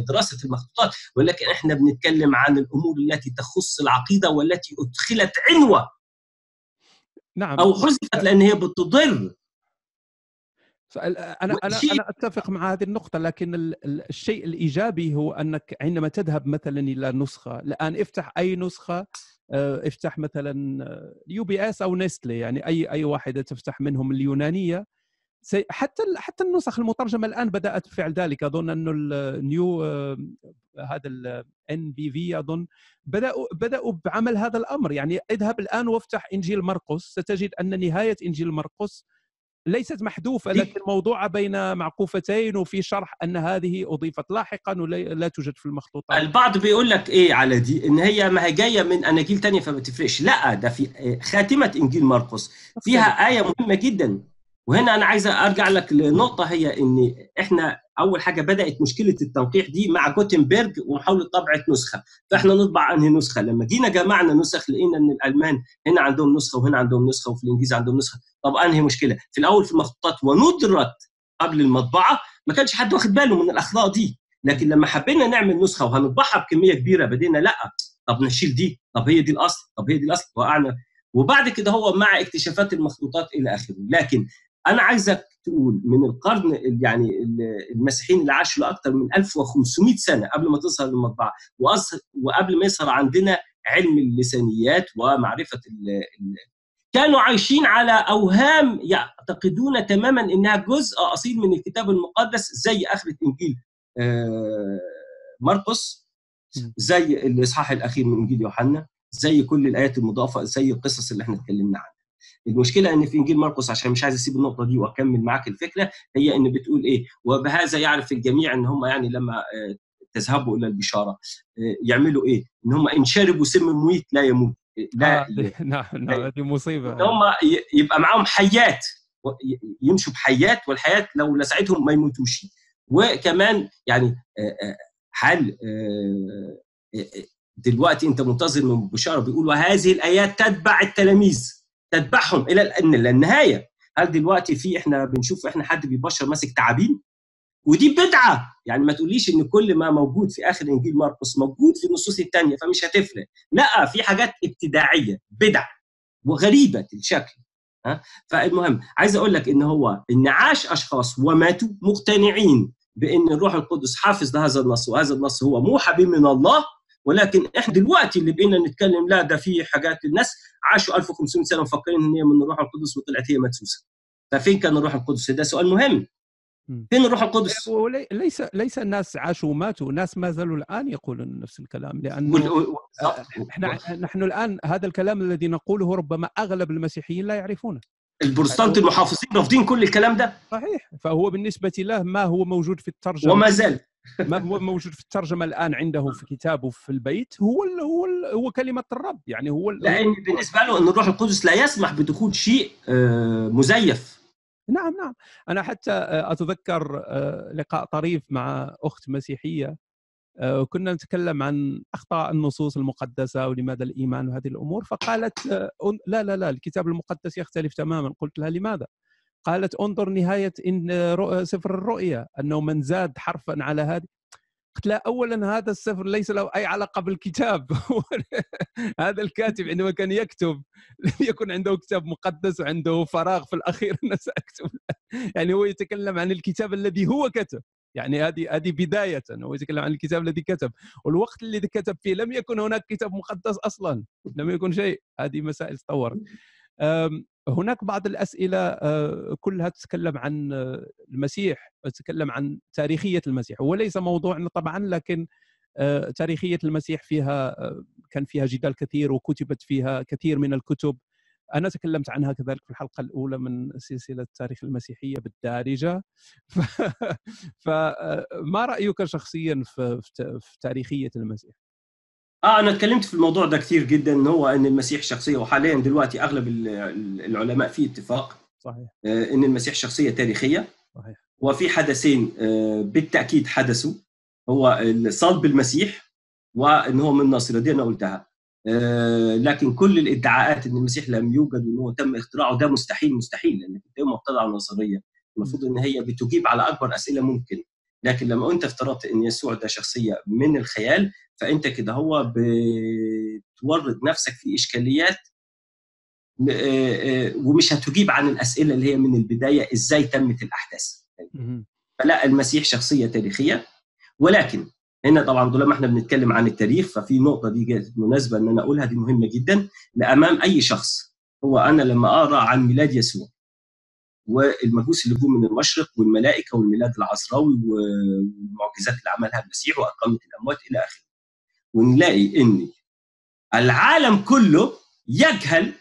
Speaker 5: دراسة المخطوطات. ولكن إحنا بنتكلم عن الأمور التي تخص العقيدة والتي أدخلت عنوة
Speaker 4: نعم.
Speaker 5: أو حذفت لأن هي بتضر.
Speaker 4: أنا أنا أنا أتفق مع هذه النقطة لكن الشيء الإيجابي هو أنك عندما تذهب مثلا إلى نسخة الآن افتح أي نسخة آه، افتح مثلا UBS أو نستلي يعني اي أي واحدة تفتح منهم اليونانية حتى حتى النسخ المترجمة الآن بدأت بفعل ذلك. أظن انه النيو آه، هذا الان بي في أظن بدأوا بدأوا بعمل هذا الأمر. يعني اذهب الآن وافتح إنجيل مرقس. ستجد أن نهاية إنجيل مرقس ليست محذوفة لكن موضوعة بين معقوفتين وفي شرح أن هذه أضيفت لاحقا ولا توجد في المخطوطات.
Speaker 5: البعض بيقول لك إيه على دي إن هي ما هي جاية من أناجيل ثانية فما تفرقش. لا ده في خاتمة إنجيل مرقس. فيها آية مهمة جدا. وهنا أنا عايز أرجع لك لنقطة هي إن إحنا أول حاجة بدأت مشكلة التنقيح دي مع جوتنبرج ومحاوله طبعة نسخة. فإحنا نطبع أنهي نسخة؟ لما جينا جمعنا نسخ لقينا إن الألمان هنا عندهم نسخة وهنا عندهم نسخة وفي الانجليزي عندهم نسخة. طب أنهي مشكلة؟ في الأول في المخطوطات وندرت قبل المطبعة ما كانش حد واخد باله من الاخطاء دي. لكن لما حبينا نعمل نسخة وهنطبعها بكمية كبيرة بدينا لأ. طب نشيل دي؟ طب هي دي الأصل؟ طب هي دي الأصل؟ وقعنا. وبعد كده هو مع اكتشافات المخطوطات إلى آخره. لكن أنا عايزك تقول من القرن يعني المسيحيين اللي عاشوا لاكثر من 1500 سنة قبل ما تظهر المطبعه وقبل ما يظهر عندنا علم اللسانيات ومعرفة ال كانوا عايشين على أوهام يعتقدون تماما إنها جزء أصيل من الكتاب المقدس زي اخره انجيل آه، مرقس زي الإصحاح الأخير من إنجيل يوحنا زي كل الآيات المضافة زي القصص اللي إحنا اتكلمنا عنها. المشكلة إن في إنجيل مرقس عشان مش عايز اسيب النقطة دي وأكمل معاك الفكرة هي إن بتقول إيه وبهذا يعرف الجميع إن هم يعني لما آه، تذهبوا إلى البشارة آه، يعملوا إيه؟ إن هم ان شربوا سم مميت لا يموت
Speaker 4: لا آه نعم نعم هذه مصيبة.
Speaker 5: إن هم يبقى معاهم حيات يمشوا بحيات والحيات لو لسعتهم ما يموتوش. وكمان يعني هل دلوقتي أنت منتظر من بشارة بيقول وهذه الآيات تتبع التلاميذ. تتبعهم إلى النهاية. هل دلوقتي في إحنا بنشوف إحنا حد بيبشر ماسك تعابين؟ ودي بدعة. يعني ما تقوليش إن كل ما موجود في آخر إنجيل مرقس موجود في النصوص الثانية فمش هتفرق. لا في حاجات ابتداعية بدع وغريبة الشكل ها؟ فالمهم عايز أقول لك إن هو إن عاش أشخاص وماتوا مقتنعين بإن الروح القدس حافظ لهذا النص وهذا النص هو موحى به من الله ولكن إحنا دلوقتي اللي بقينا نتكلم لا ده في حاجات الناس عاشوا 1500 سنة مفكرين إن هي من الروح القدس وطلعت هي مدسوسة. ففين كان الروح القدس؟ ده سؤال مهم. فين الروح القدس؟
Speaker 4: ولي- ليس ليس الناس عاشوا وماتوا ناس ما زالوا الآن يقولون نفس الكلام
Speaker 5: لأنه وال-
Speaker 4: إحنا نحن الآن هذا الكلام الذي نقوله ربما أغلب المسيحيين لا يعرفونه.
Speaker 5: البروتستانت المحافظين رافضين كل الكلام ده؟
Speaker 4: صحيح. فهو بالنسبة له ما هو موجود في الترجمة.
Speaker 5: وما زال.
Speaker 4: ما هو موجود في الترجمة الآن عنده في كتابه في البيت هو ال هو ال هو كلمة الرب. يعني هو
Speaker 5: لأن بالنسبة له إن الروح القدس لا يسمح بدخول شيء آه، مزيف.
Speaker 4: نعم نعم. أنا حتى آه، أتذكر آه، لقاء طريف مع أخت مسيحية وكنا نتكلم عن أخطاء النصوص المقدسة ولماذا الإيمان وهذه الأمور فقالت لا لا لا الكتاب المقدس يختلف تماما. قلت لها لماذا؟ قالت انظر نهاية إن رؤ- سفر الرؤيا أنه من زاد حرفا على هذه. قلت لها اولا هذا السفر ليس له أي علاقة بالكتاب. هذا الكاتب عندما كان يكتب لم يكن عنده كتاب مقدس وعنده فراغ في الأخير. أنا سأكتب. يعني هو يتكلم عن الكتاب الذي هو كتب. يعني هذه هذه بداية. هو يتكلم عن الكتاب الذي كتب. والوقت الذي كتب فيه لم يكن هناك كتاب مقدس أصلا. لم يكن شيء. هذه مسائل تطورت. هناك بعض الأسئلة أه، كلها تتكلم عن أه، المسيح تتكلم عن تاريخية المسيح هو ليس موضوعنا طبعا لكن أه، تاريخية المسيح فيها كان فيها جدال كثير وكتبت فيها كثير من الكتب أنا تكلمت عنها كذلك في الحلقة الأولى من سلسلة تاريخ المسيحية بالدارجة فما رأيك شخصيا في تاريخية المسيح؟
Speaker 5: آه أنا اتكلمت في الموضوع ده كثير جدا إن هو إن المسيح شخصية وحاليا دلوقتي أغلب ال- العلماء في اتفاق
Speaker 4: صحيح.
Speaker 5: آه، إن المسيح شخصية تاريخية.
Speaker 4: صحيح.
Speaker 5: وفي حدثين آه، بالتأكيد حدثوا. هو صلب المسيح وإن هو من الناصرة دي أنا قلتها. آه، لكن كل الإدعاءات إن المسيح لم يوجد وإن هو تم اختراعه ده مستحيل مستحيل لأن ما بتطلع النصريه المفروض إن هي بتجيب على أكبر أسئلة ممكن. لكن لما انت افترضت إن يسوع ده شخصية من الخيال فأنت كده هو بتورط نفسك في إشكاليات آه، آه، ومش هتجيب عن الأسئلة اللي هي من البداية إزاي تمت
Speaker 4: الأحداث.
Speaker 5: فلا المسيح شخصية تاريخية. ولكن هنا طبعا لما إحنا بنتكلم عن التاريخ ففي نقطة دي مناسبة إن أنا أقولها دي مهمة جدا. لأمام أي شخص هو أنا لما أقرأ عن ميلاد يسوع والمجوس اللي جم من المشرق والملائكة والميلاد العذراوي والمعجزات اللي عملها المسيح واقامه الأموات إلى آخره. ونلاقي إن العالم كله يجهل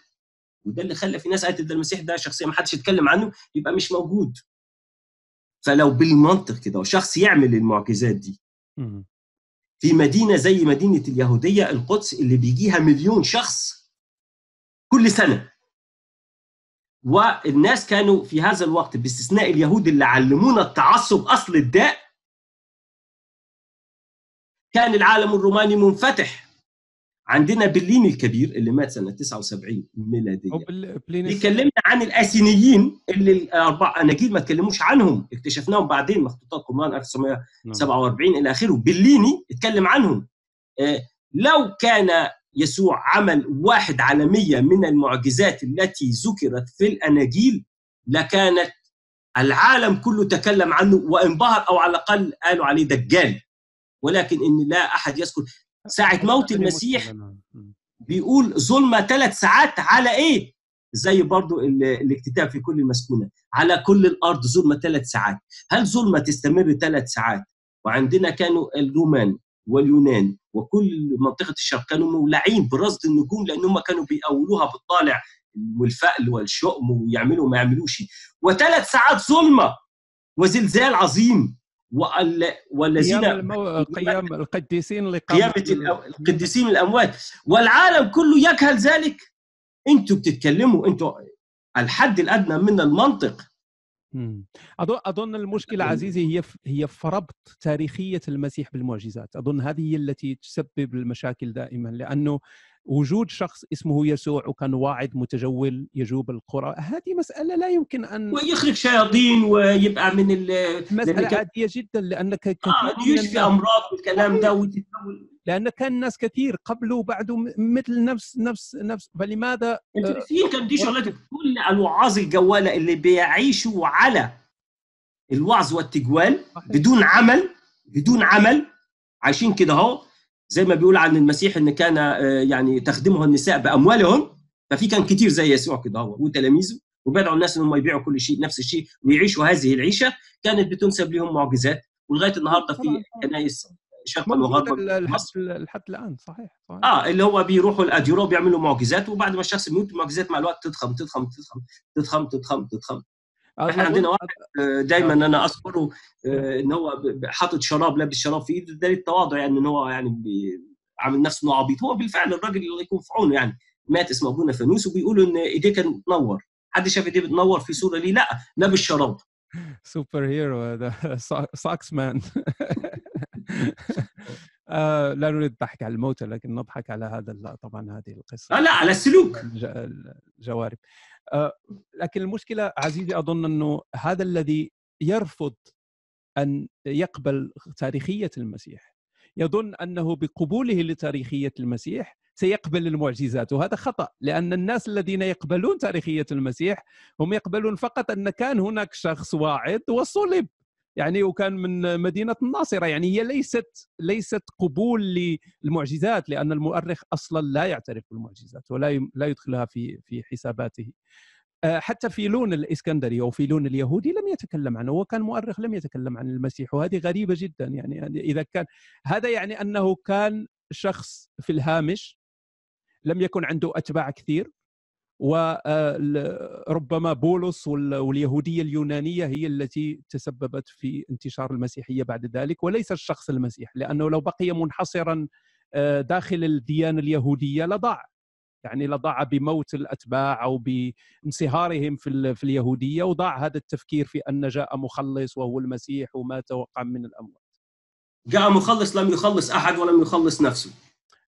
Speaker 5: وده اللي خلى في ناس قالت ده المسيح ده شخصية ما حدش يتكلم عنه يبقى مش موجود. فلو بالمنطق كده وشخص يعمل المعجزات دي. في مدينة زي مدينة اليهودية القدس اللي بيجيها مليون شخص كل سنة. والناس كانوا في هذا الوقت باستثناء اليهود اللي علمونا التعصب أصل الداء كان العالم الروماني منفتح. عندنا برلين الكبير اللي مات سنة 79
Speaker 4: ميلادية.
Speaker 5: بيكلمنا عن الاسينيين اللي الاربع اناجيل ما تكلموش عنهم اكتشفناهم بعدين مخطوطات قرآن 1947 إلى آخره. بليني اتكلم عنهم. آه، لو كان يسوع عمل واحد على مية من المعجزات التي ذكرت في الأناجيل لكانت العالم كله تكلم عنه وانبهر أو على الأقل قالوا عليه دجال ولكن إن لا أحد يذكر ساعة موت المسيح
Speaker 4: مم.
Speaker 5: بيقول ظلمة ثلاث ساعات على إيه؟ زي برضو ال- الاكتتاب في كل المسكونة على كل الأرض ظلمة ثلاث ساعات، هل ظلمة تستمر ثلاث ساعات؟ وعندنا كانوا الرومان واليونان وكل منطقة الشرق كانوا مولعين برصد النجوم لأن هم كانوا بيأولوها بالطالع والفأل والشؤم ويعملوا ما يعملوش. وثلاث ساعات ظلمة وزلزال عظيم. وال- والذين
Speaker 4: قيام المو... قيام القديسين
Speaker 5: قيامة القديسين من الأموات. والعالم كله يجهل ذلك. أنتوا بتتكلموا أنتوا الحد الأدنى من المنطق.
Speaker 4: اظن أظن المشكلة عزيزي هي هي في ربط تاريخية المسيح بالمعجزات، أظن هذه هي التي تسبب المشاكل دائما لأنه وجود شخص اسمه يسوع وكان واعد متجول يجوب القرى، هذه مسألة لا يمكن أن
Speaker 5: ويخرج شياطين ويبقى من ال
Speaker 4: مسألة
Speaker 5: لأن كان-
Speaker 4: عادية جدا لأنك كثير
Speaker 5: آه يشفي
Speaker 4: الناس-
Speaker 5: أمراض والكلام ده وتتحول
Speaker 4: لأن كان ناس كثير قبله وبعده مثل نفس نفس نفس فلماذا؟
Speaker 5: أنتوا في كان دي شغلات كل الوعاظ الجوالة اللي بيعيشوا على الوعظ والتجوال. بدون عمل بدون عمل عايشين كده أهو. زي ما بيقول عن المسيح إن كان آه، يعني تخدمه النساء بأموالهم ففي كان كتير زي يسوع كده اهو وتلاميذه وبيدعوا الناس انهم يبيعوا كل شيء نفس الشيء ويعيشوا هذه العيشة كانت بتنسب لهم معجزات. ولغاية النهارده في. كنائس شرقا وغربا
Speaker 4: لحد الآن صحيح صحيح.
Speaker 5: آه اللي هو بيروحوا الاديره بيعملوا معجزات وبعد ما الشخص بيموت المعجزات مع الوقت تضخم تضخم تضخم تضخم تضخم تضخم. إحنا عندنا واحد دائما أنا أذكره آه، إن هو حاطط شراب لابس شراب في إيده ده التواضع يعني إن هو يعني عامل نفسه إنه عبيط. هو بالفعل الراجل الله يكون في عونه يعني مات اسمه ابونا فانوس وبيقولوا إن إيديه كانت بتنور. حد شاف إيديه بتنور في صورة ليه؟ لا لابس شراب.
Speaker 4: super hero هذا socks man آه، لا نريد الضحك على الموتى لكن نضحك على هذا طبعا هذه القصة.
Speaker 5: آه لا على السلوك.
Speaker 4: الج- الجوارب. آه، لكن المشكلة عزيزي أظن أنه هذا الذي يرفض أن يقبل تاريخية المسيح يظن أنه بقبوله لتاريخية المسيح سيقبل المعجزات وهذا خطأ لأن الناس الذين يقبلون تاريخية المسيح هم يقبلون فقط أن كان هناك شخص واعظ وصلب. يعني وكان من مدينة الناصرة. يعني هي ليست ليست قبول للمعجزات لأن المؤرخ أصلا لا يعترف بالمعجزات ولا لا يدخلها في في حساباته. آه، حتى فيلون الإسكندري أو فيلون اليهودي لم يتكلم عنه هو كان مؤرخ لم يتكلم عن المسيح وهذه غريبة جدا. يعني يعني إذا كان هذا يعني أنه كان شخص في الهامش لم يكن عنده أتباع كثير. وربما بولس وال- واليهودية اليونانية هي التي تسببت في انتشار المسيحية بعد ذلك وليس الشخص المسيح لأنه لو بقي منحصرا آه، داخل الديانة اليهودية لضاع يعني لضاع بموت الأتباع أو بانصهارهم في في اليهودية وضاع هذا التفكير في أن جاء مخلص وهو المسيح ومات وقام من الأموات.
Speaker 5: جاء مخلص لم يخلص أحد ولم يخلص نفسه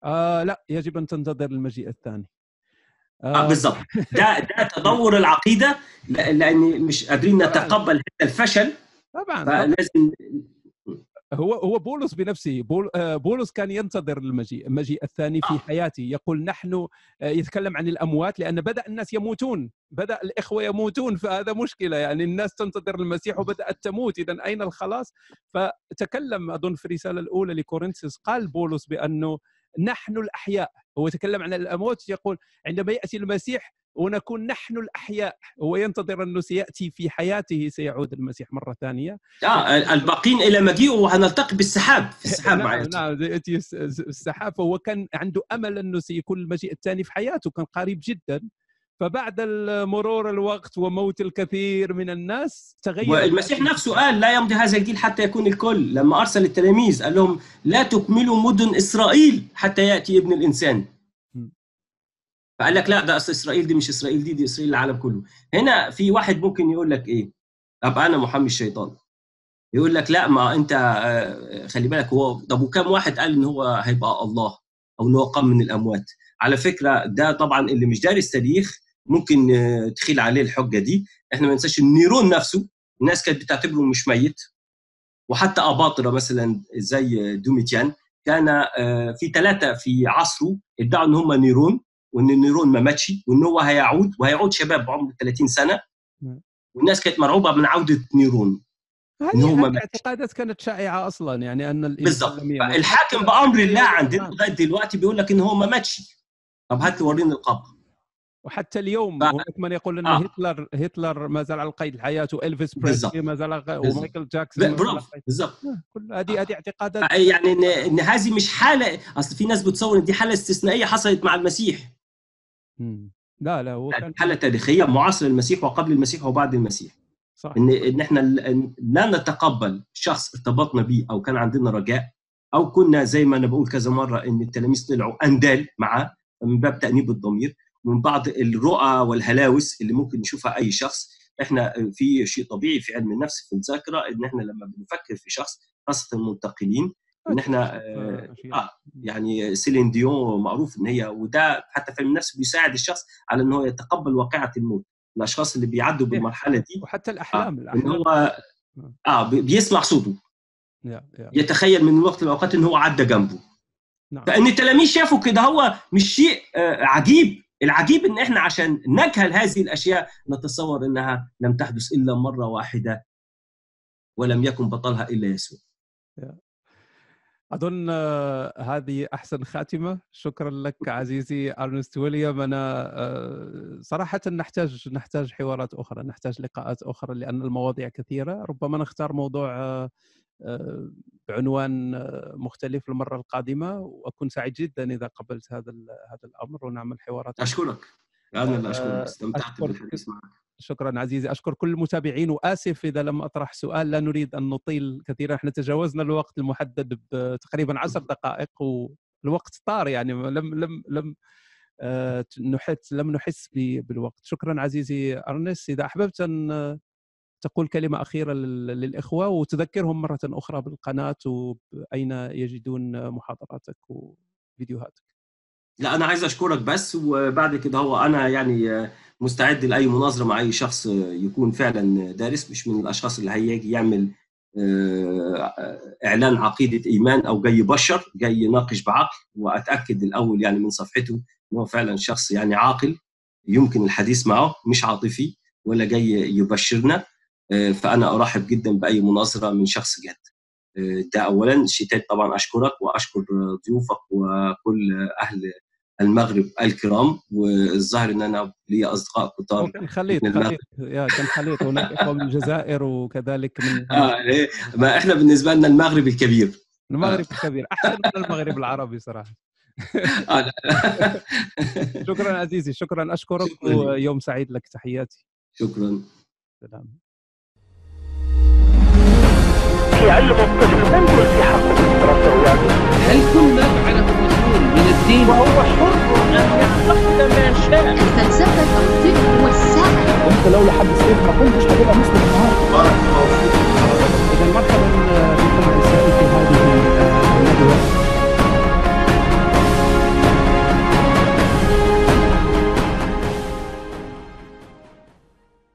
Speaker 4: آه لا يجب أن تنتظر المجيء الثاني.
Speaker 5: آه. بالضبط. ده ده تدور العقيدة لا- لأن مش قادرين نتقبل هذا الفشل.
Speaker 4: طبعا.
Speaker 5: فلازم
Speaker 4: هو هو بولس بنفسه بول آه، بولس كان ينتظر المجيء المجيء الثاني في
Speaker 5: آه.
Speaker 4: حياته. يقول نحن يتكلم عن الأموات لأن بدأ الناس يموتون. بدأ الإخوة يموتون فهذا مشكلة. يعني الناس تنتظر المسيح وبدأت تموت. اذا أين الخلاص؟ فتكلم أظن في الرسالة الأولى لكورنثوس قال بولس بأنه نحن الأحياء. هو يتكلم عن الأموات يقول عندما يأتي المسيح ونكون نحن الأحياء هو ينتظر أنه سيأتي في حياته سيعود المسيح مرة ثانية.
Speaker 5: آه الباقين إلى مجيئه وهنلتقي بالسحاب في السحاب
Speaker 4: نعم. نعم ياتي الس- الس- السحاب فهو كان عنده أمل أنه سيكون المجيء الثاني في حياته كان قريب جدا. فبعد مرور الوقت وموت الكثير من الناس تغير
Speaker 5: والمسيح نفسه قال لا يمضي هذا الجيل حتى يكون الكل. لما أرسل التلاميذ قال لهم لا تكملوا مدن إسرائيل حتى يأتي ابن
Speaker 4: الإنسان.
Speaker 5: فقال لك لا ده أصل إسرائيل دي مش إسرائيل دي دي إسرائيل العالم كله. هنا في واحد ممكن يقول لك إيه؟ ابقى أنا محامي الشيطان. يقول لك لا ما أنت آه، خلي بالك هو طب وكم واحد قال إن هو هيبقى الله أو إن هو قام من الأموات؟ على فكرة ده طبعا اللي مش دارس تاريخ ممكن آه، تخيل عليه الحجة دي. إحنا ما ننساش ان نيرون نفسه. الناس كانت بتعتبره مش ميت. وحتى أباطرة مثلا زي دوميتيان كان آه، في ثلاثة في عصره ادعوا إن هم نيرون وإن النيرون ما ماتش وإن هو هيعود وهيعود شباب بعمر 30 سنة.
Speaker 4: نعم.
Speaker 5: والناس كانت مرعوبة من عودة نيرون.
Speaker 4: هذه. اعتقادات كانت شائعة أصلا يعني أن يمت.
Speaker 5: الحاكم بأمر الله عندنا لغاية دلوقتي بيقول لك إن هو ما ماتش. طب هات وريني القبر.
Speaker 4: وحتى اليوم
Speaker 5: ف-
Speaker 4: هناك من يقول ان
Speaker 5: آه.
Speaker 4: هتلر هتلر ما زال على قيد الحياة وإلفيس
Speaker 5: بالضبط.
Speaker 4: بريسلي ما زال على
Speaker 5: بالضبط.
Speaker 4: ومايكل جاكسون قيد-
Speaker 5: بالظبط
Speaker 4: آه، كل هذه هذه اعتقادات
Speaker 5: يعني إن هذه مش حالة أصل في ناس بتصور إن دي حالة استثنائية حصلت مع المسيح
Speaker 4: مم. لا لا هو كان
Speaker 5: حالة تاريخية معاصرة للمسيح وقبل المسيح وبعد المسيح
Speaker 4: صح
Speaker 5: إن إن إحنا لا نتقبل شخص ارتبطنا بيه أو كان عندنا رجاء أو كنا زي ما أنا بقول كذا مرة إن التلاميذ طلعوا أندال معاه من باب تأنيب الضمير من بعض الرؤى والهلاوس اللي ممكن يشوفها أي شخص. إحنا في شيء طبيعي في علم النفس في الذاكرة إن إحنا لما بنفكر في شخص خاصة المنتقلين إن إحنا آه، آه، يعني سيلين ديون معروف إن هي وده حتى في علم النفس بيساعد الشخص على إن هو يتقبل واقعة الموت. الأشخاص اللي بيعدوا بالمرحلة دي
Speaker 4: وحتى
Speaker 5: آه،
Speaker 4: الأحلام
Speaker 5: إن
Speaker 4: الأحلام.
Speaker 5: هو آه. بي- بيسمع صوته. يتخيل من وقت الاوقات إن هو عدى جنبه.
Speaker 4: نعم.
Speaker 5: فإن التلاميذ شافوا كده هو مش شيء آه، عجيب. العجيب إن إحنا عشان نجهل هذه الأشياء نتصور إنها لم تحدث إلا مرة واحدة ولم يكن بطلها إلا يسوع.
Speaker 4: أظن آه، هذه أحسن خاتمة. شكرا لك عزيزي أرنست ويليام. أنا آه، صراحة نحتاج نحتاج حوارات أخرى نحتاج لقاءات أخرى لأن المواضيع كثيرة. ربما نختار موضوع آه، بعنوان مختلف المره القادمة وأكون سعيد جدا إذا قبلت هذا هذا الأمر ونعمل حوارات
Speaker 5: أشكرك. أنا اللي
Speaker 4: آه،
Speaker 5: أشكرك استمتعت بالحديث معك.
Speaker 4: شكرا عزيزي. أشكر كل المتابعين وآسف إذا لم أطرح سؤال لا نريد أن نطيل كثيرا. إحنا تجاوزنا الوقت المحدد بتقريبا عشر دقائق والوقت طار يعني لم لم لم آه، نحس لم نحس بالوقت. شكرا عزيزي أرنس. إذا أحببت أن تقول كلمة أخيرة لل- للإخوة وتذكرهم مرة أخرى بالقناة واين يجدون محاضراتك وفيديوهاتك.
Speaker 5: لا أنا عايز أشكرك بس وبعد كده هو أنا يعني مستعد لأي مناظرة مع أي شخص يكون فعلا دارس مش من الأشخاص اللي هيجي يعمل آه، إعلان عقيدة إيمان أو جاي يبشر جاي يناقش بعقل. وأتأكد الأول يعني من صفحته إن هو فعلا شخص يعني عاقل يمكن الحديث معه مش عاطفي ولا جاي يبشرنا. فأنا أرحب جدا بأي مناظرة من شخص جاد آه، ده اولا. تاني طبعا أشكرك وأشكر ضيوفك وكل أهل المغرب الكرام. والظاهر إن أنا لي
Speaker 4: أصدقاء
Speaker 5: كتار.
Speaker 4: كان خليط. خليط. يا كان خليط. هناك اخوه من الجزائر وكذلك من
Speaker 5: آه إيه، ما إحنا بالنسبة لنا المغرب الكبير.
Speaker 4: المغرب الكبير. أحسن من المغرب العربي صراحة.
Speaker 5: آه.
Speaker 4: شكرا عزيزي. شكرا
Speaker 5: أشكرك.
Speaker 4: ويوم سعيد لك. تحياتي.
Speaker 5: شكرا.
Speaker 4: سلام.
Speaker 1: في الطفل من كل في يعني
Speaker 2: هل كل ما فعله المسؤول من الدين
Speaker 1: وهو حر أن يعتقد ما شاء
Speaker 3: الفلسفه الطب والسعي
Speaker 6: أنت لولا حد سيف ما كنتش هتبقى مسلم النهارده. إذا مرحبا آه، بكم أعزائي في هذه آه، الندوة.